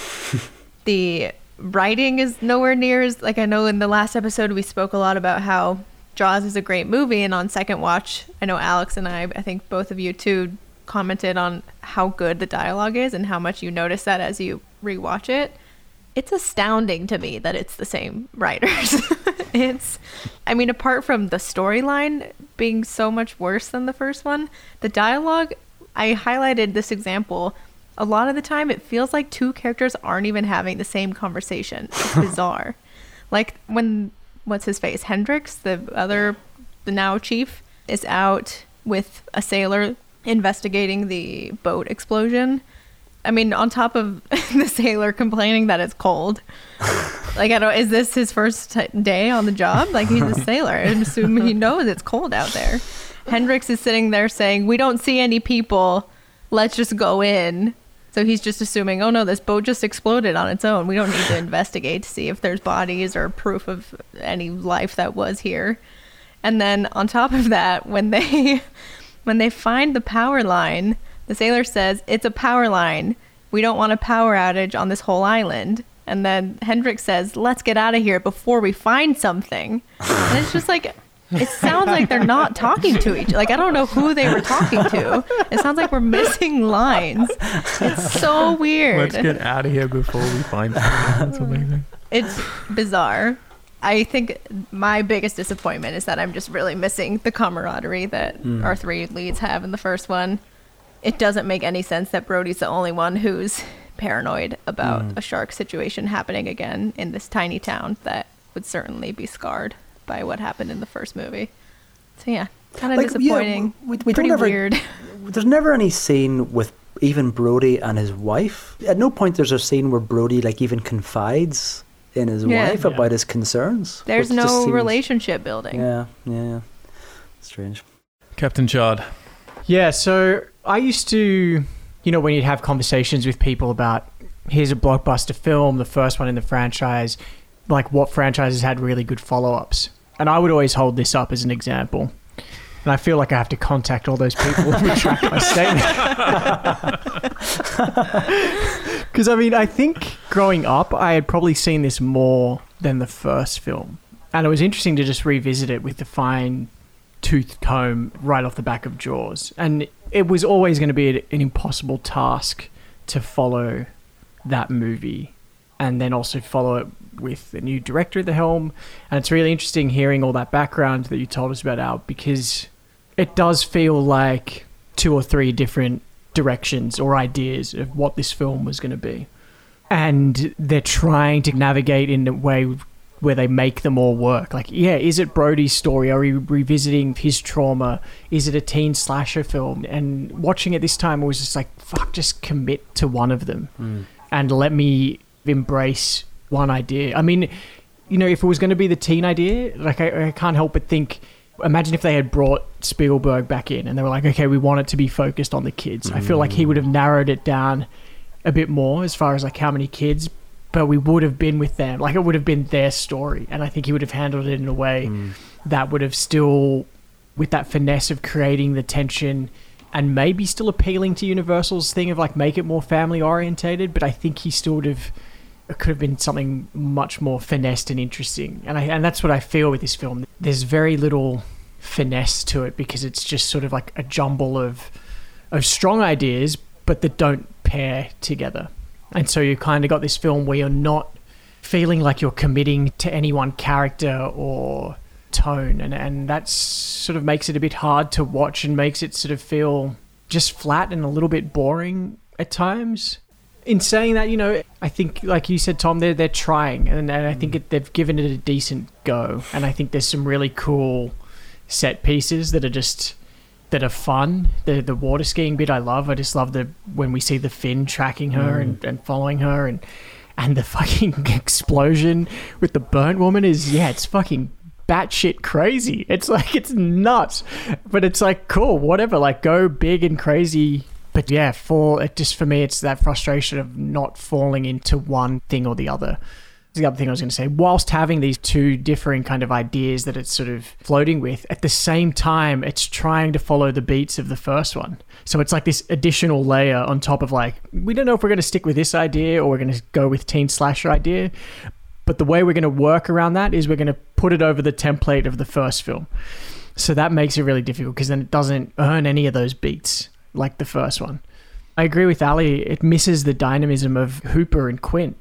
the writing is nowhere near as like i know in the last episode we spoke a lot about how jaws is a great movie and on second watch i know alex and i i think both of you too commented on how good the dialogue is and how much you notice that as you rewatch it. It's astounding to me that it's the same writers. it's, I mean, apart from the storyline being so much worse than the first one, the dialogue, I highlighted this example. A lot of the time, it feels like two characters aren't even having the same conversation. It's bizarre. like when, what's his face? Hendricks, the other, the now chief, is out with a sailor investigating the boat explosion. I mean, on top of the sailor complaining that it's cold, like I don't. Is this his first t- day on the job? Like he's a sailor. I assume he knows it's cold out there. Hendricks is sitting there saying, "We don't see any people. Let's just go in." So he's just assuming, "Oh no, this boat just exploded on its own. We don't need to investigate to see if there's bodies or proof of any life that was here." And then on top of that, when they when they find the power line, the sailor says, It's a power line. We don't want a power outage on this whole island. And then Hendricks says, Let's get out of here before we find something. And it's just like, it sounds like they're not talking to each like i don't know who they were talking to it sounds like we're missing lines it's so weird Let's get out of here before we find something. That's amazing. it's bizarre i think my biggest disappointment is that i'm just really missing the camaraderie that mm. our three leads have in the first one it doesn't make any sense that brody's the only one who's paranoid about hmm. a shark situation happening again in this tiny town that would certainly be scarred by what happened in the first movie so yeah kind of Like, yeah, disappointing we- we don't pretty ever- weird There's never any scene with even Brody and his wife. At no point there's a scene where Brody like even confides in his Yeah. wife Yeah. about his concerns. there's no seems- relationship building Yeah, yeah. Strange. Captain Chard. Yeah, so I used to, you know, when you'd have conversations with people about here's a blockbuster film, the first one in the franchise, like what franchises had really good follow ups. And I would always hold this up as an example. And I feel like I have to contact all those people and retract my statement. Because, I mean, I think growing up, I had probably seen this more than the first film. And it was interesting to just revisit it with the fine tooth comb right off the back of Jaws. And it was always going to be an impossible task to follow that movie and then also follow it with a new director at the helm. And it's really interesting hearing all that background that you told us about, Al, because it does feel like two or three different directions or ideas of what this film was going to be. And they're trying to navigate in a way where they make them all work. Like, yeah, is it Brody's story? Are we revisiting his trauma? Is it a teen slasher film? And watching it this time, it was just like, fuck, just commit to one of them hmm. and let me embrace one idea. I mean, you know, if it was going to be the teen idea, like, I, I can't help but think. Imagine if they had brought Spielberg back in and they were like, okay, we want it to be focused on the kids. I feel like he hmm. would have narrowed it down a bit more as far as like how many kids, but we would have been with them. Like it would have been their story. And I think he would have handled it in a way hmm. that would have still, with that finesse of creating the tension and maybe still appealing to Universal's thing of like make it more family orientated. But I think he still would have, it could have been something much more finessed and interesting. And I, and that's what I feel with this film. There's very little finesse to it because it's just sort of like a jumble of, of strong ideas, but that don't pair together. And so you kind of got this film where you're not feeling like you're committing to any one character or tone. And, and that sort of makes it a bit hard to watch and makes it sort of feel just flat and a little bit boring at times. In saying that, you know, I think, like you said, Tom, they're, they're trying. And, and I think mm. it, they've given it a decent go. And I think there's some really cool set pieces that are just that are fun. The the water skiing bit I love. I just love the when we see the fin tracking her mm. and, and following her and and the fucking explosion with the burnt woman is yeah, it's fucking batshit crazy. It's like it's nuts. But it's like cool, whatever, like go big and crazy. But yeah, for it just for me it's that frustration of not falling into one thing or the other the other thing I was going to say, whilst having these two differing kind of ideas that it's sort of floating with, at the same time, it's trying to follow the beats of the first one. So it's like this additional layer on top of like, we don't know if we're going to stick with this idea or we're going to go with teen slasher idea. But the way we're going to work around that is we're going to put it over the template of the first film. So that makes it really difficult because then it doesn't earn any of those beats. like the first one. I agree with Ali. It misses the dynamism of Hooper and Quint.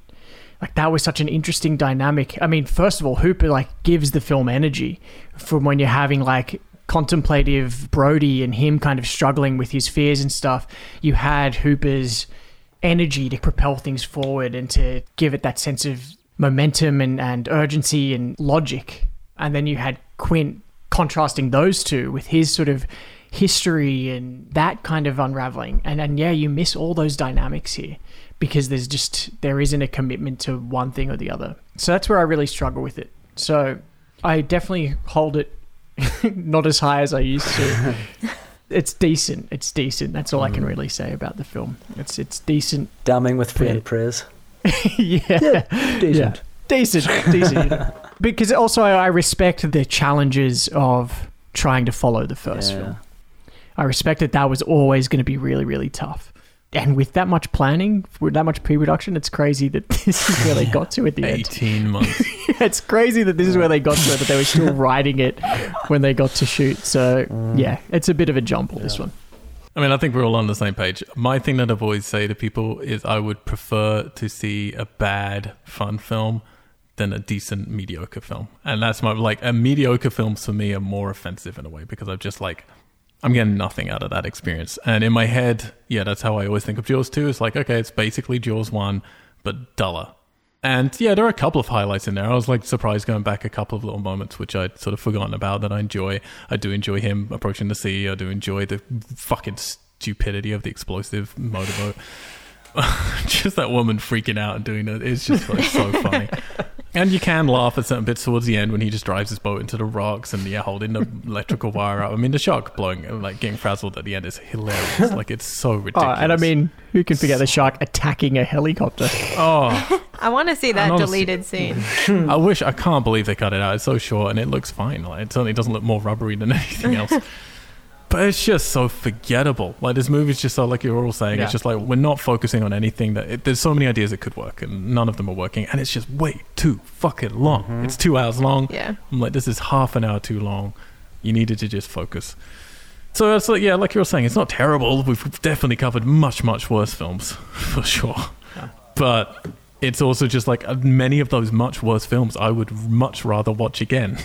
Like that was such an interesting dynamic. I mean, first of all, Hooper like gives the film energy from when you're having like contemplative Brody and him kind of struggling with his fears and stuff. You had Hooper's energy to propel things forward and to give it that sense of momentum and, and urgency and logic. And then you had Quint contrasting those two with his sort of history and that kind of unraveling. And and yeah, you miss all those dynamics here because there's just there isn't a commitment to one thing or the other. So that's where I really struggle with it. So I definitely hold it not as high as I used to. it's decent. It's decent. That's all I can mm. really say about the film. It's it's decent. Damning with faint Yeah. praise. yeah. Decent. Yeah. Decent, decent. you know. Because also I I respect the challenges of trying to follow the first Yeah. film. I respect that that was always going to be really, really tough. And with that much planning, with that much pre-production, it's crazy that this is where they got to at the end. 18 months. it's crazy that this is where they got to it, that they were still writing it when they got to shoot. So mm. yeah, it's a bit of a jumble. This one. I mean, I think we're all on the same page. My thing that I've always say to people is I would prefer to see a bad fun film than a decent mediocre film. And that's my like a mediocre films for me are more offensive in a way because I'm just like I'm getting nothing out of that experience. And in my head, yeah, that's how I always think of Jaws 2. It's like, okay, it's basically Jaws 1 but duller. And yeah, there are a couple of highlights in there. I was like surprised going back a couple of little moments which I'd sort of forgotten about that I enjoy. I do enjoy him approaching the sea. I do enjoy the fucking stupidity of the explosive motorboat. just that woman freaking out and doing it. It's just like so funny. And you can laugh at certain bits towards the end when he just drives his boat into the rocks and yeah, holding the electrical wire up. I mean, the shark blowing, like getting frazzled at the end is hilarious. Like it's so Oh, ridiculous. and I mean, who can forget the shark attacking a helicopter? oh, I want to see that honestly- deleted scene. I wish I can't believe they cut it out. It's so short and it looks fine. Like it certainly doesn't look more rubbery than anything else. But it's just so forgettable. Like this movie's just so like you're all saying. Yeah. It's just like we're not focusing on anything that. It, there's so many ideas that could work and none of them are working. And it's just way too fucking long. It's two hours long. Yeah. I'm like, this is half an hour too long. You needed to just focus. So it's like, yeah, like you were saying, it's not terrible. We've definitely covered much, much worse films for sure. Yeah. But it's also just like uh, many of those much worse films I would much rather watch again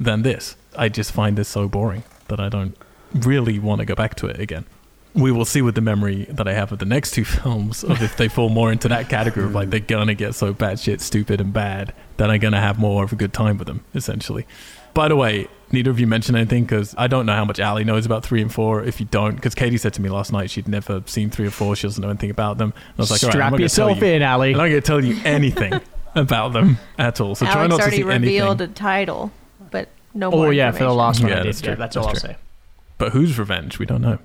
than this. I just find this so boring that I don't really want to go back to it again. We will see with the memory that I have of the next two films of if they fall more into that category of like mm. they're gonna get so batshit stupid and bad that I'm gonna have more of a good time with them, essentially. By the way, neither of you mentioned anything because I don't know how much Ali knows about three and four. If you don't, because Katie said to me last night she'd never seen three or four, she doesn't know anything about them. And I was like, all right, I'm Strap not gonna tell yourself you- in, Ali. I'm not going to tell you anything about them at all. So try Alex not to already revealed a title, but no oh, more. Oh yeah, for the last one, Yeah, I did. that's Yeah, true. that's That's all I'll true. say. But whose revenge? We don't know.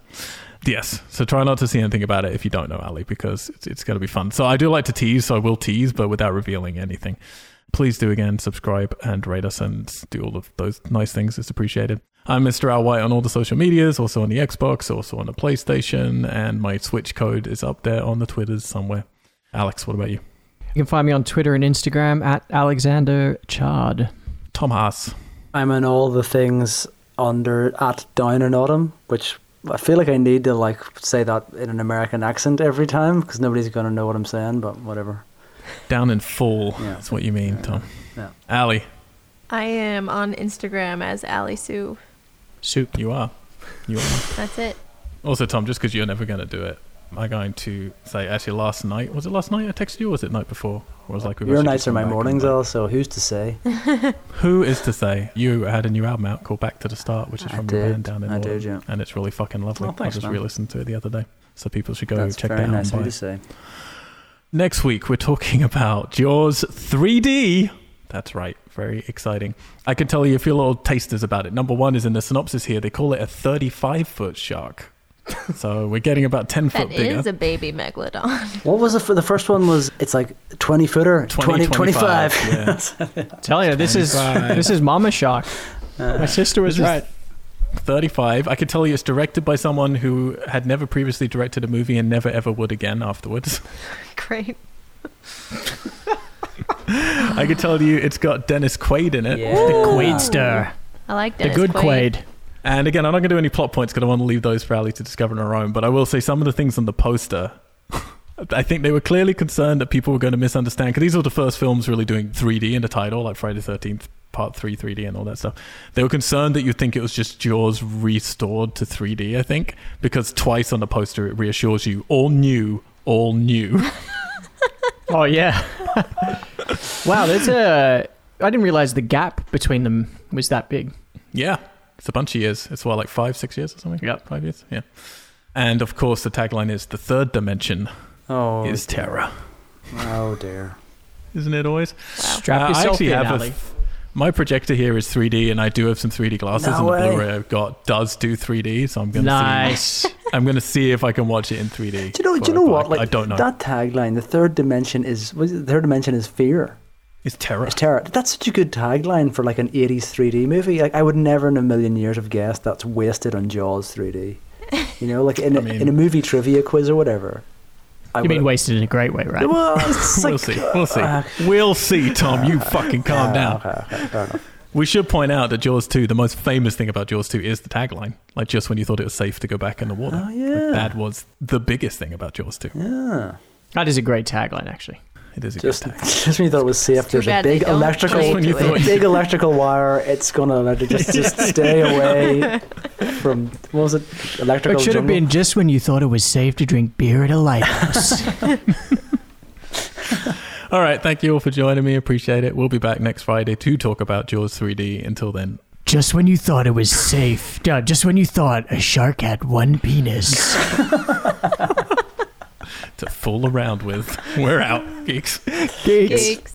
Yes. So try not to see anything about it if you don't know Ali, because it's, it's going to be fun. So I do like to tease, so I will tease, but without revealing anything. Please do again subscribe and rate us and do all of those nice things. It's appreciated. I'm Mr. Al White on all the social medias, also on the Xbox, also on the PlayStation, and my Switch code is up there on the Twitters somewhere. Alex, what about you? You can find me on Twitter and Instagram at Alexander Chard. Tom Haas. I'm in all the things under at Down and Autumn, which I feel like I need to like say that in an American accent every time because nobody's gonna know what I'm saying. But whatever. Down in full. Yeah. That's what you mean, Tom. Yeah. Ali, I am on Instagram as Ali Sue. Soup. you are. You are. That's it. Also, Tom, just because you're never going to do it, I'm going to say actually last night was it last night I texted you or was it night before? Or was like we Your nights are my mornings, like- Al. So who's to say? Who is to say you had a new album out called Back to the Start, which is I from your band down in I did, yeah. and it's really fucking lovely. Oh, thanks, I just man. re-listened to it the other day, so people should go That's check that nice out. of and you to say. Next week we're talking about Jaws 3D. That's right, very exciting. I can tell you a few little tasters about it. Number one is in the synopsis here. They call it a 35 foot shark. So we're getting about 10 That foot bigger. is a baby megalodon. What was it for the first one? Was it's like 20 footer, 20, 20, 25. yeah. Tell you, this is this is Mama Shark. Uh, My sister was right. 35. I could tell you it's directed by someone who had never previously directed a movie and never ever would again afterwards. Great. I could tell you it's got Dennis Quaid in it. Yeah. The Quaidster. I like The good Quaid. Quaid. And again, I'm not going to do any plot points because I want to leave those for Ali to discover on her own. But I will say some of the things on the poster. I think they were clearly concerned that people were going to misunderstand because these were the first films really doing 3D in the title, like Friday the 13th Part 3 3D and all that stuff. They were concerned that you'd think it was just Jaws restored to 3D, I think, because twice on the poster it reassures you all new, all new. Oh yeah. wow, there's a. I didn't realize the gap between them was that big. yeah, it's a bunch of years. It's what, like five, six years or something? Yep. Five years? Yeah. And of course, the tagline is the third dimension Oh, is terror. oh dear. Isn't it always? Strap Uh, I yourself actually in, have Ali. th- my projector here is 3D, and I do have some 3D glasses, No and the. Blu-ray I've got does do 3D. So I'm gonna Nice. see. I'm gonna see if I can watch it in 3D. Do you know? Do you know what? Like I don't know. that tagline. The third dimension is. Was it, the third dimension is fear. It's terror. It's terror. That's such a good tagline for like an '80s 3D movie. Like I would never in a million years have guessed that's wasted on Jaws 3D. You know, like in a, I mean- in a movie trivia quiz or whatever. I You mean would've- wasted in a great way, right? Well, it's we'll like, see. We'll see. uh, we'll see, Tom. You fucking calm uh, down. Okay, okay, fair enough. We should point out that Jaws 2, the most famous thing about Jaws 2 is the tagline. Like just when you thought it was safe to go back in the water. Oh, Like, yeah. that was the biggest thing about Jaws 2. Yeah. That is a great tagline, actually. It is a Just, good tag. just when you thought it was safe, there's a big electrical, play Just when you to it. thought- big electrical wire. It's gonna let it just just stay away from what was it? Electrical. It should have been just when you thought it was safe to drink beer at a lighthouse. All right. Thank you all for joining me. Appreciate it. We'll be back next Friday to talk about Jaws 3D. Until then, just when you thought it was safe. Just when you thought a shark had one penis. To fool around with. We're out, geeks. Geeks. Geeks.